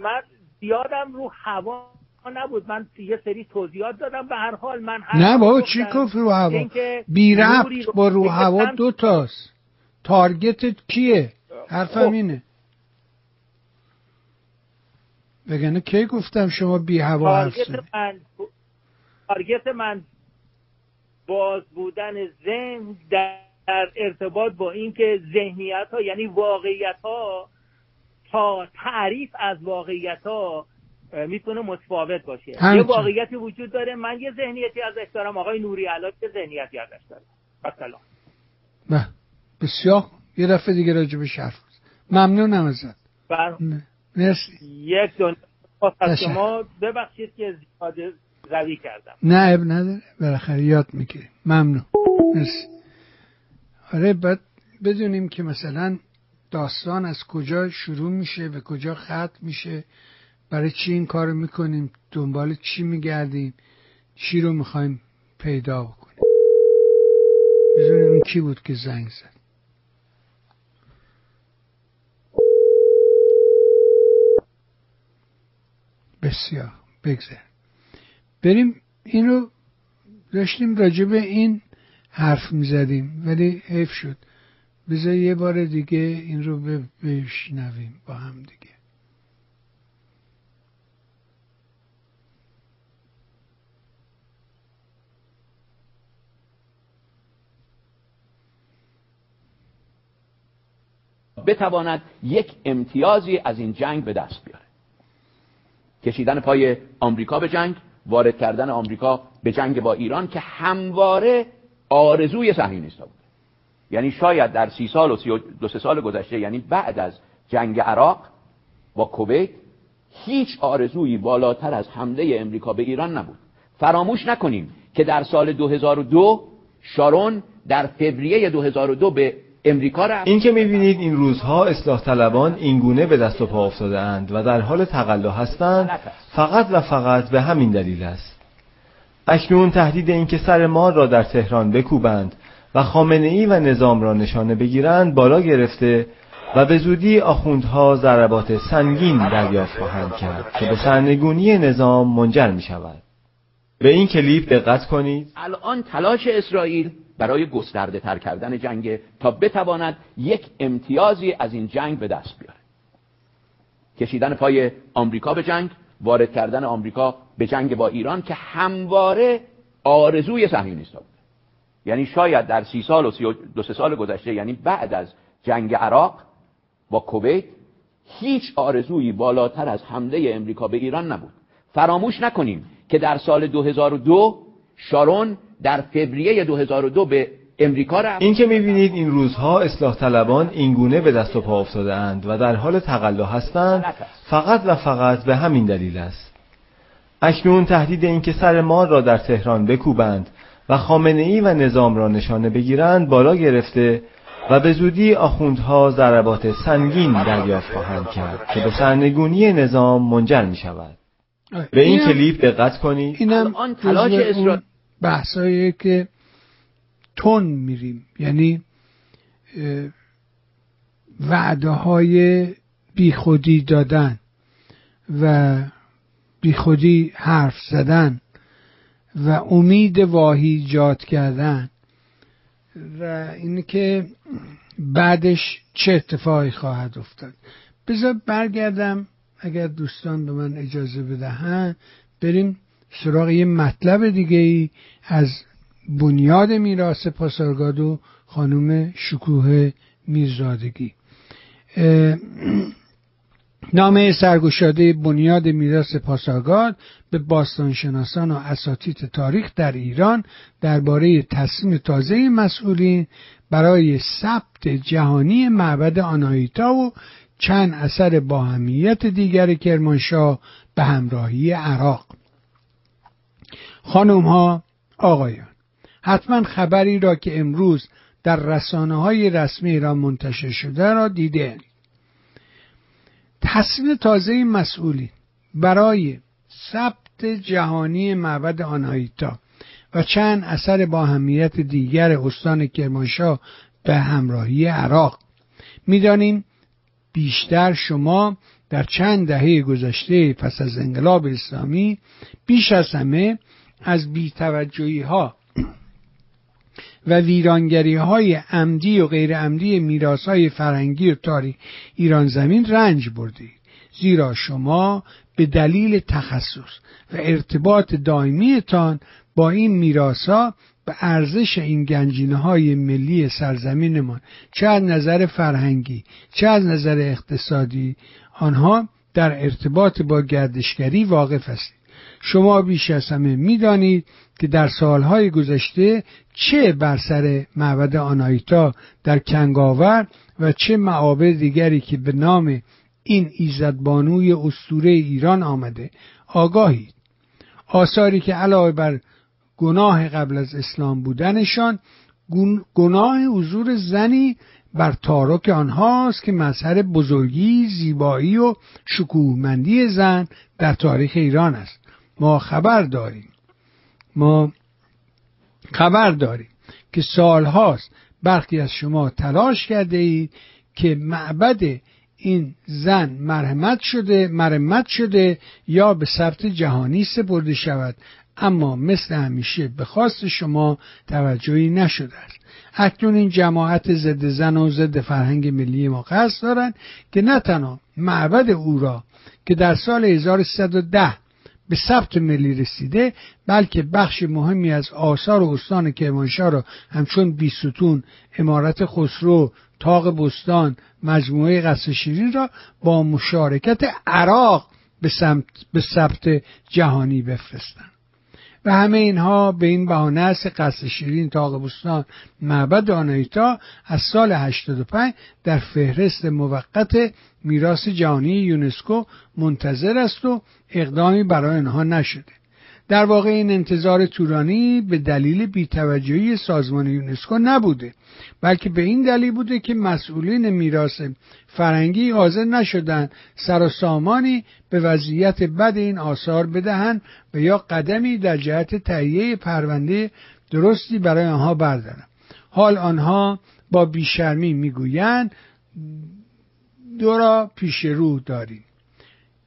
من زیادم رو هوا نبود. من یه سری توضیحات دادم. به هر حال من نه بابا چی گفت رو هوا؟ بی رفت با رو هوا دو تاست. تارگتت کیه؟ حرفم خب. اینه. بگنه کی گفتم شما بی هوا من تارگت من باز بودن ذهن در ارتباط با اینکه ذهنیت ها یعنی واقعیت ها تا تعریف از واقعیت ها می‌تونه متفاوت باشه. یه واقعیتی وجود داره. من یه ذهنیتی ازش دارم. آقای نوری علا یه ذهنیتی ازش دارم سلام نه بسیار یه دفعه دیگه راجع به حرف ممنونم ازت. بر... مرسی. یک دو از شما ببخشید که زیاد روی کردم. نه اب نداره. بالاخره یاد می‌گیریم. ممنون. مرسی. آره بعد بدونیم که مثلا داستان از کجا شروع میشه به کجا ختم میشه. برای چی این کار می‌کنیم؟ دنبال چی میگردیم؟ چی رو می‌خوایم پیدا بکنیم؟ بدونیم کی بود که زنگ زد. بسیار. بگذر بریم این رو داشتیم راجع به این حرف می‌زدیم ولی حیف شد. بذار یه بار دیگه این رو بشنویم با هم دیگه. بتواند یک امتیازی از این جنگ به دست بیاره. کشیدن پای آمریکا به جنگ وارد کردن آمریکا به جنگ با ایران که همواره آرزوی صهیونیست‌ها بود. یعنی شاید در سی سال و سی و دو سه سال گذشته یعنی بعد از جنگ عراق با کویت هیچ آرزویی بالاتر از حمله امریکا به ایران نبود. فراموش نکنیم که در سال 2002 شارون در فوریه 2002 به امریکا رفت. این که می‌بینید این روزها اصلاح طلبان اینگونه به دست و پا افتاده اند و در حال تقلا هستند فقط و فقط به همین دلیل است. اکنون تهدید اینکه سر ما را در تهران بکوبند و خامنه ای و نظام را نشانه بگیرند بالا گرفته و به زودی آخوندها ضربات سنگین دریافت خواهند کرد که به سرنگونی نظام منجر می شود به این کلیپ دقت کنید. الان تلاش اسرائیل برای گسترده تر کردن جنگ تا بتواند یک امتیازی از این جنگ به دست بیاره. کشیدن پای آمریکا به جنگ وارد کردن آمریکا به جنگ با ایران که همواره آرزوی صهیونیست‌ها بود یعنی شاید در سی سال و سی و دو سه سال گذشته یعنی بعد از جنگ عراق با کویت هیچ آرزویی بالاتر از حمله امریکا به ایران نبود. فراموش نکنیم که در سال 2002 شارون در فوریه 2002 به امریکا رفت. این که می‌بینید این روزها اصلاح طلبان اینگونه به دست و پا افتاده اند و در حال تقلا هستند فقط و فقط به همین دلیل است. اکنون تهدید اینکه سر ما را در تهران بکوبند و خامنه ای و نظام را نشانه بگیرند بالا گرفته و به زودی آخوندها ضربات سنگین دریافت خواهند کرد که به سرنگونی نظام منجر می شود به این کلیپ دقت کنید. اینم تلاش اسرائیل بحثایی که تون میریم. یعنی وعده های بیخودی دادن و بیخودی حرف زدن و امید واهی ایجاد کردن و این که بعدش چه اتفاقی خواهد افتاد. بذار برگردم اگر دوستان به من اجازه بدهند بریم سراغ یه مطلب دیگه ای از بنیاد میراث پاسارگاد خانم شکوه میرزادگی. نامه سرگشاده بنیاد میراث پاسارگاد به باستانشناسان و اساتید تاریخ در ایران درباره تصمیم تازه مسئولین برای ثبت جهانی معبد آنایتا و چند اثر باهمیت دیگر کرمانشاه به همراهی عراق. خانم ها آقایان حتما خبری را که امروز در رسانه های رسمی ایران منتشر شده را دیده تصمیم تازه مسئولی برای ثبت جهانی معبد آنایتا و چند اثر با اهمیت دیگر استان کرمانشاه به همراهی عراق. می‌دانیم بیشتر شما در چند دهه گذشته پس از انقلاب اسلامی بیش از همه از بیتوجهی ها و ویرانگری های عمدی و غیر عمدی میراث های فرهنگی و تاریخ ایران زمین رنج بردید زیرا شما به دلیل تخصص و ارتباط دائمیتان با این میراسا به ارزش این گنجینه های ملی سرزمینمان چه از نظر فرهنگی چه از نظر اقتصادی آنها در ارتباط با گردشگری واقف هستید. شما بیش از همه می‌دانید که در سالهای گذشته چه بر سر معبد آنایتا در کنگاور و چه معابد دیگری که به نام این ایزدبانوی استوره ایران آمده. آگاهید. آثاری که علاوه بر گناه قبل از اسلام بودنشان گناه حضور زنی بر تارک آنهاست که مظهر بزرگی زیبایی و شکوهمندی زن در تاریخ ایران است. ما خبر داریم. ما خبر داریم که سالهاست برخی از شما تلاش کرده اید که معبد این زن مرحمت شده مرمت شده یا به ثبت جهانی سپرده شود. اما مثل همیشه به خواست شما توجهی نشده است. اکنون این جماعت ضد زن و ضد فرهنگ ملی ما قصد دارند که نه تنها معبد او را که در سال 1310 به ثبت ملی رسیده بلکه بخش مهمی از آثار و استان کرمانشاه را همچون بیستون امارت خسرو تاق بستان مجموعه قصر شیرین را با مشارکت عراق به ثبت جهانی بفرستند. و همه اینها به این بهانه است قصر شیرین تاق بستان معبد آنایتا از سال 85 در فهرست موقت میراث جهانی یونسکو منتظر است و اقدامی برای آنها نشده. در واقع این انتظار تورانی به دلیل بیتوجهی سازمان یونسکو نبوده بلکه به این دلیل بوده که مسئولین میراث فرنگی حاضر نشدند سر و سامانی به وضعیت بد این آثار بدهند و یا قدمی در جهت تهیه پرونده درستی برای آنها بردارند. حال آنها با بیشرمی می‌گویند دو را پیش رو داریم.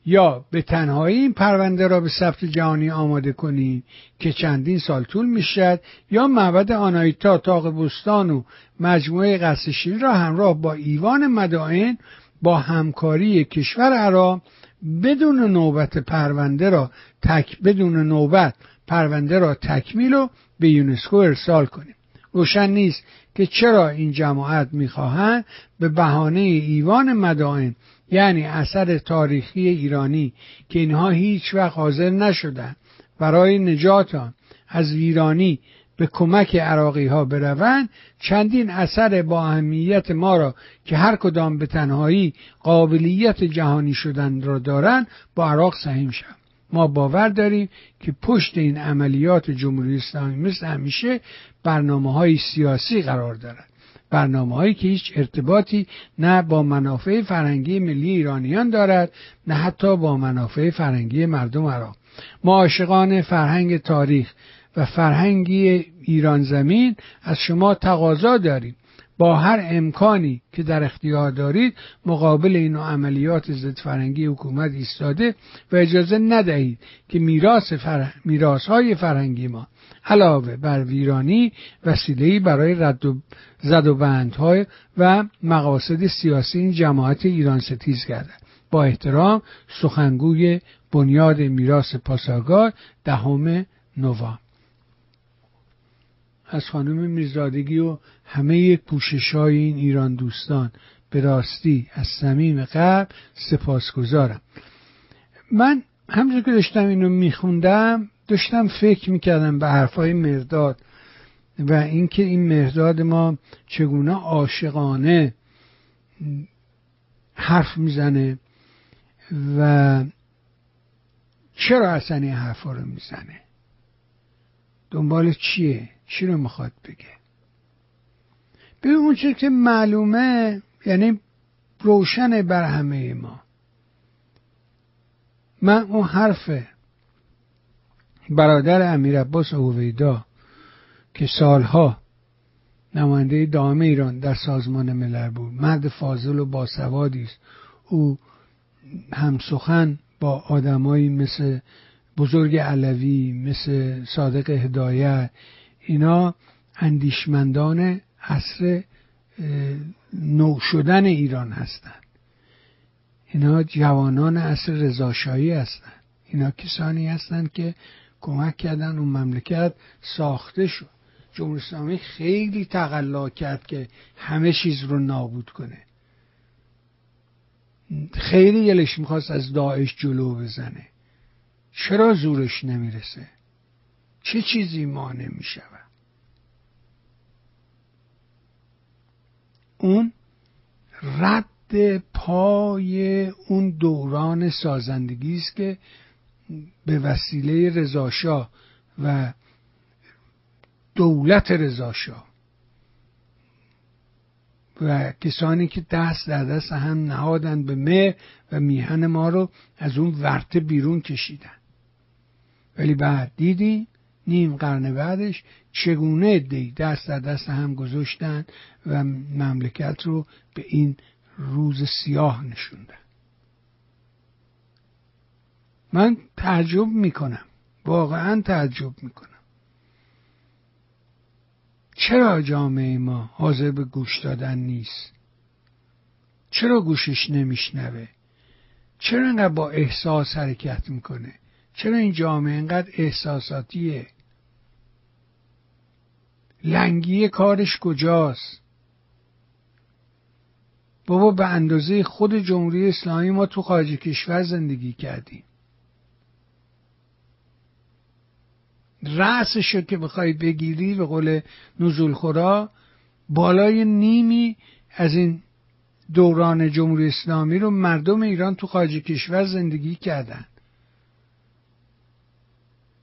یا به تنهایی این پرونده را به ثبت جهانی آماده کنیم که چندین سال طول می‌شد یا معبد آنایتا تاق بستان و مجموعه قصر را همراه با ایوان مدائن با همکاری کشور عراق بدون نوبت پرونده را تک بدون نوبت پرونده را تکمیل و به یونسکو ارسال کنیم روشن نیست که چرا این جماعت می‌خواهند به بهانه ایوان مدائن یعنی اثر تاریخی ایرانی که اینها هیچ وقت حاضر نشدند. برای نجات آن از ویرانی به کمک عراقی ها بروند چندین اثر با اهمیت ما را که هر کدام به تنهایی قابلیت جهانی شدن را دارند با عراق سهیم شد ما باور داریم که پشت این عملیات جمهوری اسلامی مثل همیشه برنامه های سیاسی قرار دارد. برنامه هایی که هیچ ارتباطی نه با منافع فرنگی ملی ایرانیان دارد نه حتی با منافع فرنگی مردم عراق. ما عاشقان فرهنگ تاریخ و فرهنگی ایران زمین از شما تقاضا داریم. با هر امکانی که در اختیار دارید مقابل این عملیات ضد فرنگی حکومت ایستاده و اجازه ندهید که میراث فر... های فرهنگی ما علاوه بر ویرانی وسیله‌ای برای رد و زد و بندهای و مقاصد سیاسی این جماعت ایران ستیز گردد با احترام سخنگوی بنیاد میراث پاسارگاد دهم نوامبر. از خانم میرزادگی و همه پوشش های این ایران دوستان به راستی از صمیم قلب سپاسگزارم. من همونجور که داشتم اینو میخوندم داشتم فکر می‌کردم به حرفای مرداد و اینکه این مرداد ما چگونه عاشقانه حرف می‌زنه و چرا اصلا این حرفا رو می‌زنه؟ دنبال چیه؟ چی رو می‌خواد بگه؟ ببین اون چیزی که معلومه یعنی روشن بر همه ما. من اون حرف برادر امیر عباس اویدا که سالها نماینده دائم ایران در سازمان ملل بود. مرد فاضل و باسوادی است. او هم سخن با آدمایی مثل بزرگ علوی مثل صادق هدایت اینا اندیشمندان عصر نو شدن ایران هستند. اینا جوانان عصر رضاشاهی هستند. اینا کسانی هستند که کمک کردن اون مملکت ساخته شد. جمهوری اسلامی خیلی تقلا کرد که همه چیز رو نابود کنه. خیلی دلش می‌خواست از داعش جلو بزنه. چرا زورش نمی‌رسه؟ چه چیزی مانع می‌شود؟ اون رد پای اون دوران سازندگی است که به وسیله رضاشاه و دولت رضاشاه. و کسانی که دست در دست هم نهادن به مهر و میهن ما رو از اون ورته بیرون کشیدن. ولی بعد دیدیم نیم قرن بعدش چگونه دی دست در دست هم گذاشتن و مملکت رو به این روز سیاه نشوندن. من تعجب می‌کنم. واقعا تعجب می‌کنم. چرا جامعه ما حاضر به گوش دادن نیست؟ چرا گوشش نمیشنوه؟ چرا انقدر با احساس حرکت می‌کنه؟ چرا این جامعه انقدر احساساتیه؟ لنگی کارش کجاست؟ بابا به اندازه خود جمهوری اسلامی ما تو خارج کشور زندگی کردیم. رأسش که بخوای بگیری به قول نزول خورا بالای نیمی از این دوران جمهوری اسلامی رو مردم ایران تو خارج کشور زندگی کردن.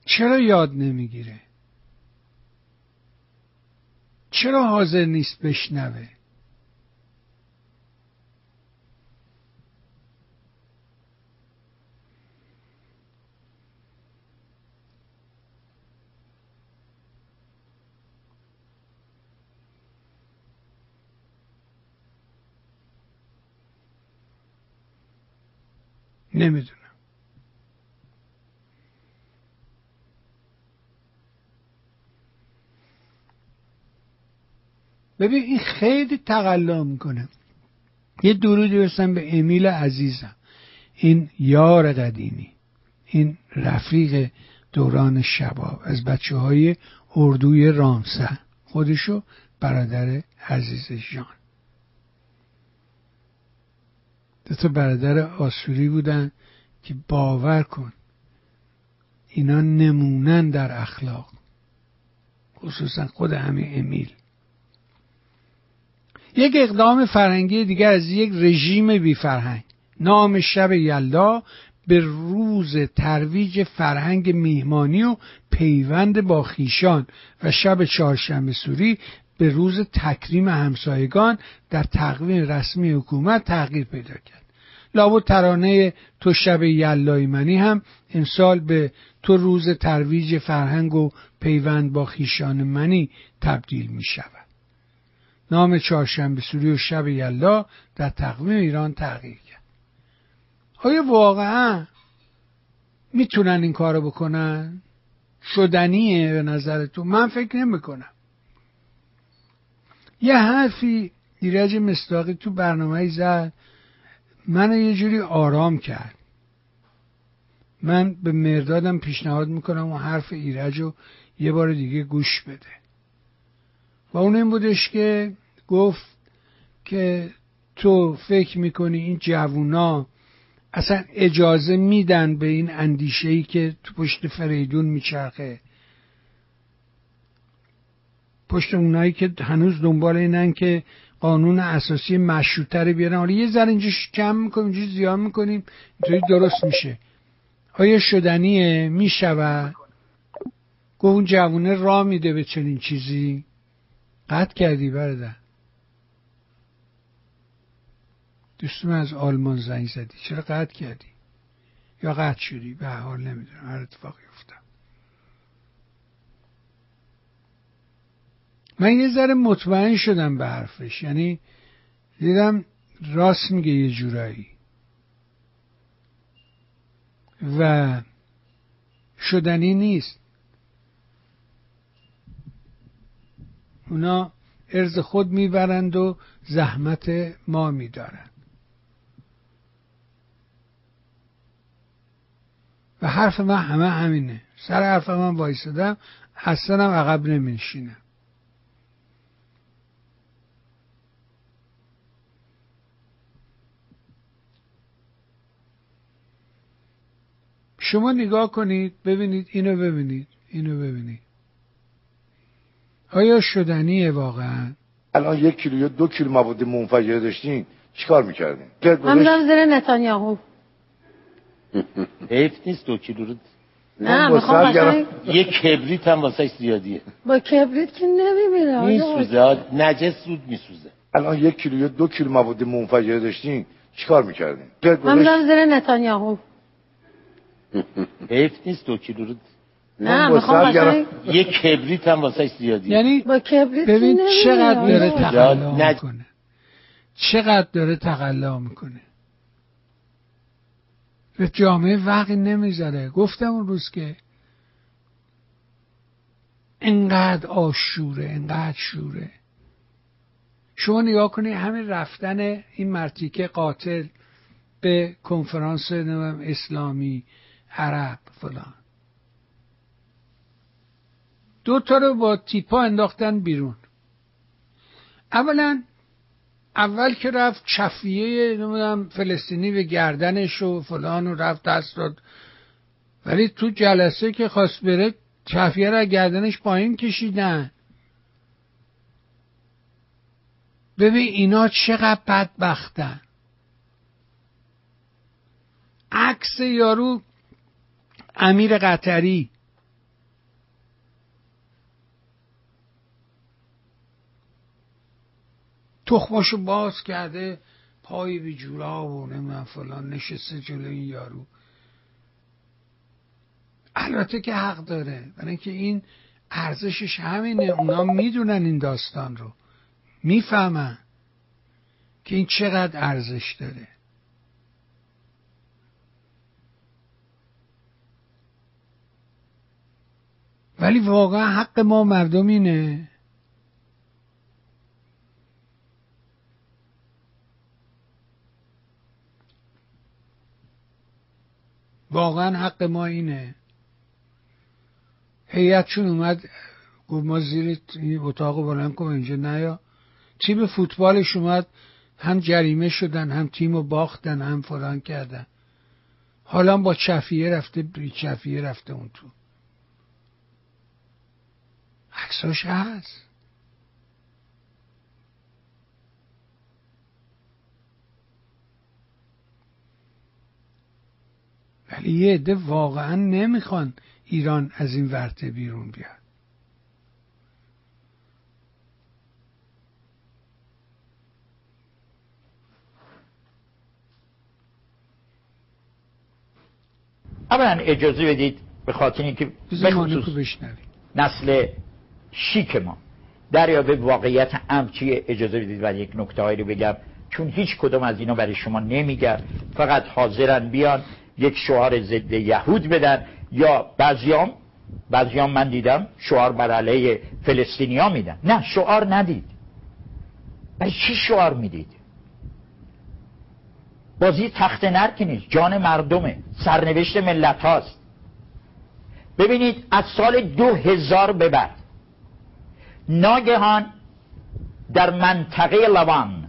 چرا یاد نمی‌گیره؟ چرا حاضر نیست بشنوه؟ نمی‌دونم. ببین این خیلی تقلا می‌کنه. یه درودی برسم به امیل عزیزم. این یار قدیمی این رفیق دوران شباب از بچه های اردوی رامسر خودشو برادر عزیز جان. دو تا برادر آسوری بودن که باور کن اینا نمونن در اخلاق خصوصا خود همه امیل. یک اقدام فرهنگی دیگر از یک رژیم بی فرهنگ نام شب یلدا به روز ترویج فرهنگ میهمانی و پیوند با خیشان و شب چهارشنبه سوری به روز تکریم همسایگان در تقویم رسمی حکومت تغییر پیدا کرد. لابد ترانه تو شب یلای منی هم امسال به تو روز ترویج فرهنگ و پیوند با خیشان منی تبدیل می شود. نام چهارشنبه سوری و شب یلا در تقویم ایران تغییر کرد. آیا واقعا می‌تونن این کارو بکنن؟ شدنیه به نظر تو؟ من فکر نمی‌کنم. یه حرفی ایرج مستاقی تو برنامه زد. منو یه جوری آرام کرد. من به مردادم پیشنهاد می‌کنم و حرف ایرج رو یه بار دیگه گوش بده. و اون این بودش که گفت که تو فکر می‌کنی این جوونا اصلا اجازه میدن به این اندیشه ای که تو پشت فریدون میچرخه. پشت اونایی که هنوز دنبال اینن که قانون اساسی مشروطه رو بیارن. حالا یه ذره اینجا کم می‌کنیم اینجا زیاد می‌کنیم اینطوری درست میشه. آیا شدنیه؟ می‌شود. گفت اون جوونه را میده به چنین چیزی. قطع کردی برده دوستم از آلمان زنگ زدی. چرا قطع کردی؟ یا قطع شدی؟ به حال نمی‌دونم هر اتفاقی افتاد من یه ذره مطمئن شدم به حرفش. یعنی دیدم راست میگه یه جورایی. و شدنی نیست. اونا ارز خود می‌برند و زحمت ما میدارند. و حرف من همه همینه. سر حرف من وایستدم اصلا هم عقب نمیشینم شما نگاه کنید ببینید اینو ببینید اینو ببینید. آیا شدنیه واقعا؟ الان یک کیلو یا دو کیلو مواد منفجره داشتین چیکار می‌کردین؟ همزم زیر نتانیاهو. حیف نیست دو کیلو رو. نه می‌خوام مثلا یه کبریت هم واسه زیادیه. با کبریت که نمیمیره میسوزه نجس زود میسوزه. الان یک کیلو یا دو کیلو مواد منفجره داشتین چیکار می‌کردین؟ همزم زیر نتانیاهو. [LAUGHS] حیف نیست دو کیلو رو. نه می‌خوام مثلا یه کبریت هم واسه زیادیه یعنی با کبریت ببین چقدر داره. تقلا نه. می‌کنه. چقدر داره تقلا می‌کنه. به جامعه وقی نمی‌ذاره. گفتم اون روز که انقدر آشوره انقدر شوره. شما نگاه کنید همین رفتن این مرتیکه قاتل به کنفرانس اسلامی عرب فلان. دو تا رو با تیپا انداختن بیرون. اولا اول که رفت چفیه نمی‌دونم فلسطینی به گردنش و فلان و رفت دست داد. ولی تو جلسه که خواست بره چفیه رو از گردنش پایین کشیدن ببین اینا چقدر بدبختن. عکس یارو امیر قطری. تخماشو باز کرده پای بی جورا و نمی‌دونم فلان نشسته جلو این یارو. البته که حق داره برای اینکه این ارزشش همینه. اونا می‌دونن این داستان رو. می‌فهمن که این چقدر ارزش داره. ولی واقعا حق ما مردم اینه. واقعا حق ما اینه. هیئت چون اومد گفت ما زیر این اتاق بلند کن اینجا نیا. تیم فوتبالش اومد هم جریمه شدن هم تیم رو باختن هم فلان کردن. حالا با چفیه رفته چفیه رفته اون تو. عکساش هست. ولی یه عده واقعا نمی‌خوان ایران از این ورته بیرون بیاد. اولا اجازه بدید به خاطر اینکه بخصوص نسل شیک ما. در واقعیت امچی اجازه بدید و یک نکته رو بگم. چون هیچ کدوم از اینا برای شما نمیگم. فقط حاضرن بیان یک شعار ضد یهود بدن. یا بعضیام بعضیام من دیدم شعار بر علیه فلسطینیا میدن. نه شعار ندید. برای چی شعار می‌دید؟ بازی تخت نر که نیست. جان مردمه. سرنوشت ملت هاست. ببینید از سال دو هزار به بعد ناگهان در منطقه لبان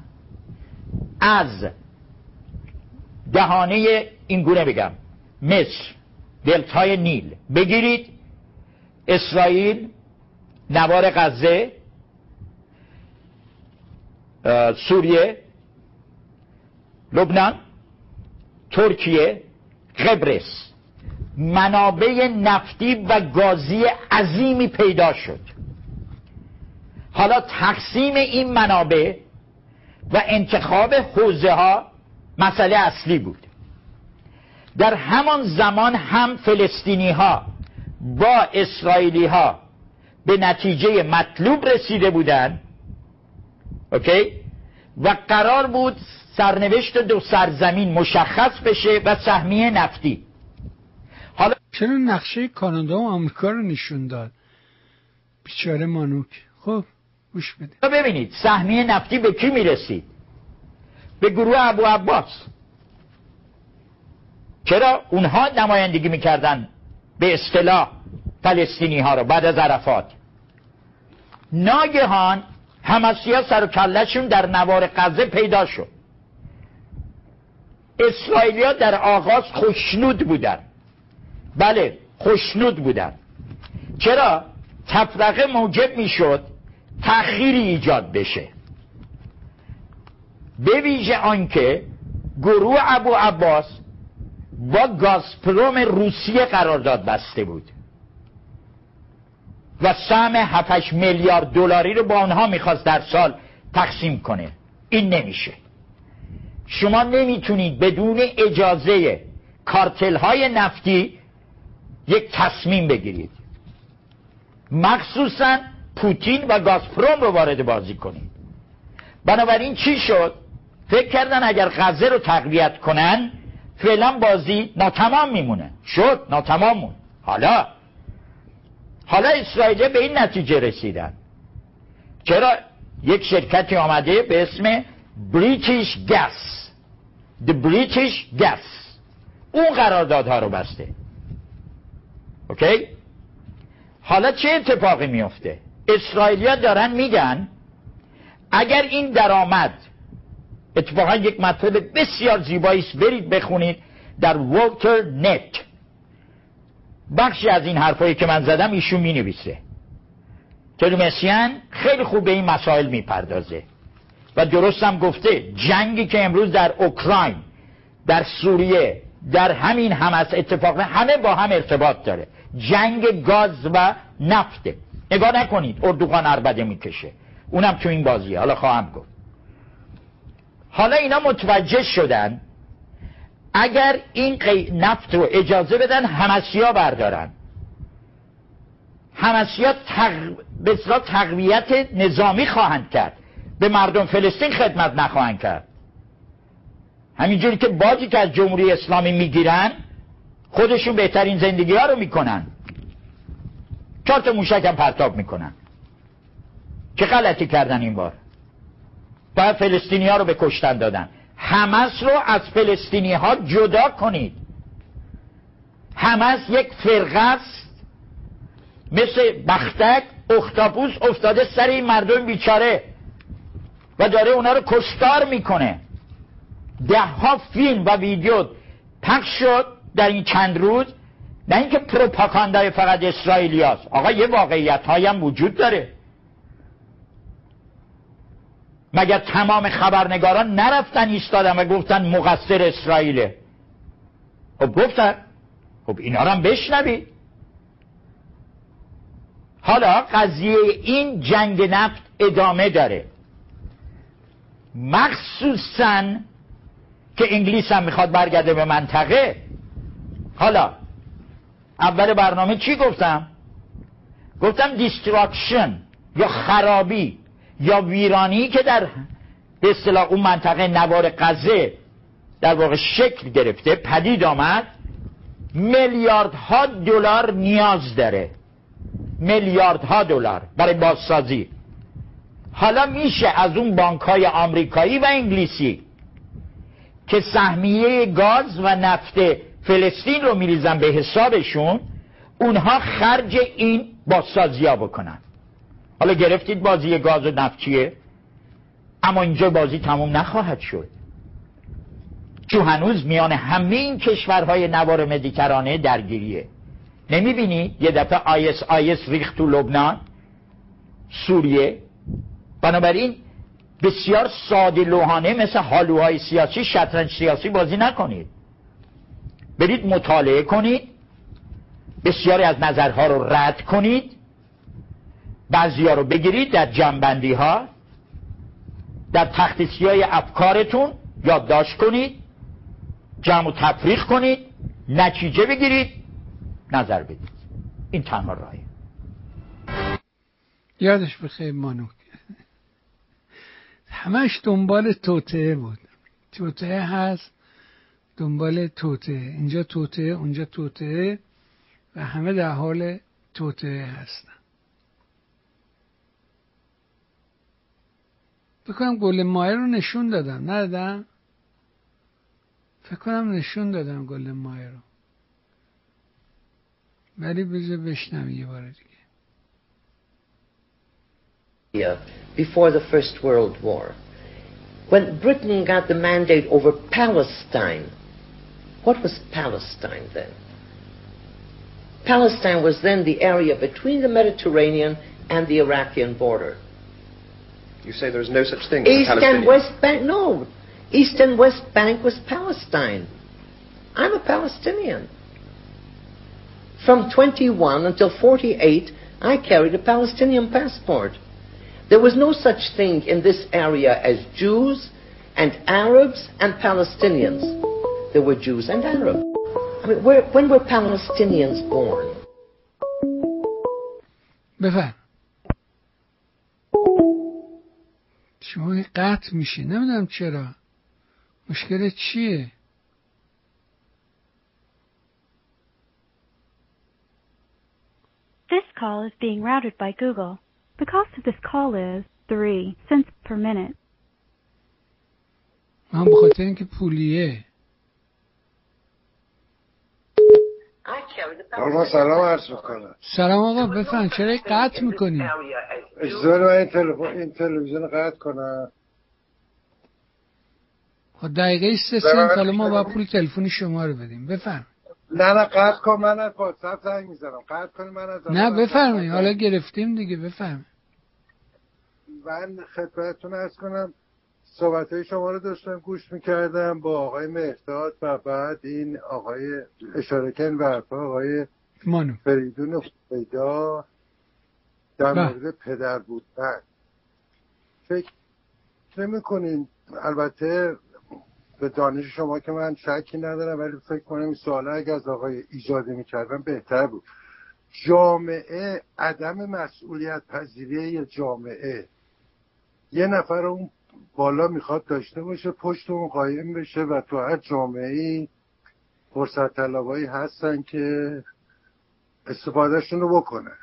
از دهانه این گونه بگم. مصر دلتای نیل. بگیرید. اسرائیل نوار غزه سوریه لبنان ترکیه قبرس منابع نفتی و گازی عظیمی پیدا شد. حالا تقسیم این منابع و انتخاب حوزه ها مسئله اصلی بود. در همان زمان هم فلسطینی ها با اسرائیلی ها به نتیجه مطلوب رسیده بودند اوکی؟ و قرار بود سرنوشت دو سرزمین مشخص بشه و سهمیه نفتی. حالا چرا نقشه کانادا و آمریکا رو نشون داد؟ بیچاره مانوک. خب گوش بده ببینید سهمیه نفتی به کی می‌رسید؟ به گروه ابو عباس. چرا؟ اونها نمایندگی می‌کردن به اصطلاح فلسطینی ها رو بعد از عرفات. ناگهان همسیا سر و کلشون در نوار غزه پیدا شد. اسرائیلیا در آغاز خوشنود بودن. بله خوشنود بودن. چرا؟ تفرقه موجب می‌شد تأخیری ایجاد بشه. به ویژه آنکه گروه ابو عباس با گازپروم روسیه قرارداد بسته بود و سهم 7 میلیارد دلاری رو با آنها می‌خواست در سال تقسیم کنه. این نمیشه. شما نمی‌تونید بدون اجازه کارتل های نفتی یک تصمیم بگیرید. مخصوصا پوتین و گازپروم رو وارد بازی کنید بنابراین چی شد؟ فکر کردن اگر غزه رو تقویت کنن فعلا بازی ناتمام میمونه. شد ناتمام مون حالا. حالا اسرائیل به این نتیجه رسیدن. چرا؟ یک شرکتی آمده به اسم بریتیش گس The British Gas. اون قراردادها رو بسته. اوکی؟ حالا چه اتفاقی میفته؟ اسرائیلیا دارن میگن اگر این درآمد اتفاقا یک مطلب بسیار زیبایی است برید بخونید در والتر نت بخشی از این حرفایی که من زدم ایشون می نویسه تلومسیان خیلی خوب به این مسائل می‌پردازه. و درست هم گفته جنگی که امروز در اوکراین در سوریه در همین هم از اتفاق همه با هم ارتباط داره. جنگ گاز و نفته نگاه نکنید اردوغان اربده می‌کشه. اونم تو این بازیه. حالا خواهم گفت. حالا اینا متوجه شدن اگر این نفت رو اجازه بدن همسیا بردارن. همسیا تق... به تقویت نظامی خواهند کرد. به مردم فلسطین خدمت نخواهند کرد. همینجوری که بازی که از جمهوری اسلامی می‌گیرن خودشون بهترین زندگی ها رو می‌کنن. چهار تا موشک هم پرتاب می‌کنن. چه غلطی کردن این بار؟ باید فلسطینی ها رو به کشتن دادن. حمس رو از فلسطینی ها جدا کنید. حمس یک فرقه است. مثل بختک اختاپوس افتاده سر این مردم بیچاره و داره اونا رو کشتار می‌کنه. ده ها فیلم و ویدیو پخش شد در این چند روز. نه اینکه پروپاگاندای فقط اسرائیلیاست آقا یه واقعیت هم وجود داره. مگر تمام خبرنگاران نرفتن ایستادن و گفتن مقصر اسرائیله؟ خب گفتن. خب اینا رو هم بشنوید. حالا قضیه این جنگ نفت ادامه داره. مخصوصا که انگلیس هم می‌خواد برگرده به منطقه. حالا اول برنامه چی گفتم؟ گفتم destruction یا خرابی یا ویرانی که در به اصطلاح اون منطقه نوار غزه در واقع شکل گرفته پدید آمد میلیاردها دلار نیاز داره. میلیاردها دلار برای بازسازی. حالا میشه از اون بانک های آمریکایی و انگلیسی که سهمیه گاز و نفت فلسطین رو میریزن به حسابشون اونها خرج این بازسازی ها بکنن. حالا گرفتید بازی گاز و نفت چیه؟ اما اینجا بازی تموم نخواهد شد. چون هنوز میان همه این کشورهای نوار مدیترانه درگیریه. نمی‌بینی یه دفعه آیس آیس ریخت تو لبنان؟ سوریه؟ بنابراین بسیار ساده لوحانه مثل حالوهای سیاسی شطرنج سیاسی بازی نکنید. برید مطالعه کنید بسیاری از نظرها رو رد کنید بعضی ها رو بگیرید در جنبندی ها در تختیسی های افکارتون یادداشت کنید جمع و تفریق کنید نتیجه بگیرید نظر بدید. این تنها راهی یادش بخیر مانو همش دنبال توته بود. توته هست دنبال توته اینجا توته اونجا توته و همه در حال توته هستن. بکنم گل مایه رو نشون دادم. ندادم فکر کنم نشون دادم گل مایه رو. ولی بذار بشنم یه بار دیگه. Before the First World War, when Britain got the mandate over Palestine, what was Palestine then? Palestine was then the area between the Mediterranean and the Iraqi border. You say there's no such thing. East and West Bank, no. East and West Bank was Palestine. I'm a Palestinian. From 21 until 48, I carried a Palestinian passport. There was no such thing in this area as Jews and Arabs and Palestinians. There were Jews and Arabs. I mean, where, when were Palestinians born? بفهم شما قطع میشه نمیدونم چرا مشکل چیه This call is being routed by Google. The cost of this call is 3 cents per minute. من به خاطر اینکه پولیه آقا سلام عرض می‌کنم. سلام آقا بفهم چرا قطع می‌کنی؟ اجازه من این تلفن این تلویزیون قطع کنم. خب دقیقه سه سنت حالا ما با پول تلفنی شما رو بدیم. بفرم نه نه قطع کن من از واتساپ زنگ می‌زنم. قطع کن من از نه بفرمایید. حالا گرفتیم دیگه بفرم من خدمتتون ارز کنم. صحبت های شما رو داشتم گوش می‌کردم با آقای مهداد و بعد این آقای اشاره کن و آقای مانو. فریدون پیدا در مورد پدر بودن. فکر نمی کنین البته به دانش شما که من شکی ندارم ولی فکر کنم این سوالا اگه از آقای ایجاده می‌کردم بهتر بود. جامعه عدم مسئولیت پذیری جامعه. یه نفر اون بالا می‌خواد داشته باشه پشت اون قایم بشه و تو هر جامعه ای فرصت طلبایی هستن که استفادهشون رو بکنن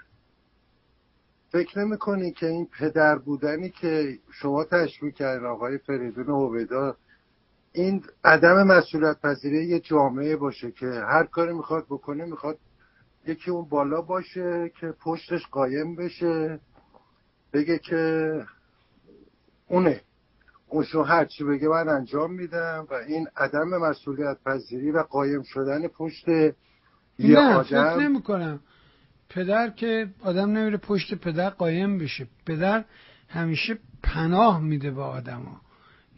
فکر نمی که این پدر بودنی که شما تشبیه کردین آقای فریدون هویدا این عدم مسئولیت پذیری یه جامعه باشه که هر کاری می‌خواد بکنه می‌خواد یکی اون بالا باشه که پشتش قایم بشه بگه که اونه. اونشون هر چی بگه من انجام میدم و این عدم مسئولیت پذیری و قایم شدن پشت یه آدم. فکر نمی کنم پدر که آدم نمیره پشت پدر قایم بشه. پدر همیشه پناه میده به آدما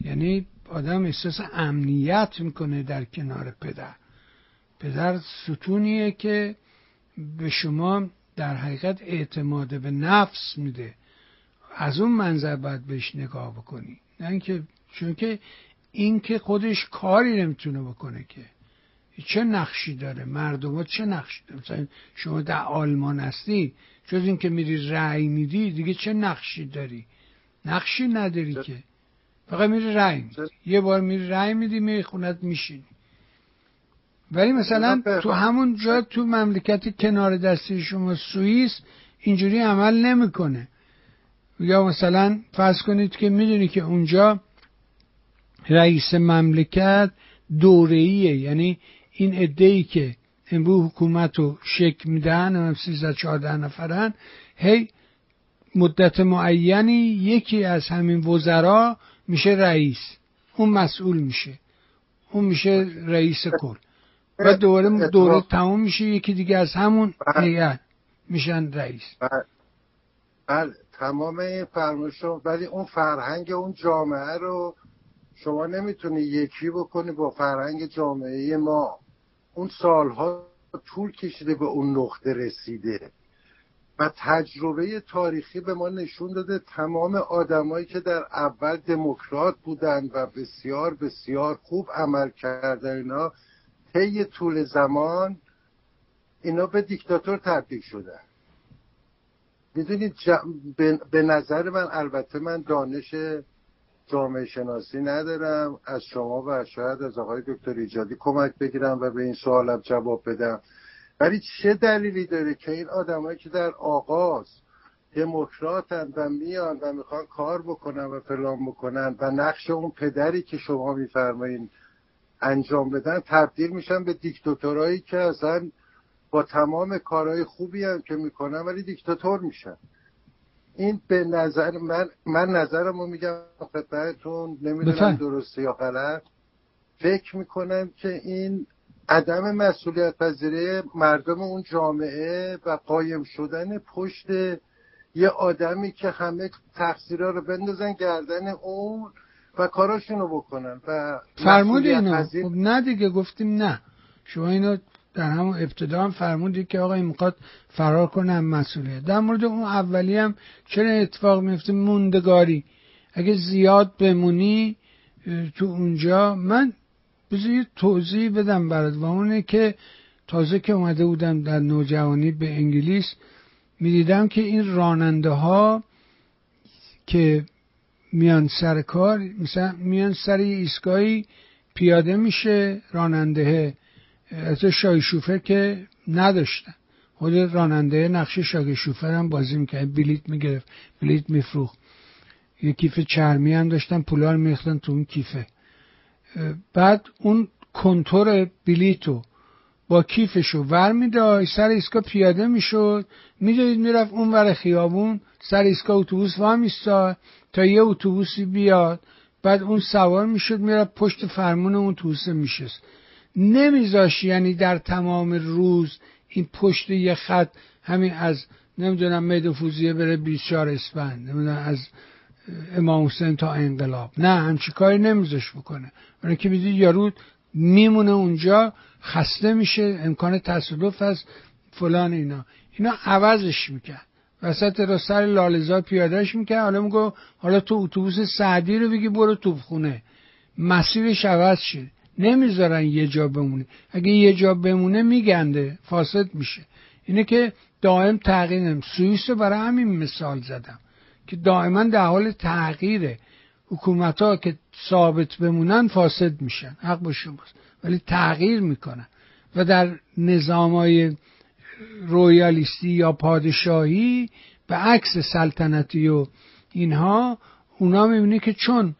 یعنی آدم احساس امنیت می‌کنه در کنار پدر. پدر ستونیه که به شما در حقیقت اعتماد به نفس میده. از اون منظر باید بهش نگاه بکنی. نه اینکه چون که این که خودش کاری نمی‌تونه بکنه که. چه نقشی داره؟ مردم ها چه نقشی داره؟ مثلا شما در آلمان هستی جز اینکه میری رأی میدی دیگه چه نقشی داری؟ نقشی نداری که. فقط میری رأی میدی. یه بار میری رأی میدی میری خونت میشینی. ولی مثلا تو همون جا تو مملکت کنار دستی شما سوئیس اینجوری عمل نمی‌کنه. یا مثلا فرض کنید که می‌دونی که اونجا رئیس مملکت دوره‌ایه. یعنی این ای که امروز حکومت رو شک میدن هم 13 14 نفرن هی مدت معینی یکی از همین وزرا میشه رئیس. اون مسئول میشه. اون میشه رئیس کل. و دوره دوره تموم میشه یکی دیگه از همون هیئت میشن رئیس. بله. تمام این فرمایش ولی اون فرهنگ اون جامعه رو شما نمی‌تونی یکی بکنی با فرهنگ جامعه ما. اون سالها طول کشیده به اون نقطه رسیده. و تجربه تاریخی به ما نشون داده تمام آدمایی که در اول دموکرات بودند و بسیار بسیار خوب عمل کردن اینا طی طول زمان اینا به دیکتاتور تبدیل شدن. می‌دونید به نظر من البته من دانش جامعه شناسی ندارم. از شما و شاید از آقای دکتر ایجادی کمک بگیرم و به این سوالم جواب بدم. ولی چه دلیلی داره که این آدمایی که در آغاز دموکراتن و میان و می‌خوان کار بکنن و فلان بکنن و نقش اون پدری که شما میفرمایین انجام بدن تبدیل میشن به دیکتاتورایی که اصلا با تمام کارهای خوبی هم که می‌کنن ولی دیکتاتور میشن این به نظر من من نظرم رو میگم خدمتتون نمی‌دونم درسته یا غلط. فکر می‌کنم که این عدم مسئولیت پذیری مردم اون جامعه و قایم شدن پشت یه آدمی که همه تقصیرها رو بندازن گردن اون و کاراشون رو بکنن و فرمود اینو خب نه دیگه گفتیم نه. شما اینو در همون ابتدا هم فرمودی که آقا این می‌خواد فرار کنه هم مسئولیت. در مورد اون اولی هم چرا اتفاق میفته؟ موندگاری. اگه زیاد بمونی تو اونجا من بذار یه توضیح بدم برات. و اونه که تازه که اومده بودم در نوجوانی به انگلیس می‌دیدم که این راننده ها که میان سر کار مثلا میان سر ایستگاهی پیاده میشه راننده از شای شوفر که نداشتن. خود راننده نقشه شاگ شوفر هم بازی می‌کرد. بلیت می‌گرفت بلیت میفروخت. یه کیف چرمی هم داشتن پولار میختن تو اون کیفه. بعد اون کنتور بلیتو با کیفشو ور می‌داد سر ایسکا پیاده می‌شد. می‌دونید می‌رفت اون ور خیابون سر ایسکا اتوبوس وا تا یه اتوبوسی بیاد. بعد اون سوار می‌شد می‌رفت پشت فرمون اون اتوبوس میشست. نمیذاش یعنی در تمام روز این پشت یه خط همین از نمی‌دونم مید بره 24 اسفند نمی‌دونم از امام حسین تا انقلاب. نه همچی کاری نمیذاش بکنه. برای که می‌دید یارو میمونه اونجا خسته میشه امکان تصادف از فلان اینا. اینا عوضش می‌کرد. وسط را سر لالزار پیادهش می‌کرد. حالا میگو حالا تو اتوبوس سعدی رو بگی برو توبخونه مسیرش عوض شد. نمی‌ذارن یه جا بمونه. اگه یه جا بمونه میگنده فاسد میشه. اینه که دائم تغییر نمی سوئیس برای همین مثال زدم که دائما در حال تغییره. حکومت ها که ثابت بمونن فاسد میشن حق با شماست. ولی تغییر می‌کنن. و در نظام های رویالیستی یا پادشاهی به عکس سلطنتی و اینها اونا می‌بینی که چون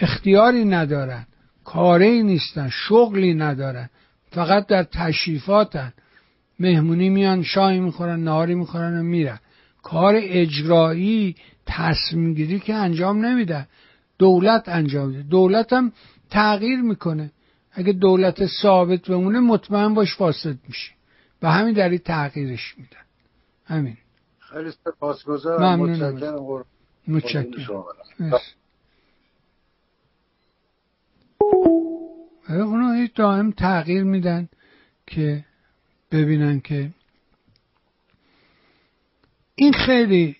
اختیاری ندارن. کاری نیستن شغلی ندارن فقط در تشریفاتن. مهمونی میان شاهی می‌خورن نهاری می‌خورن و میرن. کار اجرایی تصمیم گیری که انجام نمیدن دولت انجام میده. دولت هم تغییر می‌کنه. اگه دولت ثابت بمونه مطمئن باش فاسد میشه به همین دلیل تغییرش میدن. همین. خیلی سپاسگزارم. متشکرم. متشکرم. اونا دائم تغییر میدن که ببینن که این خیلی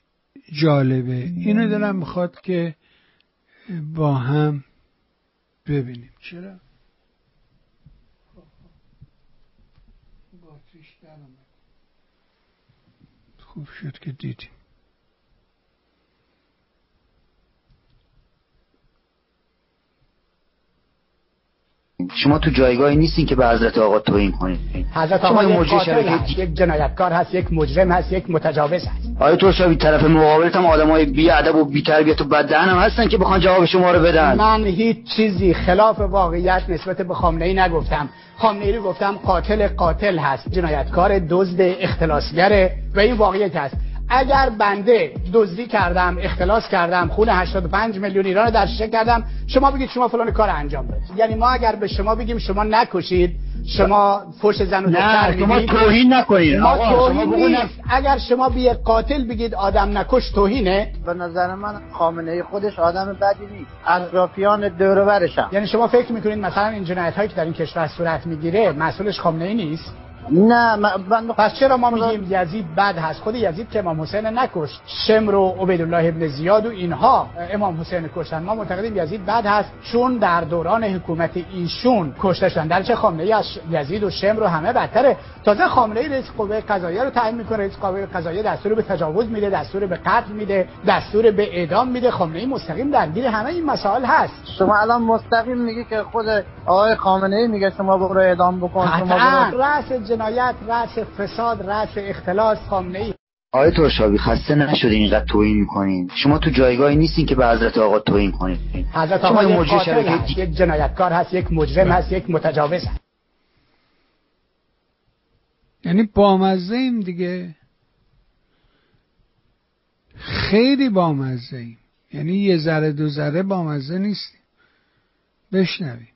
جالبه. اینو دلم می‌خواد که با هم ببینیم. چرا؟ خوب شد که دیدیم. شما تو جایگاهی نیستین که به حضرت آقا توهین کنید حضرت آقا یک قاتل هست یک جنایتکار هست یک مجرم هست یک متجاوز هست. آیا تو شبی طرف مقابلت هم آدمای بی ادب و بی تربیت و بددهن هم هستن که بخوان جواب شما رو بدن. من هیچ چیزی خلاف واقعیت نسبت به خامنه ای نگفتم. خامنه ای رو گفتم قاتل قاتل هست جنایتکار دزد اختلاسگره و این واقعیت هست. اگر بنده دزدی کردم اختلاس کردم خون 85 میلیون ایران رو در شیشه کردم شما بگید شما فلان کار انجام دادید یعنی ما اگر به شما بگیم شما نکشید شما فوش زن و دختر شما توهین نکنید. ما توهین نیست. اگر شما بی قاتل بگید آدم نکش توهینه. به نظر من خامنه ای خودش آدم بدی نیست. اطرافیان دور یعنی شما فکر می‌کنید مثلا این جنایت هایی که در این کشور صورت می‌گیره مسئولش خامنه ای نیست؟ نه من پس چرا ما میگیم یزید بد هست؟ خود یزید که امام حسین نکشت. شمر و عبیدالله ابن زیاد و اینها. امام حسین کشتن. ما معتقدیم یزید بد هست چون در دوران حکومت ایشون کشته شدن. در چه خامنه ای از یزید و شمر و همه بدتره. تازه خامنه ای رئیس قوه قضاییه رو تعیین می‌کنه. رئیس قوه قضاییه دستور به تجاوز میده دستور به قتل میده دستور به اعدام میده. خامنه ای مستقیم درگیر همه این مسائل هست. شما الان مستقیم میگی که خود آقای خامنه ای میگه شما برو اعدام بکن شما برو جنایت رأس فساد رأس اختلاس خامنه ای آقای ترشابی خسته نشده اینقدر توهین می‌کنین. شما تو جایگاهی نیستین که به حضرت آقا توهین کنید حضرت آقا یک قاتل هست یک جنایتکار هست یک مجرم هست یک متجاوز هست. یعنی بامزه ایم دیگه. خیلی بامزه ایم یعنی یه ذره دو ذره بامزه نیستیم. بشنویم.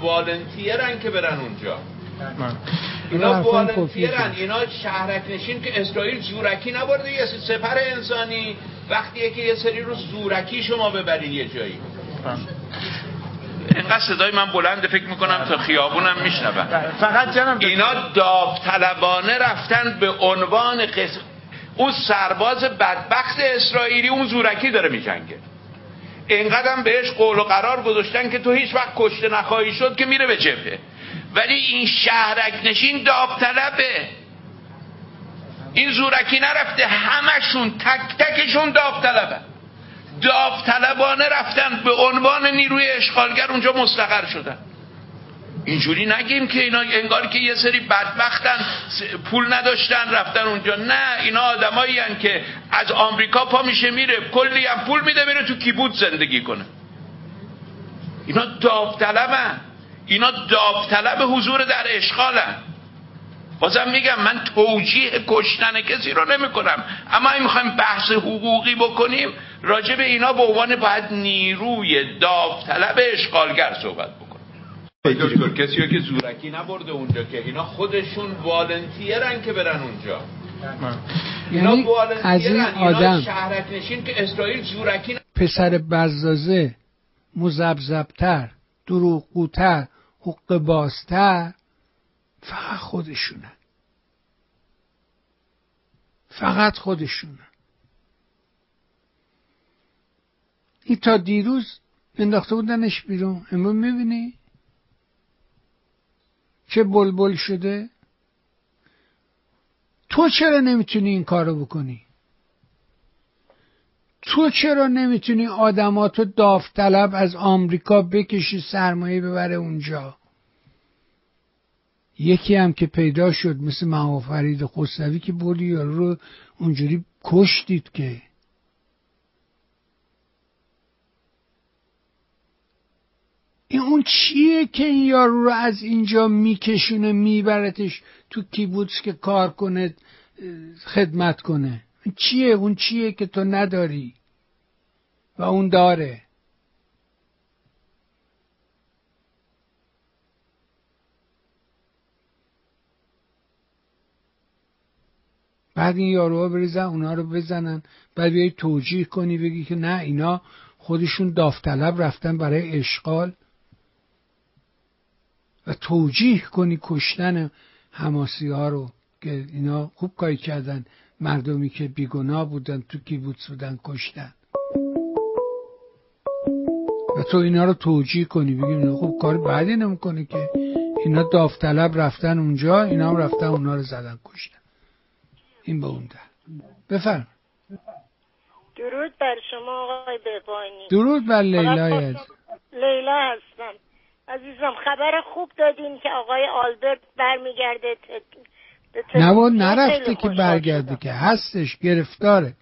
والنتیرن که برن اونجا. اینا والنتیرن اینا شهرک نشین که اسرائیل زورکی نبرده یه سپر انسانی. وقتیه که یه سری رو زورکی شما ببرین یه جایی. اینقدر صدای من بلنده فکر می‌کنم تا خیابونم میشنوم. فقط جنم اینا داوطلبانه رفتن به عنوان قس... اون سرباز بدبخت اسرائیلی اون زورکی داره میجنگه. اینقدر بهش قول و قرار گذاشتن که تو هیچ وقت کشته نخواهی شد که میره به جبهه. ولی این شهرک نشین داوطلبه. این زورکی نرفته همشون تک تکشون داوطلبه. داوطلبانه رفتن به عنوان نیروی اشغالگر اونجا مستقر شدن. اینجوری نگیم که اینا انگار که یه سری بدبختن پول نداشتن رفتن اونجا. نه اینا آدمایی که از آمریکا پا میشه میره. کلی هم پول میده میره تو کیبوت زندگی کنه. اینا داوطلبن اینا داوطلب حضور در اشغالن بازم میگم من توجیه کشتن کسی رو نمی کنم اما این می‌خوایم بحث حقوقی بکنیم راجع به اینا به عنوان باید نیروی داوطلب اشغالگر صحبت بکنیم. دکتر کسی که زورکی نبرده اونجا که اینا خودشون والنتیرن که برن اونجا. یعنی از این آدم شهرک نشین که اسرائیل زورکی پسر بزازه مزبزبتر دروغگوتر حق بازتر فقط خودشونن فقط خودشونن این تا دیروز انداخته بودنش بیرون. امروز می‌بینی؟ چه بلبل شده؟ تو چرا نمی‌تونی این کارو بکنی؟ تو چرا نمی‌تونی آدماتو داوطلب از آمریکا بکشی سرمایه ببره اونجا؟ یکی هم که پیدا شد مثل محافرید خسروی که بردی یا رو اونجوری کشتید که این اون چیه که این یارو رو از اینجا میکشونه میبرتش تو کیبوتس که کار کنه خدمت کنه؟ چیه؟ اون چیه که تو نداری؟ و اون داره. بعد این یاروها بریزن اونا رو بزنن. بعد بیای توجیه کنی بگی که نه اینا خودشون داوطلب رفتن برای اشغال. و توجیه کنی کشتن حماسی ها رو که اینا خوب کاری کردن. مردمی که بیگناه بودن تو کیبوتس بودن کشتن. و تو اینا رو توجیه کنی بگی خوب کار بعدی نمی‌کنه که اینا داوطلب رفتن اونجا اینا هم رفتن اونا رو زدن کشتن. این به اون در. بفرم. درود بر شما آقای بهبانی درود بر لیلا لیلا هستم. عزیزم خبر خوب دادین که آقای آلبرت برمیگرده. نه نرفته که برگرده که هستش گرفتاره.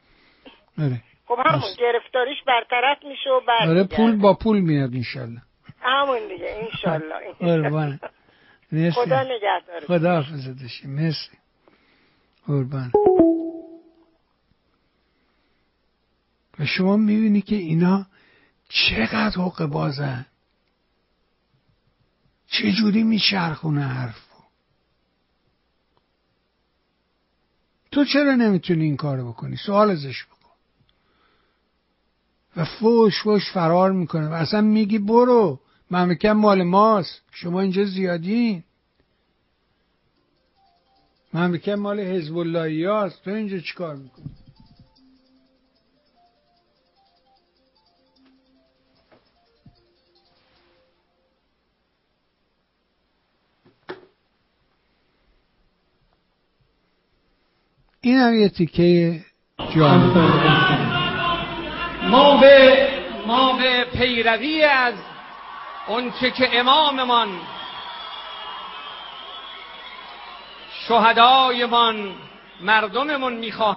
آره. خب همون گرفتاریش برطرف میشه و برمیگرده آره پول با پول میاد انشالله. همون دیگه انشالله. [LAUGHS] قربان خدا نگهدار. خدا حافظ داشتی مرسی. قربان. و شما می‌بینی که اینا چقدر حق بازن. چجوری میچرخونه حرفو تو چرا نمی‌تونی این کارو بکنی؟ سوال ازش بکن. و فوش فوش فرار می‌کنه و اصلا میگی برو مملکت مال ماست. شما اینجا زیادین. مملکت مال حزب الله هست تو اینجا چیکار می‌کنی؟ این هم یه تیکه جان ما به ما به پیروی از اونچه که اماممان شهدایمان مردممون می‌خواه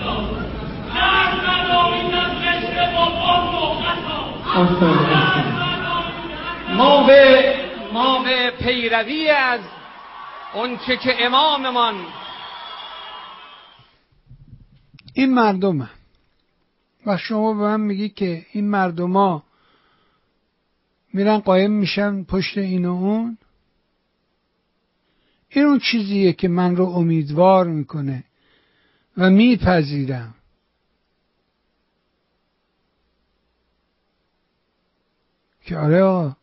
ما به ما به پیروی از اونچه که اماممان. این مردمه. و شما به من میگی که این مردما میرن قایم میشن پشت این و اون. این اون چیزیه که من رو امیدوار می‌کنه و میپذیرم. که آره آقا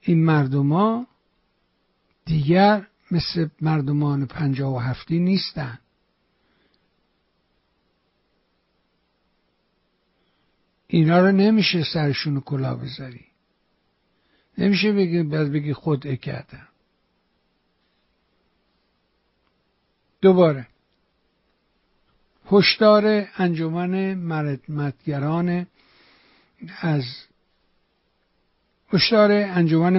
این مردما دیگر مثل مردمان پنجاه و هفتی نیستن. اینا رو نمیشه سرشون کلا بذاری. نمیشه بگی بعد بگی خود کردم. دوباره. هشدار انجمن مرمتگران از هشدار انجمن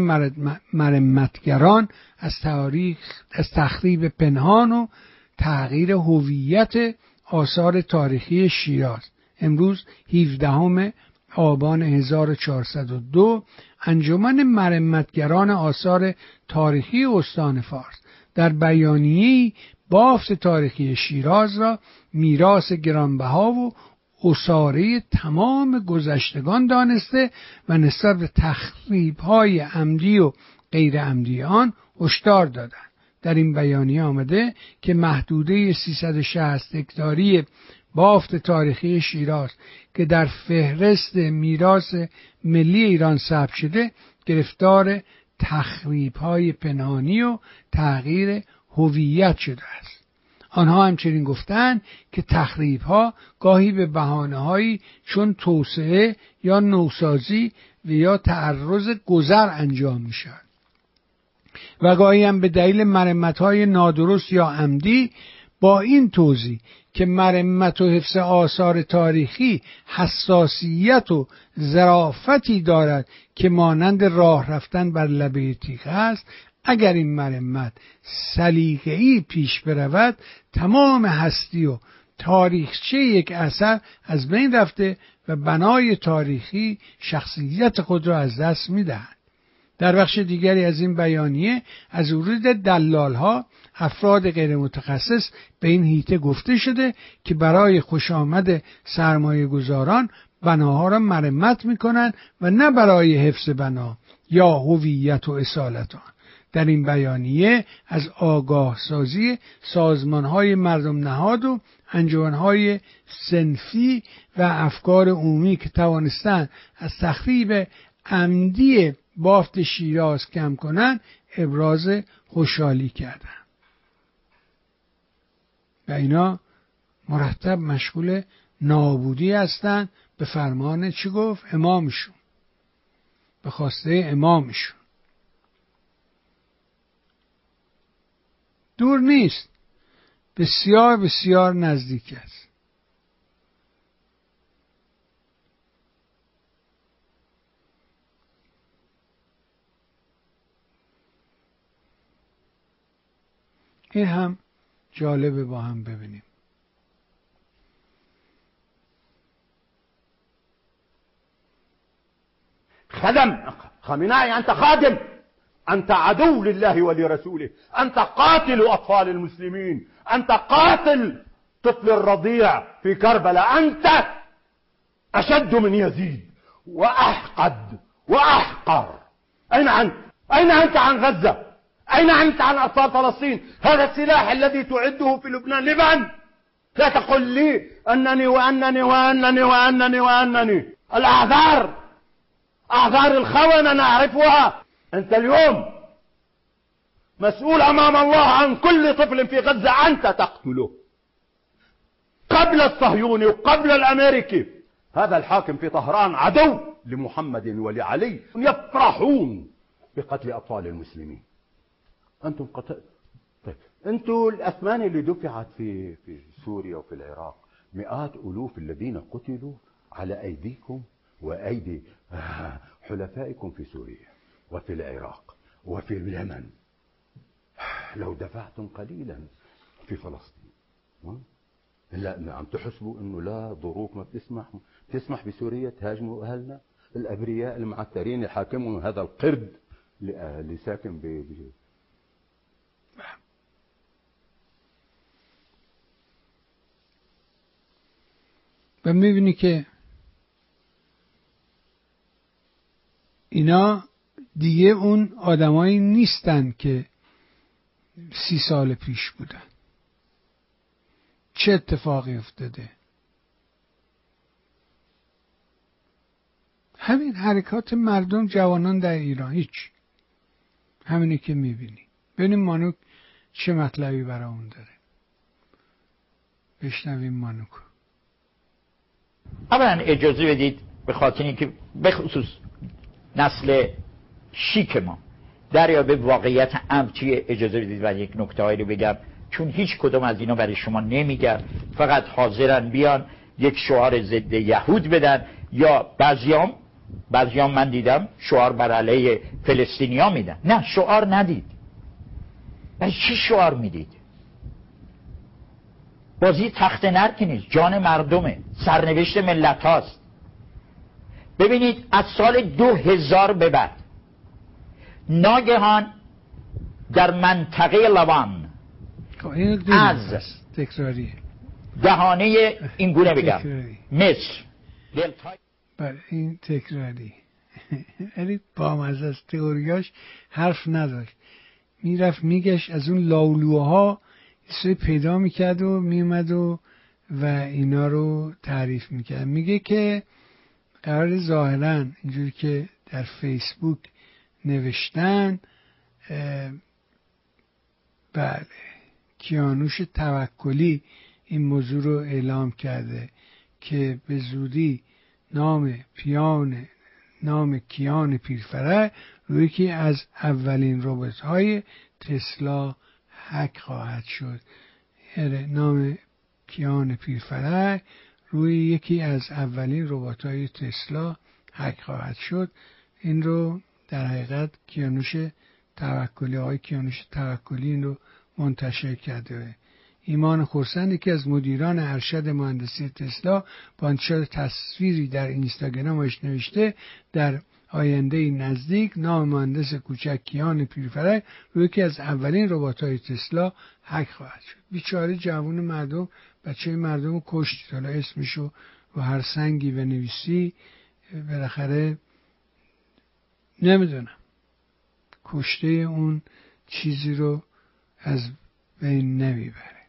مرمتگران از تاریخ از تخریب پنهان و تغییر هویت آثار تاریخی شیراز. امروز 17 آبان 1402 انجمن مرمتگران آثار تاریخی استان فارس. در بیانیه بافت تاریخی شیراز را میراث گرانبها و اصاره تمام گذشتگان دانسته و نسبت به تخریب های عمدی و غیر عمدی آن هشدار دادند. در این بیانیه آمده که محدوده 360 هکتاری بافت تاریخی شیراز که در فهرست میراث ملی ایران ثبت شده گرفتار تخریب های پنهانی و تغییر هویت شده است. آنها همچنین گفتند که تخریب ها گاهی به بحانه هایی چون توسعه یا نوسازی و یا تعرض گذر انجام می شود و گاهی هم به دلیل مرمت های نادرست یا عمدی با این توضیح که مرمت و حفظ آثار تاریخی حساسیت و ظرافتی دارد که مانند راه رفتن بر لبه تیغ است اگر این مرمت سلیقه‌ای پیش برود تمام هستی و تاریخچه یک اثر از بین رفته و بنای تاریخی شخصیت خود را از دست می‌دهد. در بخش دیگری از این بیانیه از ورود دلال ها افراد غیر متخصص به این هیته گفته شده که برای خوش آمد سرمایه گذاران بناها را مرمت می‌کنند و نه برای حفظ بنا یا هویت و اصالت آن در این بیانیه از آگاه سازی سازمان های مردم نهاد و انجوان های سنفی و افکار عمومی که توانستند از تخریب عمدی بافت شیراز کم کنند ابراز خوشحالی کردند. و اینا مرتب مشغول نابودی هستند به فرمان چی گفت؟ امامشون. به خواسته امامشون. دور نیست. بسیار بسیار نزدیک است. این هم جالبه با هم ببینیم. خدم خامنائي أنت خادم أنت عدو لله ولرسوله. أنت قاتل أطفال المسلمين. أنت قاتل طفل الرضيع في كربلاء. أنت أشد من يزيد وأحقد وأحقر. أين أنت؟ أين أنت عن غزة؟ أين أنت عن أطفال فلسطين؟ هذا السلاح الذي تعده في لبنان. لمن لا تقل لي أنني وأنني وأنني وأنني وأنني. الأعذار أعذار الخونة نعرفها. أنت اليوم مسؤول أمام الله عن كل طفل في غزة أنت تقتله. قبل الصهيوني وقبل الأمريكي. هذا الحاكم في طهران عدو لمحمد ولعلي. يفرحون بقتل أطفال المسلمين. أنتم قتل طيب أنتم الأثمان اللي دفعت في في سوريا وفي العراق مئات ألوف الذين قتلوا على أيديكم وأيدي حلفائكم في سوريا. وفي العراق وفي اليمن. لو دفعتم قليلا في فلسطين. لا عم تحسبوا إنه لا ظروف ما بتسمح تسمح بسوريا تهاجموا أهلنا. الأبرياء المعترين يحاكمهم هذا القرد اللي ساكن ب و میبینی که اینا دیگه اون آدمایی نیستن که سی سال پیش بودن. چه اتفاقی افتاده؟ همین حرکات مردم جوانان در ایران هیچ. همینی که می‌بینی. ببینیم مانوک چه مطلبی برامون داره. بشنویم مانوکو. اولا اجازه بدید به خاطر اینکه بخصوص نسل شیک ما. به واقعیت امر اجازه بدید و یک نکته رو بگم. چون هیچ کدوم از اینا برای شما نمیگن فقط حاضرن بیان یک شعار ضد یهود بدن. یا بعضیام بعضیام من دیدم شعار بر علیه فلسطینیا میدن. نه شعار ندید. برای چی شعار می‌دید؟ بازی تخت نر که نیست. جان مردمه. سرنوشت ملت هاست. ببینید از سال دو هزار به بعد ناگهان در منطقه لبان خب، از تکراری. دهانه این گونه بگم مصر. بله این تکراری. یعنی با از تئوریاش حرف نداشت می‌رفت میگشت از اون لاولوها یه پیدا می‌کرد و میومد و و اینا رو تعریف می‌کرد. میگه که قرار ظاهرا اینجوری که در فیسبوک نوشتن بله. کیانوش توکلی این موضوع رو اعلام کرده که به زودی نام پیان نام کیان پیرفره روی که از اولین روبوت های تسلا حک خواهد شد. یعنی نام کیان پیرفره روی یکی از اولین ربات های تسلا حک خواهد شد. این رو در حقیقت کیانوش توکلی های کیانوش توکلی این رو منتشر کرده. ایمان خورسند که از مدیران ارشد مهندسی تسلا با انتشار تصویری در اینستاگرامش نوشته در آینده نزدیک نام مهندس کوچک کیان پیرفرک روی که از اولین ربات های تسلا حک خواهد شد. بیچاره جوان مردم بچه مردم رو کشت. حالا اسمشو رو هر سنگی و نویسی بالاخره نمی‌دونم. کشته اون چیزی رو از بین نمی‌بره.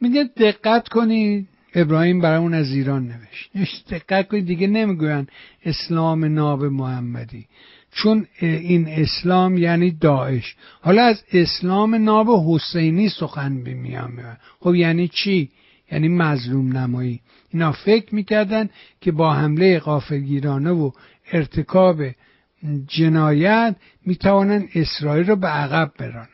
میگه دقت کنید ابراهیم برامون از ایران نوشت. دقت کنید دیگه نمی‌گوین اسلام ناب محمدی. چون این اسلام یعنی داعش. حالا از اسلام ناب حسینی سخن میان خب یعنی چی؟ یعنی مظلوم نمایی. اینا فکر می‌کردن که با حمله قافلگیرانه و ارتکاب جنایت می‌توانند اسرائیل رو به عقب برانن.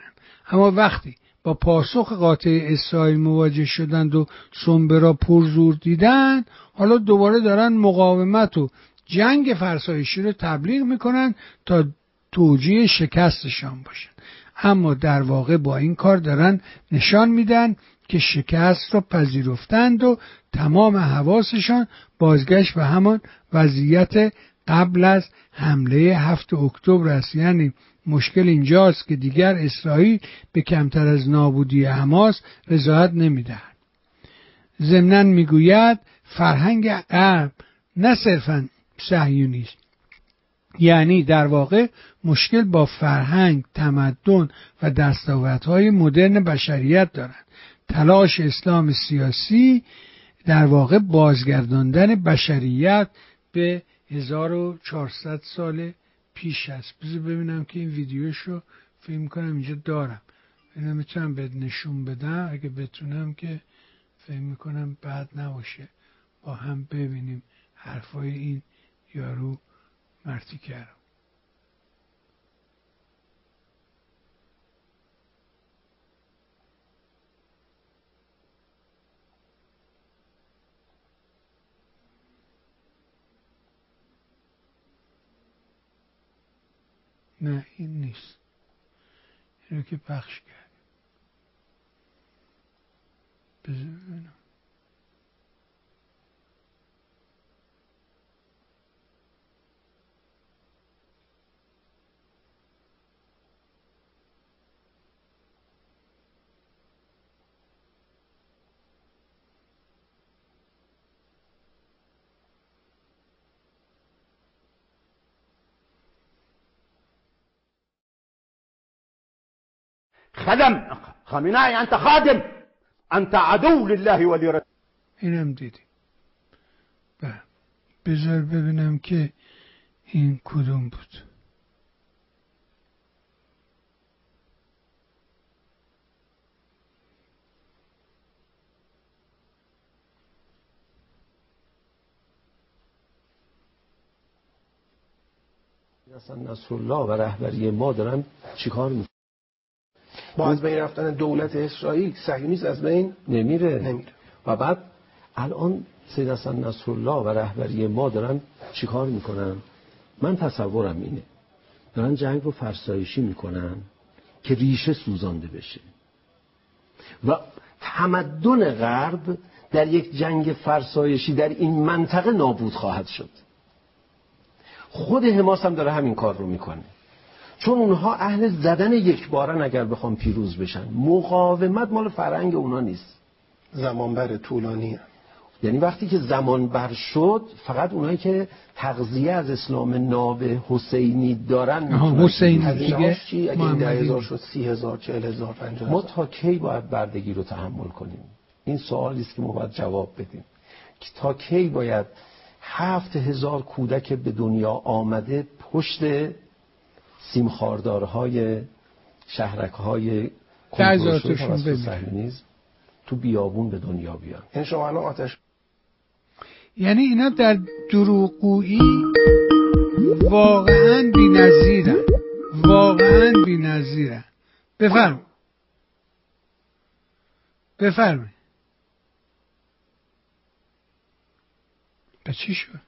اما وقتی با پاسخ قاطع اسرائیل مواجه شدند و سنبه را پرزور دیدند حالا دوباره دارن مقاومت و جنگ فرسایشی رو تبلیغ می‌کنن تا توجیه شکستشان باشن. اما در واقع با این کار دارن نشان میدن که شکست را پذیرفتند و تمام حواسشان بازگشت به همان وضعیت قبل از حمله هفت اکتبر است. یعنی مشکل اینجاست که دیگر اسرائیل به کمتر از نابودی حماس رضایت نمی‌دهد. ضمنا می‌گوید فرهنگ غرب نه صرفا صهیونیست یعنی در واقع مشکل با فرهنگ تمدن و دستاوردهای مدرن بشریت دارند تلاش اسلام سیاسی در واقع بازگرداندن بشریت به 1400 سال پیش است. بذار ببینم که این ویدیوش رو فیلم کنم اینجا دارم. اینا می‌تونم به نشون بدم؟ اگه بتونم که فکر می‌کنم بعد نباشه. با هم ببینیم حرفای این یارو مرتی کرد نه این نیست. اینو که پخش کرد ببینم. خدم خامنه‌ای انت خادم. انت عدو لله ولرسوله اینم دیدی. بذار ببینم که این کدوم بود. اصلا نصر الله و رهبری ما دارن چیکار می‌کنن؟ با از بین رفتن دولت اسرائیل صهیونیسم از بین نمیره. نمیره. و بعد الان سید حسن نصرالله و رهبری ما دارن چیکار می‌کنن؟ من تصورم اینه. دارن جنگ رو فرسایشی می‌کنن که ریشه سوزانده بشه. و تمدن غرب در یک جنگ فرسایشی در این منطقه نابود خواهد شد. خود حماس هم داره همین کار رو می‌کنه. چون اونها اهل زدن یک بارن اگر بخوام پیروز بشن. مقاومت مال فرنگ اونا نیست. زمان بر طولانی یعنی وقتی که زمان بر شد فقط اونایی که تغذیه از اسلام ناب حسینی دارن حسینی دیگه؟ چی؟ اگه این ده هزار شد سی هزار چهل هزار پنجاه ما تا کی باید بردگی رو تحمل کنیم؟ این سوالی است که ما باید جواب بدیم. تا کی باید هفت هزار کودک به دنیا آمده پشت سیمخاردارهای شهرکهای کنترل تو بیابون به دنیا بیان. این شما الان آتش یعنی اینا در دروغگویی واقعا بی نظیرن واقعا بی نظیرن بفرم بفرمایید. به چی شد؟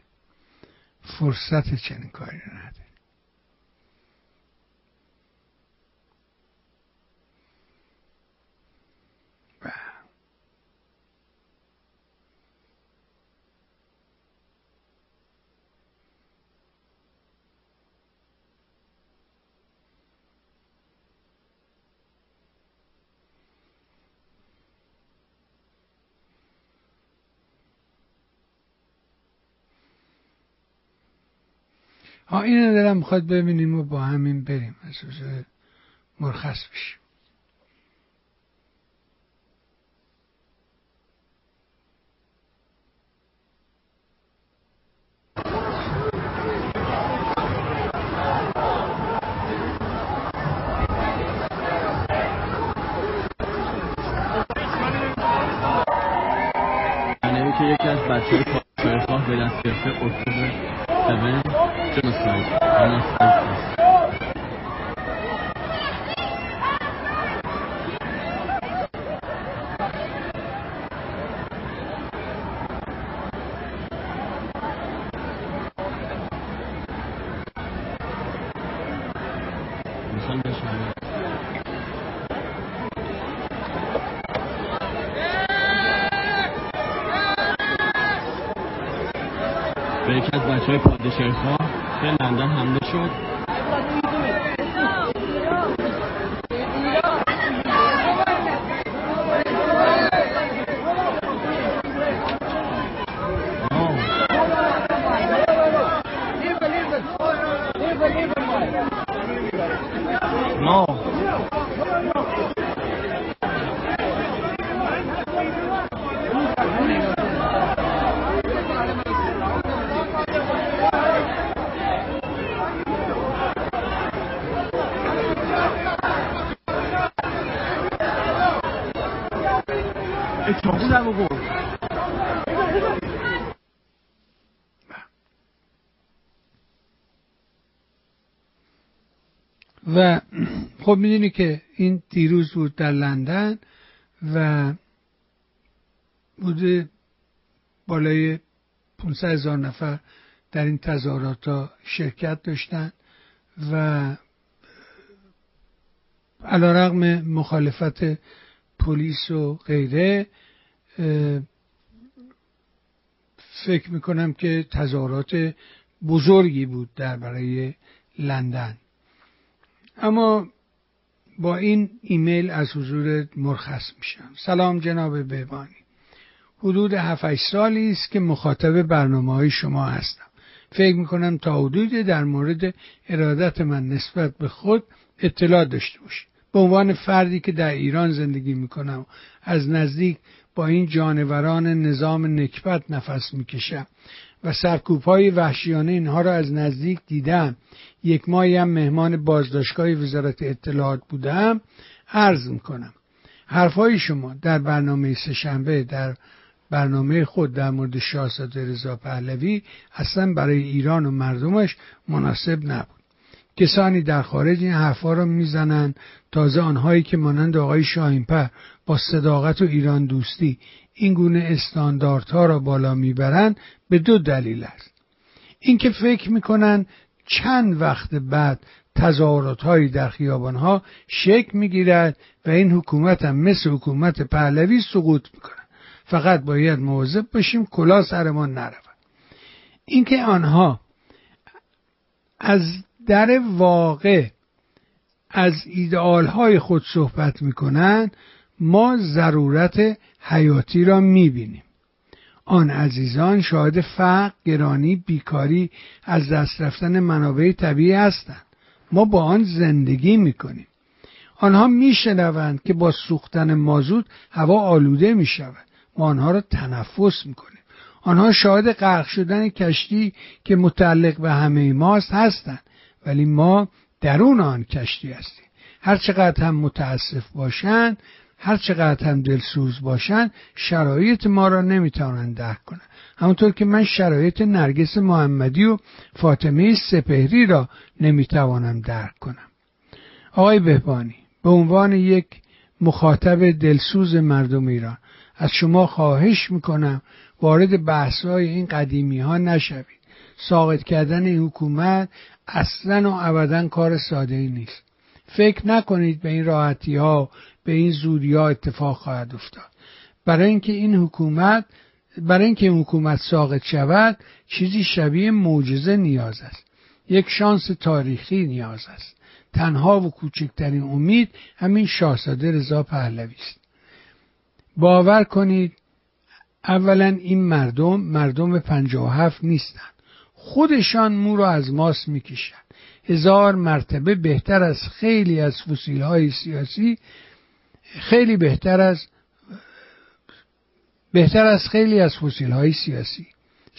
فرصت چنین کاری نداریم. ها اینو دارم می‌خواد ببینیم و با همین بریم. از مرخص بشیم. یکی از بچه های به دست گرفته اکتبر Seven, genocide, homocycles. خب می‌دونی که این دیروز بود در لندن و بوده بالای 500 هزار نفر در این تظاهرات ها شرکت داشتن و علا رقم مخالفت پلیس و غیره فکر می‌کنم که تظاهرات بزرگی بود در برای لندن. اما با این ایمیل از حضور مرخص میشم. سلام جناب بهبانی حدود 7 سالی است که مخاطب برنامه های شما هستم. فکر می‌کنم تا حدودی در مورد ارادت من نسبت به خود اطلاع داشته باشید. به عنوان فردی که در ایران زندگی می‌کنم از نزدیک با این جانوران نظام نکبت نفس می‌کشم. و سرکوب های وحشیانه اینها را از نزدیک دیدم. یک ماهی هم مهمان بازداشتگاه وزارت اطلاعات بودم. عرض می‌کنم. حرفای شما در برنامه سهشنبه در برنامه خود در مورد شاهزاده رضا پهلوی اصلا برای ایران و مردمش مناسب نبود. کسانی در خارج این حرفا رو می‌زنن تازه آنهایی که مانند آقای شاهینپر با صداقت و ایران دوستی این گونه استانداردها را بالا می‌برند به دو دلیل است. اینکه فکر می‌کنن چند وقت بعد تظاهرات در خیابان ها شکل می‌گیرد و این حکومت هم مثل حکومت پهلوی سقوط می‌کنه فقط باید مواظب باشیم کلا سرمان نرود. اینکه آنها از در واقع از ایدئال های خود صحبت می‌کنند ما ضرورت حیاتی را می‌بینیم. آن عزیزان شاهد فقر گرانی بیکاری از دست رفتن منابع طبیعی هستند. ما با آن زندگی می‌کنیم. آنها میشنوند که با سوختن مازوت هوا آلوده می‌شود. ما آنها را تنفس می‌کنیم. آنها شاهد غرق شدن کشتی که متعلق به همه ماست هستند. ولی ما درون آن کشتی هستیم. هر چقدر هم متاسف باشند هر چقدر هم دلسوز باشند شرایط ما را نمی‌توانند درک کنند همونطور که من شرایط نرگس محمدی و فاطمه سپهری را نمی‌توانم درک کنم. آقای بهبانی به عنوان یک مخاطب دلسوز مردم ایران از شما خواهش می‌کنم وارد بحثهای این قدیمی ها نشوید. ساقط کردن این حکومت اصلا و ابدا کار ساده ای نیست. فکر نکنید به این راحتی ها به این زودی ها اتفاق خواهد افتاد. برای اینکه این حکومت برای اینکه این حکومت ساقط شود چیزی شبیه معجزه نیاز است. یک شانس تاریخی نیاز است. تنها و کوچکترین امید همین شاهزاده رضا پهلوی است. باور کنید اولا این مردم مردم پنجاه و هفت نیستند. خودشان مو را از ماس می‌کشند. هزار مرتبه بهتر از خیلی از فسیل های سیاسی خیلی بهتر از بهتر از خیلی از فسیل های سیاسی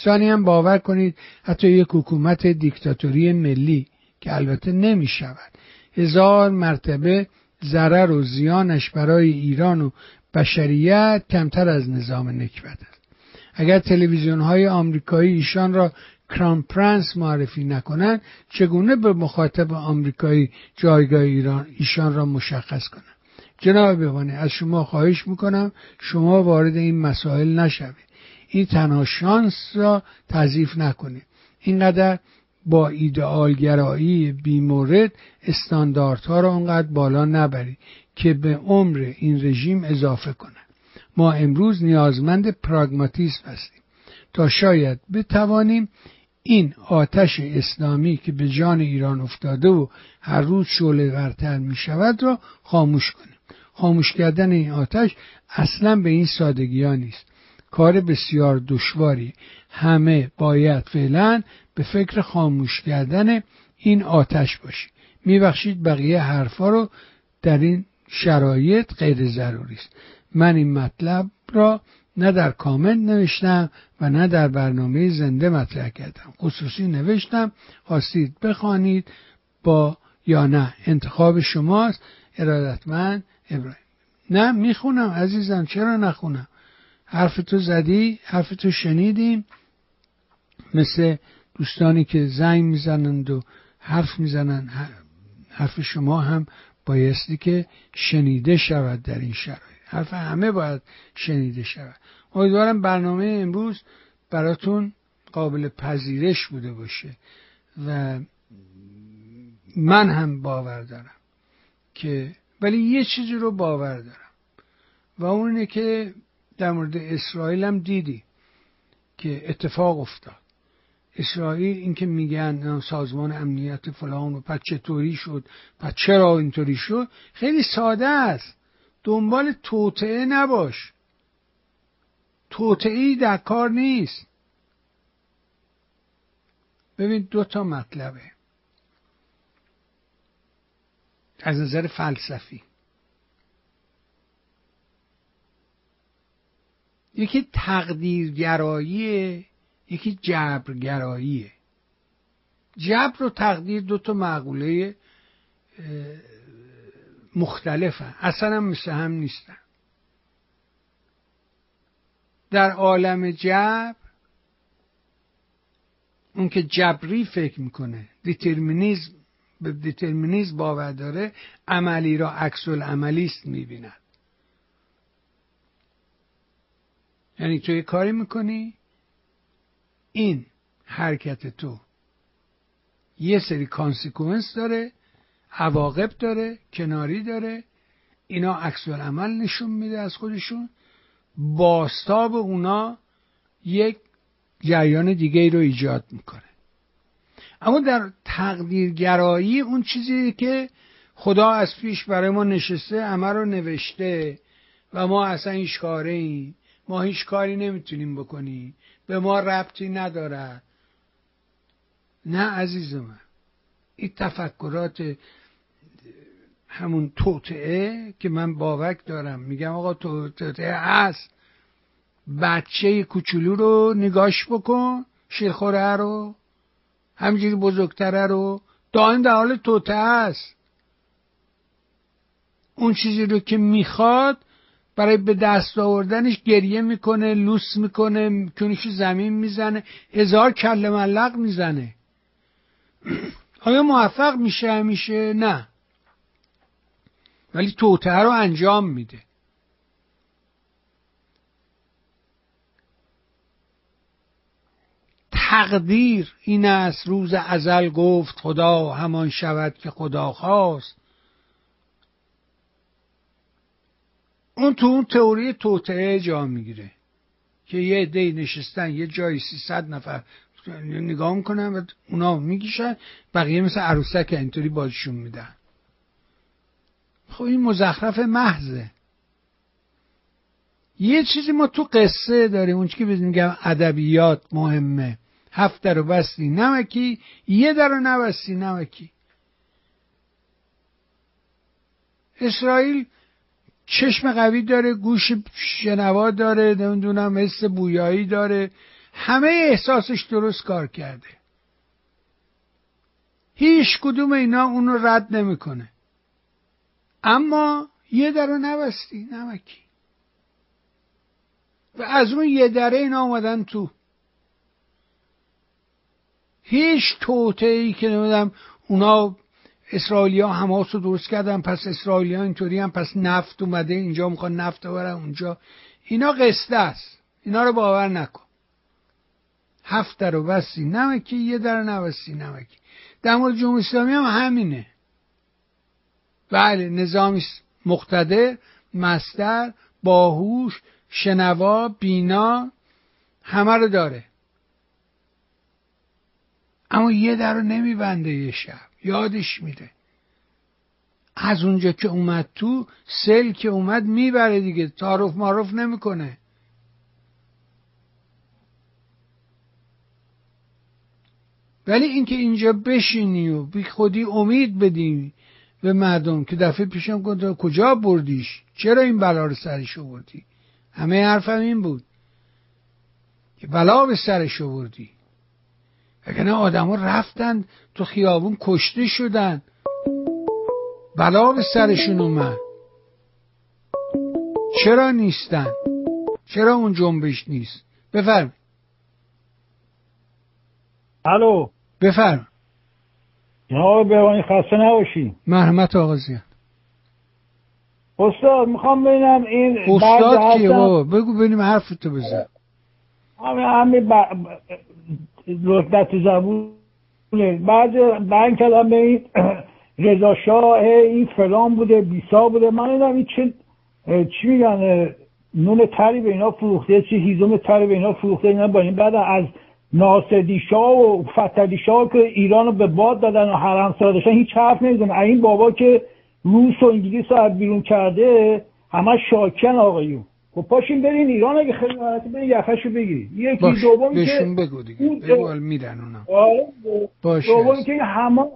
هم باور کنید حتی یک حکومت دیکتاتوری ملی که البته نمی شود هزار مرتبه ضرر و زیانش برای ایران و بشریت کمتر از نظام نکبت است. اگر تلویزیون های آمریکایی ایشان را کران پرنس معرفی نکنند چگونه به مخاطب آمریکایی جایگاه ایران ایشان را مشخص کنند؟ جناب بهبانی از شما خواهش می‌کنم شما وارد این مسائل نشوید. این تنها شانس را تضیف نکنید. اینقدر با ایدئالگرایی بیمورد استانداردها را اونقدر بالا نبرید که به عمر این رژیم اضافه کنه ما امروز نیازمند پراگماتیسم هستیم. تا شاید بتوانیم این آتش اسلامی که به جان ایران افتاده و هر روز شعله ورتر می شود را خاموش کنیم. خاموش کردن این آتش اصلا به این سادگی ها نیست. کار بسیار دشواری. همه باید فعلا به فکر خاموش کردن این آتش باشیم میبخشید بقیه حرفا رو در این شرایط غیر ضروری است. من این مطلب را نه در کامنت نوشتم و نه در برنامه زنده مطرح کردم. خصوصی نوشتم خواستید بخوانید با یا نه. انتخاب شماست. ارادتمند ابراهیم. نه می‌خونم عزیزم چرا نخونم؟ حرف تو زدی حرف تو شنیدیم مثل دوستانی که زنگ می‌زنند و حرف می‌زنند حرف شما هم بایستی که شنیده شود در این شرایط. حرف همه باید شنیده شود. امیدوارم برنامه امروز براتون قابل پذیرش بوده باشه و من هم باور دارم که ولی یه چیزی رو باور دارم. و اون که در مورد اسرائیل هم دیدی که اتفاق افتاد. اسرائیل اینکه میگن سازمان امنیت فلان و پس چطوری شد پس چرا اینطوری شد خیلی ساده است. دنبال توطعه نباش. توطعه در کار نیست. ببین دو تا مطلبه. از نظر فلسفی. یکی تقدیرگراییه یکی جبرگراییه جبر و تقدیر دو تا معقوله مختلفن. اصلا مثل هم نیستن. در عالم جبر اون که جبری فکر می‌کنه دیترمینیزم به determinism باور داره عملی را عکس العملیست می‌بیند. یعنی تو یه کاری می‌کنی این حرکت تو یه سری consequence داره عواقب داره کناری داره اینا عکس عمل نشون میده از خودشون بازتاب اونا یک جریان دیگه ای رو ایجاد می‌کنه. اما در تقدیرگرایی اون چیزی که خدا از پیش برای ما نشسته همه رو نوشته و ما اصلا هیچ کاره ما هیچ کاری نمی‌تونیم بکنیم به ما ربطی نداره. نه عزیز من این تفکرات همون توطعه که من باوک دارم. میگم آقا توطعه هست. بچه کوچولو رو نگاش بکن شیرخوره رو. همجوری بزرگتره رو دائم در حال توته است. اون چیزی رو که می‌خواد برای به دست آوردنش گریه می‌کنه لوس می‌کنه کنیش زمین می‌زنه هزار کل ملق می‌زنه. [CLEARS THROAT] آیا موفق میشه همیشه؟ نه. ولی توته رو انجام میده. تقدیر این است روز ازل گفت خدا همان شود که خدا خواست. اون تو اون تئوری توطعه جا می‌گیره که یه عده نشستن یه جایی سیصد نفر نگاه می‌کنن و اونا میگیشن بقیه مثل عروسک اینطوری بازشون میدن. خب این مزخرف محضه. یه چیزی ما تو قصه داریم اون که میگم ادبیات مهمه. هفت رو بستی نمکی یه در نبستی نمکی. اسرائیل چشم قوی داره گوش شنوا داره نمی‌دونم حس بویایی داره. همه احساسش درست کار کرده. هیچ کدوم اینا اونو رد نمی‌کنه. اما یه در رو نبستی نمکی. و از اون یه دره اینا اومدن تو هیچ توته ای که نمیدم اونا اسرائیلیا حماس رو درست کردن پس اسرائیلیا اینطوری هم پس نفت اومده اینجا می‌خوان نفت ببرن اونجا. اینا قصده است. اینا رو باور نکن. هفت در و بستی نمکی یه در نبستی نمکی در مورد جمهوری اسلامی هم همینه. بله نظامی مقتدر مستر باهوش شنوا بینا همه رو داره. اما یه در رو نمیبنده یه شب. یادش میره. از اونجا که اومد تو سل که اومد می‌بره دیگه. تعارف معرف نمی‌کنه. ولی اینکه اینجا بشینی و بی خودی امید بدی به مردم که دفعه پیشم گفت کجا بردیش؟ چرا این بلا رو سرش آوردی؟ همه حرفم این بود. که بلا به سرش آوردی. وگرنه آدما رفتن تو خیابون کشته شدن. بلا به سرشون اومد. چرا نیستن؟ چرا اون جنبش نیست؟ بفرم الو. بفرم جناب بهوانی خسته نباشی مرحمت آقا زیاد. استاد می‌خوام ببینم این استاد کیه؟ بابا بگو ببینیم حرفتو بزن. همین همین رتبت زبونه بعد بعد کلام به این [CLEARS THROAT] رضا شاه این فلان بوده بیسا بوده. من اینا این چه چی میگن نون تری به اینا فروخته چی هیزم تری به اینا فروخته اینا با این بعد از ناصدی شاه و فتلی شاه که ایران رو به باد دادن و حرم داشتن هیچ حرف نمی‌زنه این بابا که روس و انگلیس رو بیرون کرده همه شاکن آقایون. خب پاشین برین ایران اگه خیلی راحتی برین یخشو بگیری یکی. دوم بهشون که بگو دیگه. بگو میرن اونا. آره دوم که حماس.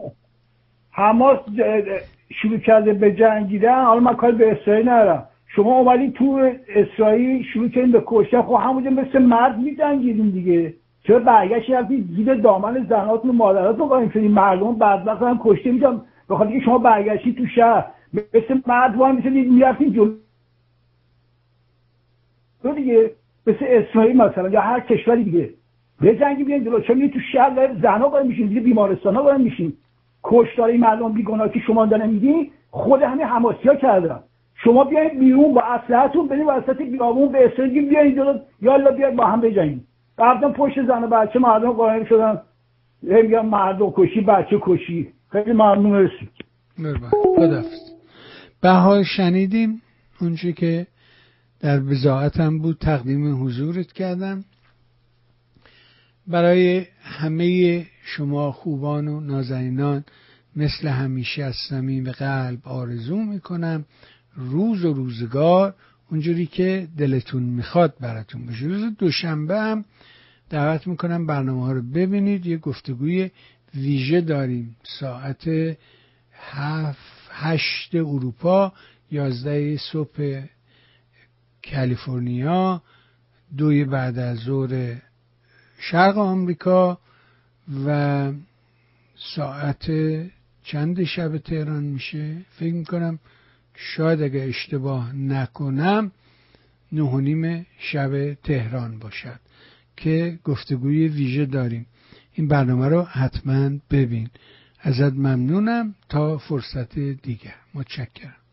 حماس شروع کرده به جنگیدن. حالا من کار به اسرائیل ندارم. شما اومدین تو اسرائیل شروع کردین به کشتن. خب همونجا مثل مرد میجنگیدین دیگه. چرا برگشتی رفتید زیر دامن زناتون و مادراتون قایم شدین مردم بدبخت هم کشته میدم بخاطر که شما برگشتی تو شهر. مثل مرد وای می‌شدید می‌رفتین جلو. تو دیگه مثل اسرائیل مثلا یا هر کشوری دیگه. بجنگی بیاین جلو. چه تو شهر زنا قایم میشین دیگه بیمارستانا قایم میشین. کشتاری مردم بیگناه که شما دارن میگی خود همین حماسیا کردن. شما بیاین بیرون با اسلحه‌تون برید وسط بیابون به اسرائیل بیاین جلو. یالا بیاید با هم بجنگید بعدا پشت زن و بچه مردم قایم شدن. میگم مردم کشی بچه کشی. خیلی ممنون. مرسی. خدافز بها شنیدیم. اونچه که در بزاعتم بود تقدیم حضورت کردم. برای همه شما خوبان و نازنینان مثل همیشه از صمیم قلب آرزو می‌کنم. روز و روزگار اونجوری که دلتون می‌خواد براتون بشه روز دوشنبه هم دعوت می‌کنم برنامه ها رو ببینید. یه گفتگوی ویژه داریم. ساعت هشت اروپا یازده صبح کالیفرنیا دوی بعد از ظهر شرق آمریکا و ساعت چند شب تهران میشه؟ فکر می‌کنم شاید اگه اشتباه نکنم نه نیم شب تهران باشد که گفتگوی ویژه داریم. این برنامه رو حتما ببین. ازت ممنونم. تا فرصت دیگر. متشکرم.